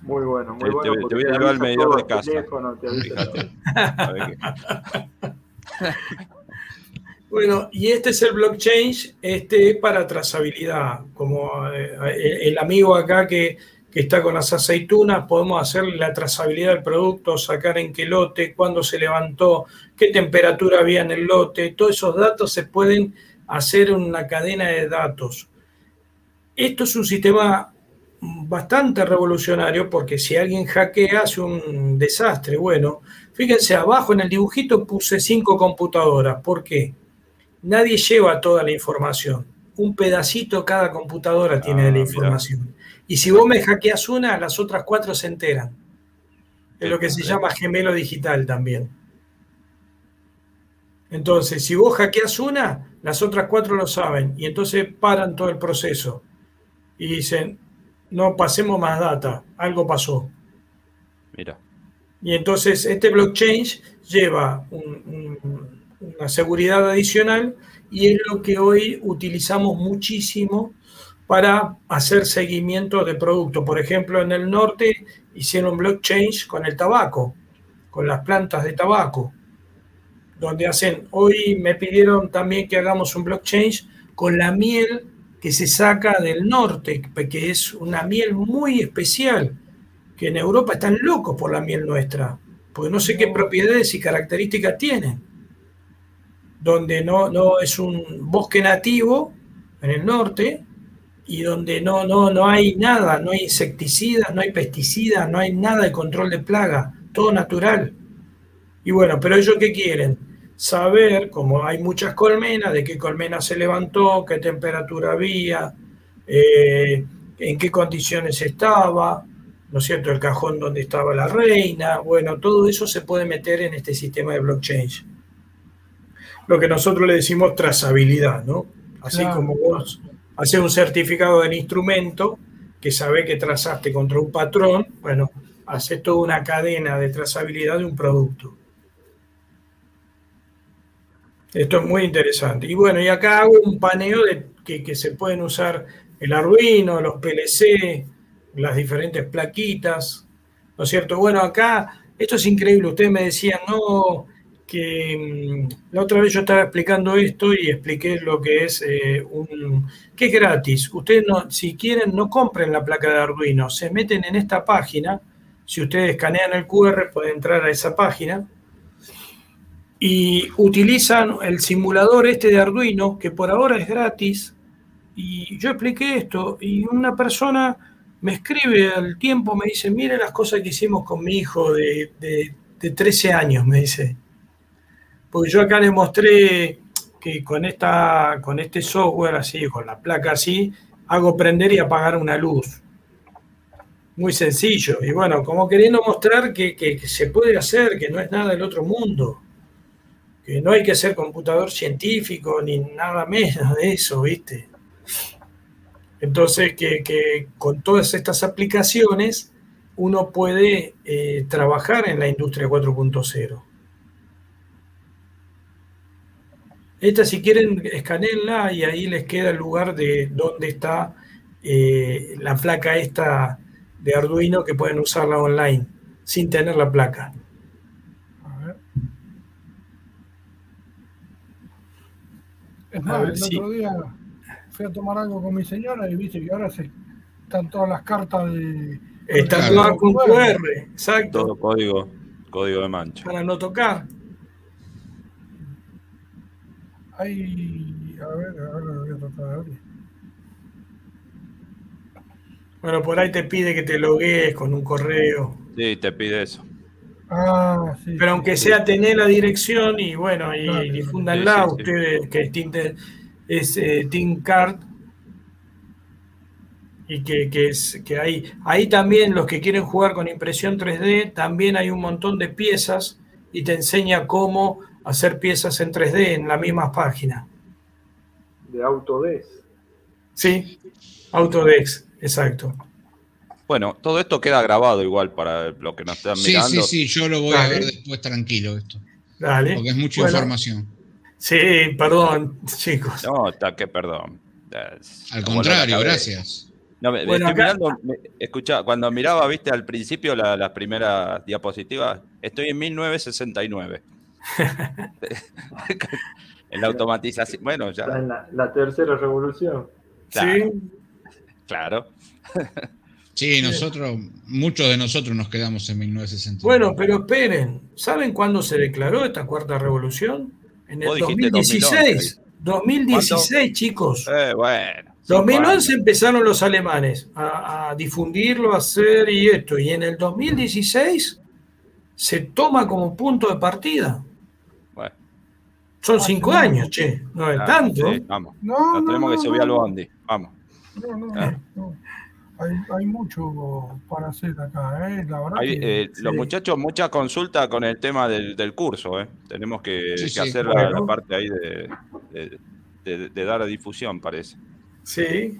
Muy bueno, muy bueno. Te, voy a llevar al medidor de casa. bueno, y este es el blockchain este para trazabilidad. Como eh, el amigo acá que, que, está con las aceitunas, podemos hacer la trazabilidad del producto, sacar en qué lote, cuándo se levantó, qué temperatura había en el lote. Todos esos datos se pueden hacer en una cadena de datos. Esto es un sistema bastante revolucionario porque si alguien hackea hace un desastre. Bueno, fíjense, abajo en el dibujito puse cinco computadoras. ¿Por qué? Nadie lleva toda la información. Un pedacito cada computadora tiene de la ah, información. Y si vos me hackeas una, las otras cuatro se enteran. Es lo que se llama gemelo digital también. Entonces, si vos hackeas una, las otras cuatro lo saben y entonces paran todo el proceso y dicen, no pasemos más data, algo pasó. Mira. Y entonces este blockchain lleva una seguridad adicional y es lo que hoy utilizamos muchísimo para hacer seguimiento de productos. Por ejemplo, en el norte hicieron blockchain con el tabaco, con las plantas de tabaco, donde hacen, hoy me pidieron también que hagamos un blockchain con la miel que se saca del norte, que es una miel muy especial, que en Europa están locos por la miel nuestra, porque no sé qué propiedades y características tiene, donde no, no es un bosque nativo en el norte y donde no, no, no hay nada, no hay insecticidas, no hay pesticidas, no hay nada de control de plaga, todo natural. Y bueno, pero ellos qué quieren? saber, como hay muchas colmenas, de qué colmena se levantó, qué temperatura había, eh, en qué condiciones estaba, ¿no es cierto?, el cajón donde estaba la reina, bueno, todo eso se puede meter en este sistema de blockchain. Lo que nosotros le decimos trazabilidad, ¿no? Así como vos haces un certificado del instrumento que sabe que trazaste contra un patrón, bueno, haces toda una cadena de trazabilidad de un producto. Esto es muy interesante. Y bueno, y acá hago un paneo de que, se pueden usar el Arduino, los PLC, las diferentes plaquitas, ¿no es cierto? Bueno, acá esto es increíble. Ustedes me decían, no, que mm, la otra vez yo estaba explicando esto y expliqué lo que es eh, un... que es gratis. Ustedes, no, si quieren, no compren la placa de Arduino, se meten en esta página. Si ustedes escanean el QR, pueden entrar a esa página y utilizan el simulador este de Arduino, que por ahora es gratis, y yo expliqué esto, y una persona me escribe al tiempo, me dice, mire las cosas que hicimos con mi hijo de, de, 13 años, me dice. Porque yo acá le mostré que con, esta, con este software así, con la placa así, hago prender y apagar una luz. Muy sencillo. Y bueno, como queriendo mostrar que, que se puede hacer, que no es nada del otro mundo que no hay que ser computador científico ni nada menos de eso, ¿viste? Entonces, que, con todas estas aplicaciones uno puede eh, trabajar en la industria 4.0. Esta, si quieren, escanenla y ahí les queda el lugar de donde está eh, la placa esta de Arduino que pueden usarla online sin tener la placa. Es más, el otro día fui a tomar algo con mi señora y viste que ahora se, están todas las cartas de. Están todas con QR, exacto. Todo código, código de mancha. Para no tocar. Hay. A ver, a ver, voy a tratar de abrir. Bueno, por ahí te pide que te loguees con un correo. Sí, te pide eso. Ah, Pero aunque sea tener la dirección y bueno, y difúndanla ustedes, que es, Team, es eh, Team Card. y que, que, es, que hay, ahí también los que quieren jugar con impresión 3D, también hay un montón de piezas y te enseña cómo hacer piezas en 3D en la misma página. De Autodesk. Sí, Autodesk, exacto. Bueno, todo esto queda grabado igual para lo que nos están mirando. Sí, sí, sí, yo lo voy a ver después tranquilo esto. Dale. Porque es mucha información. Sí, perdón, chicos. No, está que perdón. Al contrario, gracias. No, me, estoy mirando, escucha, cuando miraba, viste, al principio las primeras diapositivas, estoy en 1969. en la automatización, bueno, ya. En la, tercera revolución. Sí. Claro. Sí, nosotros, muchos de nosotros nos quedamos en 1969. Bueno, pero esperen, ¿saben cuándo se declaró esta cuarta revolución? En el 2016. 2016, chicos. Eh, bueno. 2011 empezaron los alemanes a, difundirlo, a hacer y esto. Y en el 2016 se toma como punto de partida. Son cinco años, che. No es tanto. vamos. No, tenemos que subir al bondi. Vamos. No, no, ah. no. Hay, mucho para hacer acá, ¿eh? La verdad eh, Los muchachos, mucha consulta con el tema del, curso, ¿eh? Tenemos que, hacer la, parte ahí de, de, dar difusión, parece. Sí.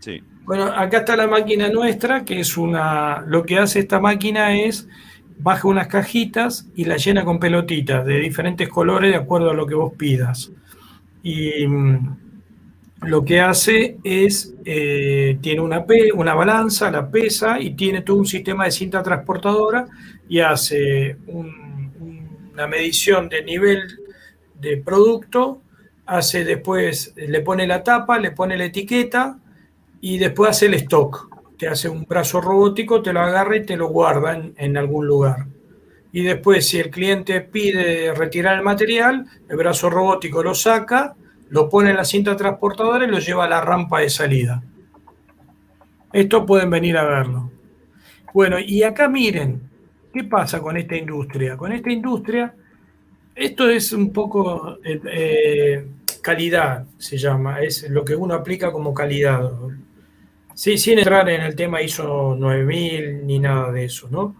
Sí. Bueno, acá está la máquina nuestra, que es una. Lo que hace esta máquina es baja unas cajitas y la llena con pelotitas de diferentes colores de acuerdo a lo que vos pidas. Y mm, lo que hace es, eh, tiene una, una balanza, la pesa y tiene todo un sistema de cinta transportadora y hace una medición de nivel de producto, hace después, le pone la tapa, le pone la etiqueta y después hace el stock. Te hace un brazo robótico, te lo agarra y te lo guarda en, algún lugar. Y después, si el cliente pide retirar el material, el brazo robótico lo saca lo pone en la cinta transportadora y lo lleva a la rampa de salida. Esto pueden venir a verlo. Bueno, y acá miren, ¿qué pasa con esta industria? Con esta industria, esto es un poco eh, eh, calidad, se llama, es lo que uno aplica como calidad. Sí, sin entrar en el tema ISO 9000 ni nada de eso, ¿no?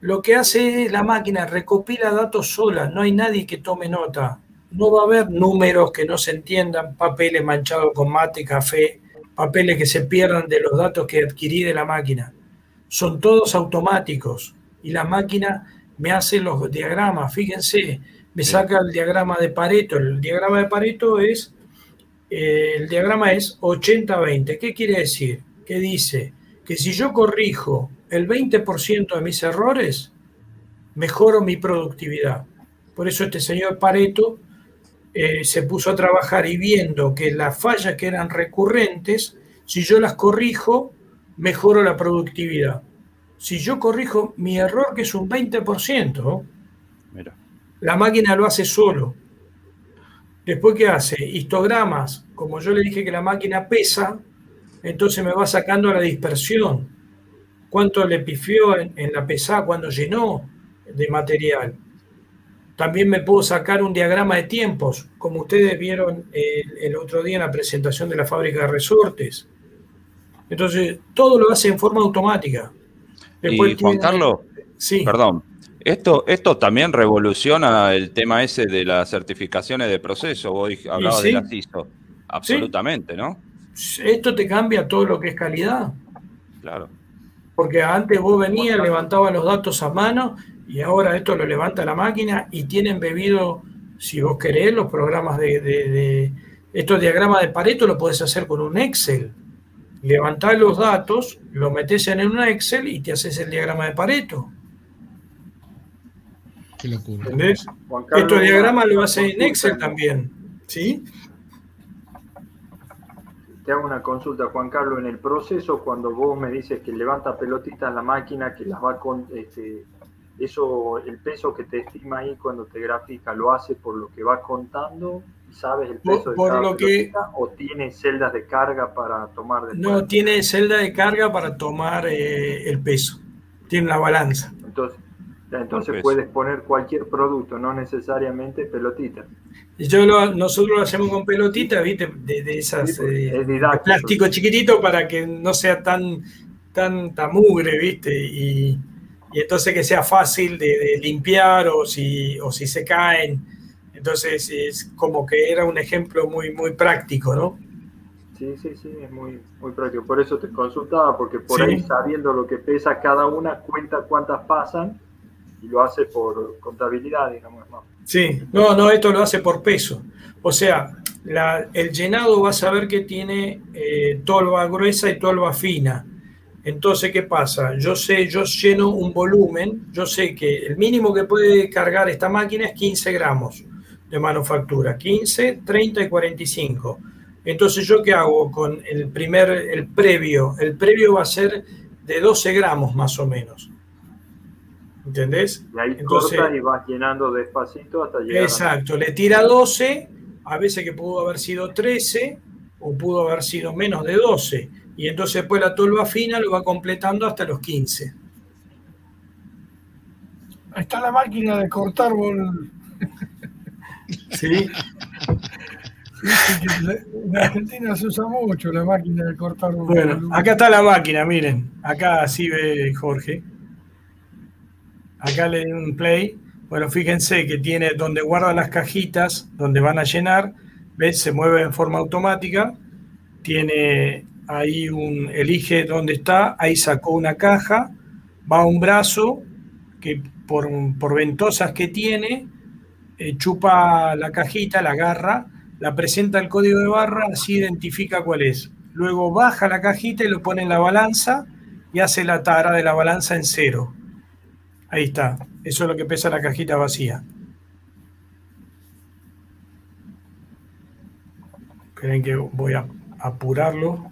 Lo que hace la máquina, recopila datos sola, no hay nadie que tome nota no va a haber números que no se entiendan, papeles manchados con mate, café, papeles que se pierdan de los datos que adquirí de la máquina. Son todos automáticos y la máquina me hace los diagramas. Fíjense, me saca el diagrama de Pareto. El diagrama de Pareto es, eh, el diagrama es 80-20. ¿Qué quiere decir? Que dice que si yo corrijo el 20% de mis errores, mejoro mi productividad. Por eso este señor Pareto eh, se puso a trabajar y viendo que las fallas que eran recurrentes, si yo las corrijo, mejoro la productividad. Si yo corrijo mi error, que es un 20%, la máquina lo hace solo. Después, ¿qué hace? Histogramas. Como yo le dije que la máquina pesa, entonces me va sacando la dispersión. ¿Cuánto le pifió en, en la pesada cuando llenó de material? También me puedo sacar un diagrama de tiempos, como ustedes vieron el, otro día en la presentación de la fábrica de resortes. Entonces, todo lo hace en forma automática. y Juan Carlos, sí. perdón, esto, esto también revoluciona el tema ese de las certificaciones de proceso. Vos hablabas de la CISO. Absolutamente, ¿no? Esto te cambia todo lo que es calidad. Claro. Porque antes vos venías, levantabas los datos a mano y ahora esto lo levanta la máquina y tienen bebido, si vos querés, los programas de, estos diagramas de Pareto lo podés hacer con un Excel. Levantás los datos, lo metes en un Excel y te haces el diagrama de Pareto. Qué locura. ¿Entendés? Estos diagramas lo hace en Excel también. ¿Sí? Te hago una consulta, Juan Carlos. En el proceso, cuando vos me dices que levanta pelotitas en la máquina, que las va con, este, eso, el peso que te estima ahí cuando te grafica, ¿lo hace por lo que va contando? ¿Sabes el peso de por lo que ¿O tiene celdas de carga para tomar después? No, tiene celda de carga para tomar eh, el peso. Tiene la balanza. Entonces, Entonces puedes poner cualquier producto, no necesariamente pelotita. Yo nosotros lo hacemos con pelotitas, ¿viste? De, esas pues, eh, plástico chiquitito para que no sea tan tanta mugre, ¿viste? Y, entonces que sea fácil de, limpiar o si, o si se caen. Entonces es como que era un ejemplo muy, muy práctico, ¿no? Sí, sí, sí, es muy, muy práctico. Por eso te consultaba, porque por ahí sabiendo lo que pesa cada una, cuenta cuántas pasan y lo hace por contabilidad, digamos. Sí, no, no, esto lo hace por peso. O sea, el llenado va a saber que tiene eh, tolva gruesa y tolva fina. Entonces, ¿qué pasa? Yo sé, yo lleno un volumen, yo sé que el mínimo que puede cargar esta máquina es 15 gramos de manufactura, 15, 30 y 45. Entonces, ¿yo qué hago con el primer, el previo? El previo va a ser de 12 gramos más o menos. ¿Entendés? Y ahí Entonces, corta y vas llenando despacito hasta llegar. Exacto, le tira 12, a veces que pudo haber sido 13 o pudo haber sido menos de 12 y entonces después la tolva fina lo va completando hasta los 15. Ahí está la máquina de cortar bol. Sí. En Argentina se usa mucho la máquina de cortar bol. Bueno, acá está la máquina, miren. Acá así ve Jorge. Acá le doy un play. Bueno, fíjense que tiene donde guarda las cajitas, donde van a llenar. ¿Ves? Se mueve en forma automática. Tiene ahí un, elige dónde está, ahí sacó una caja, va a un brazo que por, por ventosas que tiene, eh, chupa la cajita, la agarra, la presenta el código de barra, así identifica cuál es. Luego baja la cajita y lo pone en la balanza y hace la tara de la balanza en cero. Ahí está, eso es lo que pesa la cajita vacía. Esperen que voy a apurarlo.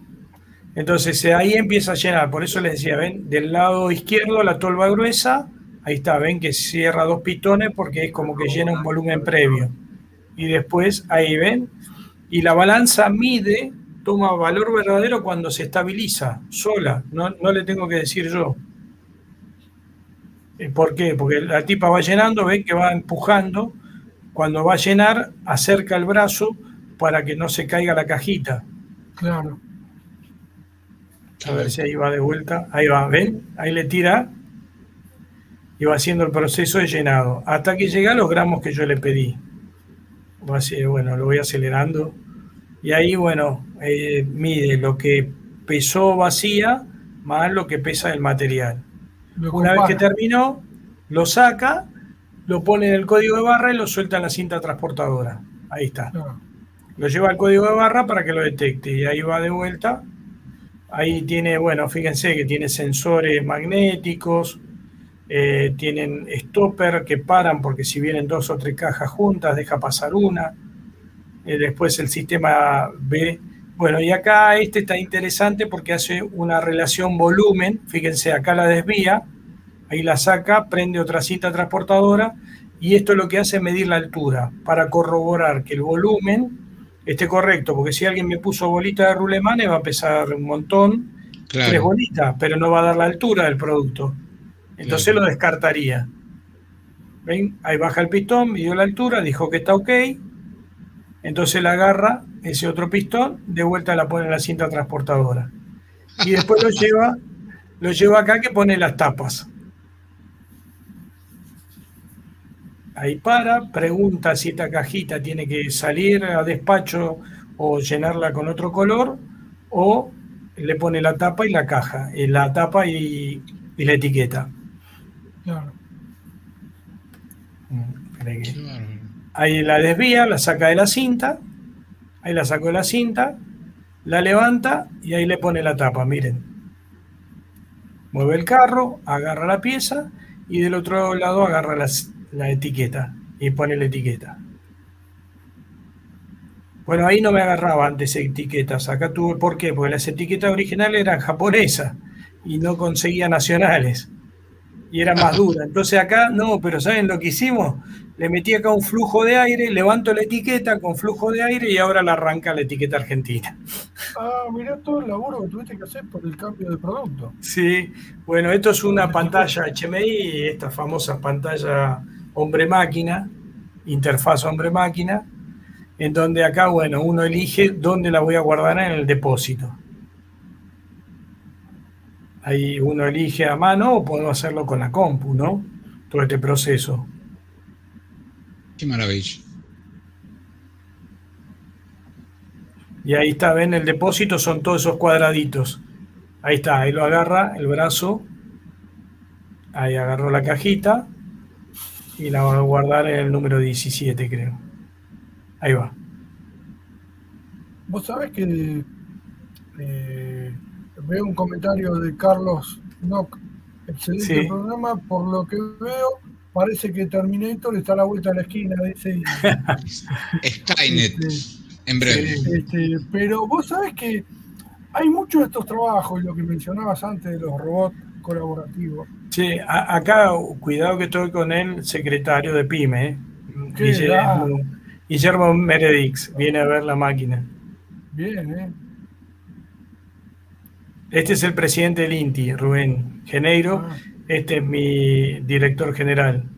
Entonces eh, ahí empieza a llenar, por eso les decía, ven, del lado izquierdo la tolva gruesa, ahí está, ven que cierra dos pitones porque es como que llena un volumen previo. Y después ahí ven, y la balanza mide, toma valor verdadero cuando se estabiliza, sola, no, no le tengo que decir yo. Eh, ¿Por qué? Porque la tipa va llenando, ven que va empujando, cuando va a llenar, acerca el brazo para que no se caiga la cajita. Claro. A ver si ahí va de vuelta. Ahí va, ¿ven? Ahí le tira y va haciendo el proceso de llenado. Hasta que llega a los gramos que yo le pedí. bueno, lo voy acelerando. Y ahí, bueno, eh, mide lo que pesó vacía más lo que pesa el material. Una vez que terminó, lo saca, lo pone en el código de barra y lo suelta en la cinta transportadora. Ahí está. Lo lleva al código de barra para que lo detecte. Y ahí va de vuelta Ahí tiene, bueno, fíjense que tiene sensores magnéticos, eh, tienen stopper que paran porque si vienen dos o tres cajas juntas, deja pasar una. Eh, después el sistema B. Bueno, y acá este está interesante porque hace una relación volumen. Fíjense, acá la desvía, ahí la saca, prende otra cinta transportadora y esto lo que hace es medir la altura para corroborar que el volumen esté correcto, porque si alguien me puso bolita de rulemane va a pesar un montón, tres bolitas, pero no va a dar la altura del producto. Entonces lo descartaría. ¿Ven? Ahí baja el pistón, midió la altura, dijo que está ok. Entonces la agarra ese otro pistón, de vuelta la pone en la cinta transportadora. Y después lo lleva, lo lleva acá que pone las tapas. ahí para, pregunta si esta cajita tiene que salir a despacho o llenarla con otro color, o le pone la tapa y la caja, eh, la tapa y, la etiqueta. Ahí la desvía, la saca de la cinta, ahí la sacó de la cinta, la levanta y ahí le pone la tapa, miren. Mueve el carro, agarra la pieza y del otro lado agarra la etiqueta y pone la etiqueta. Bueno, ahí no me agarraba antes etiquetas. Acá tuve, ¿por qué? Porque las etiquetas originales eran japonesas y no conseguía nacionales. Y era más dura. Entonces acá, no, pero ¿saben lo que hicimos? Le metí acá un flujo de aire, levanto la etiqueta con flujo de aire y ahora la arranca la etiqueta argentina. Ah, mirá todo el laburo que tuviste que hacer por el cambio de producto. Sí, bueno, esto es una pantalla HMI, esta famosa pantalla hombre-máquina, interfaz hombre-máquina, en donde acá, bueno, uno elige dónde la voy a guardar en el depósito. Ahí uno elige a mano o puedo hacerlo con la compu, ¿no? Todo este proceso. Qué maravilla. Y ahí está, ven, el depósito son todos esos cuadraditos. Ahí está, ahí lo agarra el brazo. Ahí agarró la cajita y la va a guardar en el número 17, creo. Ahí va. Vos sabés que eh, veo un comentario de Carlos Nock. Excelente programa. Por lo que veo, parece que Terminator está a la vuelta de la esquina, dice. Skynet, este, en breve. Este, pero vos sabés que hay muchos de estos trabajos, lo que mencionabas antes de los robots colaborativos. Sí, acá cuidado que estoy con el secretario de PYME, ¿eh? Guillermo, Guillermo Meredix, viene a ver la máquina. Bien, ¿eh? Este es el presidente del INTI, Rubén Geneiro. Ah. Este es mi director general.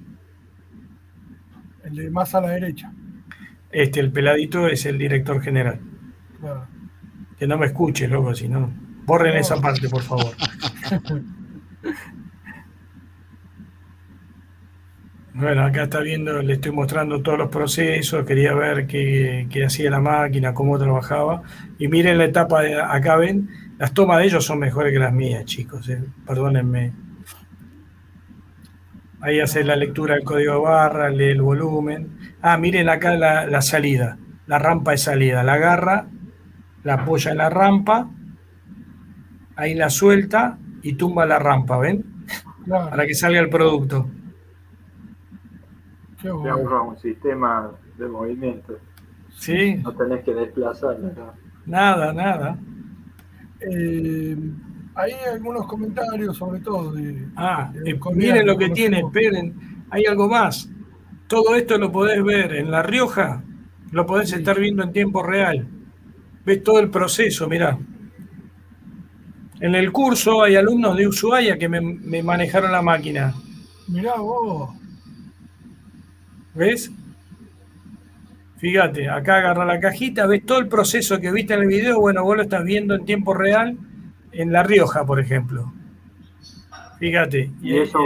El de más a la derecha. Este, el peladito, es el director general. Que no me escuche, loco, si no. Borren esa parte, por favor. Bueno, acá está viendo, le estoy mostrando todos los procesos, quería ver qué, qué hacía la máquina, cómo trabajaba. Y miren la etapa, de, acá ven, las tomas de ellos son mejores que las mías, chicos, eh. perdónenme. Ahí hace la lectura del código de barra, lee el volumen. Ah, miren acá la, la salida, la rampa de salida. La agarra, la apoya en la rampa, ahí la suelta y tumba la rampa, ¿ven? Para que salga el producto. Qué un sistema de movimiento. Sí. No tenés que desplazar. Nada, nada. Eh, hay algunos comentarios, sobre todo de. Ah, eh, miren lo que tiene, esperen. Hay algo más. Todo esto lo podés ver en La Rioja, lo podés estar viendo en tiempo real. Ves todo el proceso, mirá. En el curso hay alumnos de Ushuaia que me, me manejaron la máquina. Mirá vos. ¿Ves? Fíjate, acá agarra la cajita, ves todo el proceso que viste en el video, bueno, vos lo estás viendo en tiempo real en La Rioja, por ejemplo. Fíjate. ¿Y eso,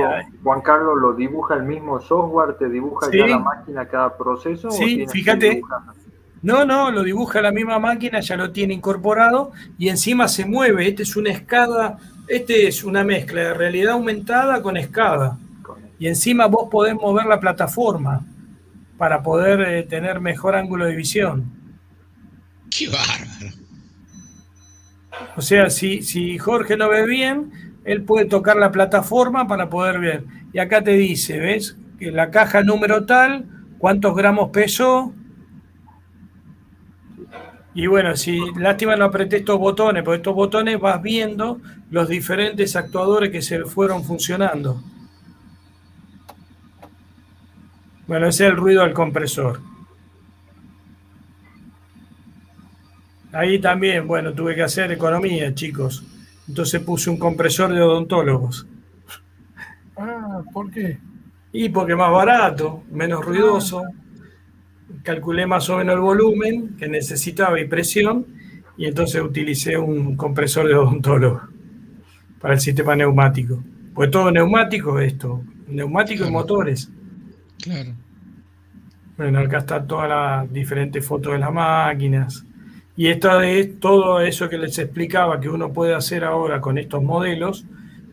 Juan Carlos, lo dibuja el mismo software? ¿Te dibuja ya la máquina cada proceso? Sí, fíjate. No, no, lo dibuja la misma máquina, ya lo tiene incorporado y encima se mueve. Este es una escada, este es una mezcla de realidad aumentada con escada. Y encima vos podés mover la plataforma para poder eh, tener mejor ángulo de visión. Qué bárbaro. O sea, si, si Jorge no ve bien, él puede tocar la plataforma para poder ver. Y acá te dice, ¿ves? Que la caja número tal, cuántos gramos pesó. Y bueno, si lástima no apreté estos botones, porque estos botones vas viendo los diferentes actuadores que se fueron funcionando. Bueno, ese es el ruido del compresor. Ahí también, bueno, tuve que hacer economía, chicos. Entonces puse un compresor de odontólogos. Ah, ¿por qué? Y porque más barato, menos ruidoso. Calculé más o menos el volumen que necesitaba y presión, y entonces utilicé un compresor de odontólogo para el sistema neumático. Pues todo neumático esto, neumático y motores. Claro. Bueno, acá está todas las diferentes fotos de las máquinas. Y esto es todo eso que les explicaba que uno puede hacer ahora con estos modelos.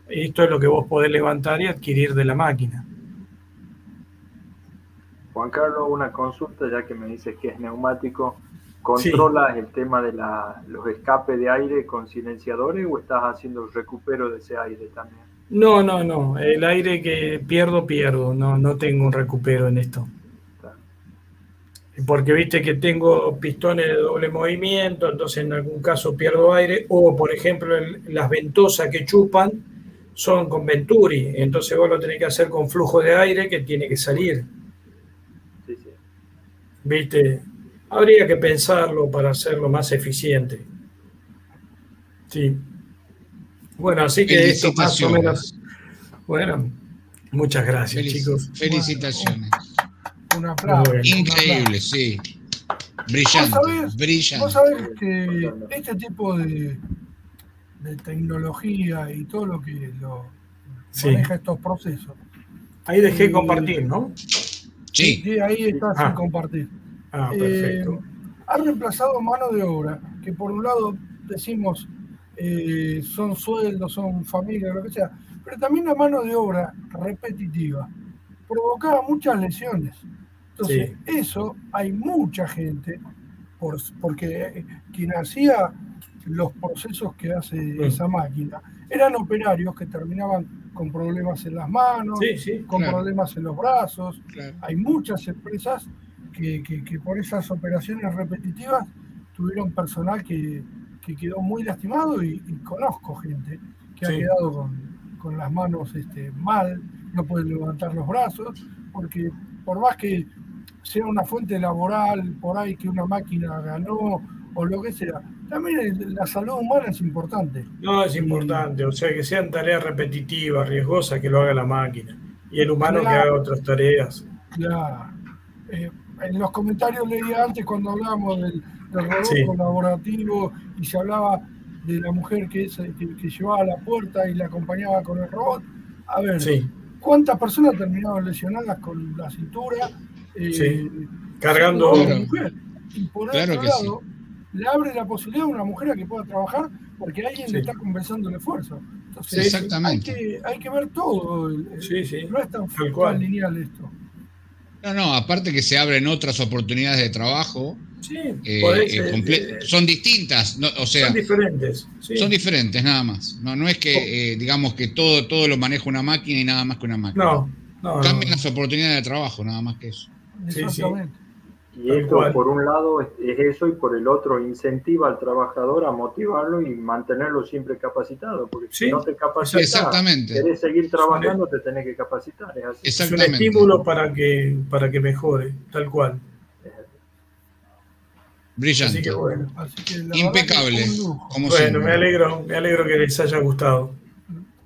Esto es lo que vos podés levantar y adquirir de la máquina. Juan Carlos, una consulta, ya que me dices que es neumático. ¿Controlas el tema de los escapes de aire con silenciadores o estás haciendo el recupero de ese aire también? No, no, no. El aire que pierdo, pierdo. No, no tengo un recupero en esto. Porque viste que tengo pistones de doble movimiento, entonces en algún caso pierdo aire. O, por ejemplo, las ventosas que chupan son con Venturi, entonces vos lo tenés que hacer con flujo de aire que tiene que salir. Sí, sí. ¿Viste? Habría que pensarlo para hacerlo más eficiente. Sí. Bueno, así que esto más o menos. Bueno, muchas gracias, chicos. Felicitaciones. un aplauso. Increíble, sí. Brillante, brillante. Vos sabés que este tipo de, de tecnología y todo lo que lo maneja estos procesos. Ahí dejé compartir, ¿no? Sí. ahí está sin ah. compartir. Ah, perfecto. Eh, ha reemplazado mano de obra, que por un lado decimos eh, son sueldos, son familias, lo que sea, pero también la mano de obra repetitiva provocaba muchas lesiones. Entonces, eso hay mucha gente, por, porque quien hacía los procesos que hace mm. esa máquina eran operarios que terminaban con problemas en las manos, con problemas en los brazos. Hay muchas empresas que, por esas operaciones repetitivas tuvieron personal que, quedó muy lastimado y, conozco gente que ha quedado con, las manos este, mal, no puede levantar los brazos, porque por más que sea una fuente laboral, por ahí que una máquina ganó o lo que sea, también la salud humana es importante. No, es importante, o sea, que sean tareas repetitivas, riesgosas, que lo haga la máquina. Y el humano que haga otras tareas. Claro. Eh, en los comentarios leía antes cuando hablábamos del, robot colaborativo y se hablaba de la mujer que, que, llevaba la puerta y la acompañaba con el robot. A ver, ¿cuántas personas terminaron lesionadas con la cintura? Eh, Cargando. Mujer? Y por otro lado, le abre la posibilidad a una mujer a que pueda trabajar porque alguien le está compensando el esfuerzo. Entonces, Exactamente. Hay que, hay que ver todo. Sí, sí. No es tan, tan lineal esto. No, no, aparte que se abren otras oportunidades de trabajo. Sí, eh, eh, eh, son distintas, o sea, son diferentes. Son diferentes, nada más. No, no es que, digamos, que todo, todo lo maneja una máquina y nada más que una máquina. No, no Cambian las oportunidades de trabajo, nada más que eso. Exactamente. Y esto, por un lado, es eso, y por el otro, incentiva al trabajador a motivarlo y mantenerlo siempre capacitado. Porque si no te capacitas, Exactamente. querés seguir trabajando, te tenés que capacitar. Es, un estímulo para que, para que mejore, tal cual. Brillante. Impecable. bueno, me alegro, me alegro que les haya gustado.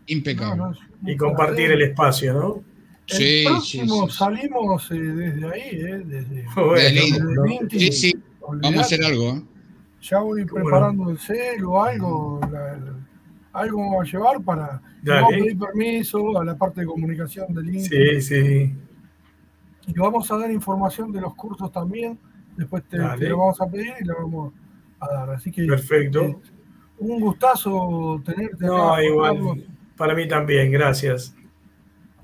Impecable. y compartir el espacio, ¿no? El próximo salimos eh, desde ahí, eh, desde, sí, sí. Vamos a hacer algo. ¿eh? Ya voy preparando el cel o algo, algo vamos a llevar para vamos a pedir permiso a la parte de comunicación del INTI. Sí, sí. Y vamos a dar información de los cursos también. Después te, lo vamos a pedir y lo vamos a dar. Así que perfecto. Eh, un gustazo tenerte. No, igual. Para mí también, gracias.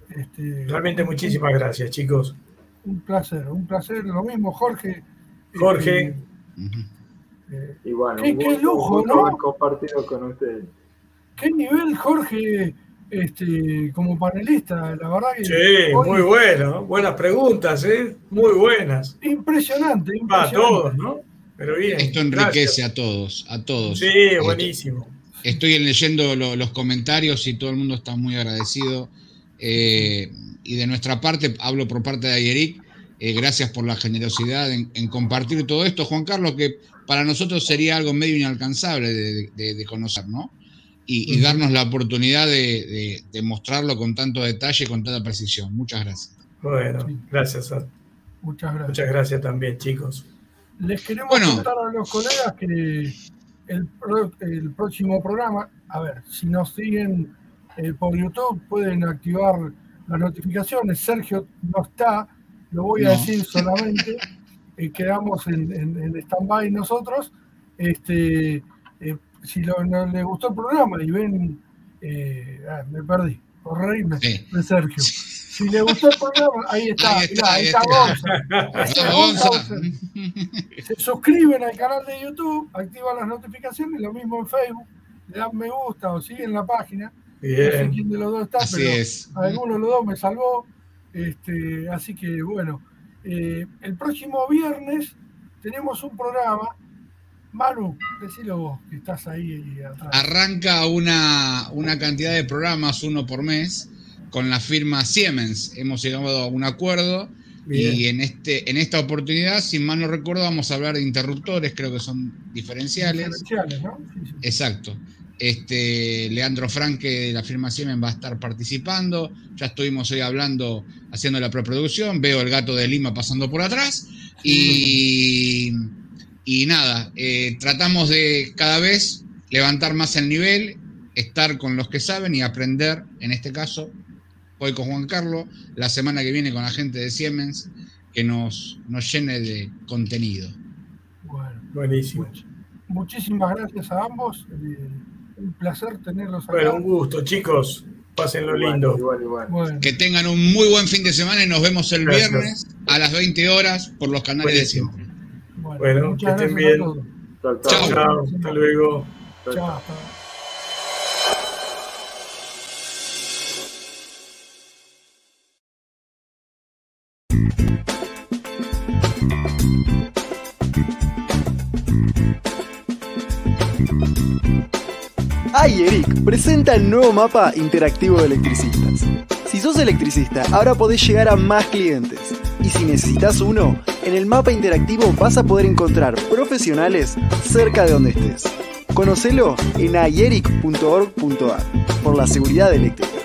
Este, Realmente muchísimas gracias, chicos. Un placer, un placer. Lo mismo, Jorge. Jorge. Eh, y bueno, qué, lujo, ¿no? compartido con ustedes. Qué nivel, Jorge, este, como panelista, la verdad que. Sí, muy bueno, buenas preguntas, ¿eh? Muy buenas. Impresionante, A todos, ¿no? Pero bien. Esto enriquece a todos, a todos. Sí, buenísimo. Estoy leyendo los comentarios y todo el mundo está muy agradecido eh, y de nuestra parte, hablo por parte de Ayeric, eh, gracias por la generosidad en, compartir todo esto, Juan Carlos, que para nosotros sería algo medio inalcanzable de, conocer, ¿no? Y, darnos la oportunidad de, mostrarlo con tanto detalle, con tanta precisión. Muchas gracias. Bueno, gracias. Muchas gracias. Muchas gracias también, chicos. Les queremos contar a los colegas que el, el próximo programa, a ver, si nos siguen eh, por YouTube pueden activar las notificaciones. Sergio no está, lo voy a decir solamente. Eh, quedamos en, en, stand-by nosotros. Este, eh, si no les gustó el programa y ven, ah, me perdí, por reírme de Sergio. Si les gustó el programa, ahí está, ahí está, Se suscriben al canal de YouTube, activan las notificaciones, lo mismo en Facebook, le dan me gusta o siguen la página. No sé quién de los dos está, pero alguno de los dos me salvó. Este, así que bueno, eh, el próximo viernes tenemos un programa Manu, decilo vos, que estás ahí atrás. Arranca una, una cantidad de programas, uno por mes, con la firma Siemens. Hemos llegado a un acuerdo y en, este, en esta oportunidad, si mal no recuerdo, vamos a hablar de interruptores, creo que son diferenciales. Diferenciales, ¿no? Exacto. Este, Leandro Franque de la firma Siemens va a estar participando. Ya estuvimos hoy hablando, haciendo la preproducción. Veo el gato de Lima pasando por atrás. Y, y nada, eh, tratamos de cada vez levantar más el nivel, estar con los que saben y aprender, en este caso, hoy con Juan Carlos, la semana que viene con la gente de Siemens, que nos, nos llene de contenido. Bueno, buenísimo. muchísimas gracias a ambos. Eh, un placer tenerlos acá. Bueno, un gusto, chicos. Pásenlo lindo. Que tengan un muy buen fin de semana y nos vemos el viernes a las 20 horas por los canales de siempre. Bueno, que estén bien. Chao, chao. Hasta luego. Chao. Eric presenta el nuevo mapa interactivo de electricistas. Si sos electricista, ahora podés llegar a más clientes. Y si necesitas uno, en el mapa interactivo vas a poder encontrar profesionales cerca de donde estés. Conocelo en ayeric.org.ar por la seguridad eléctrica.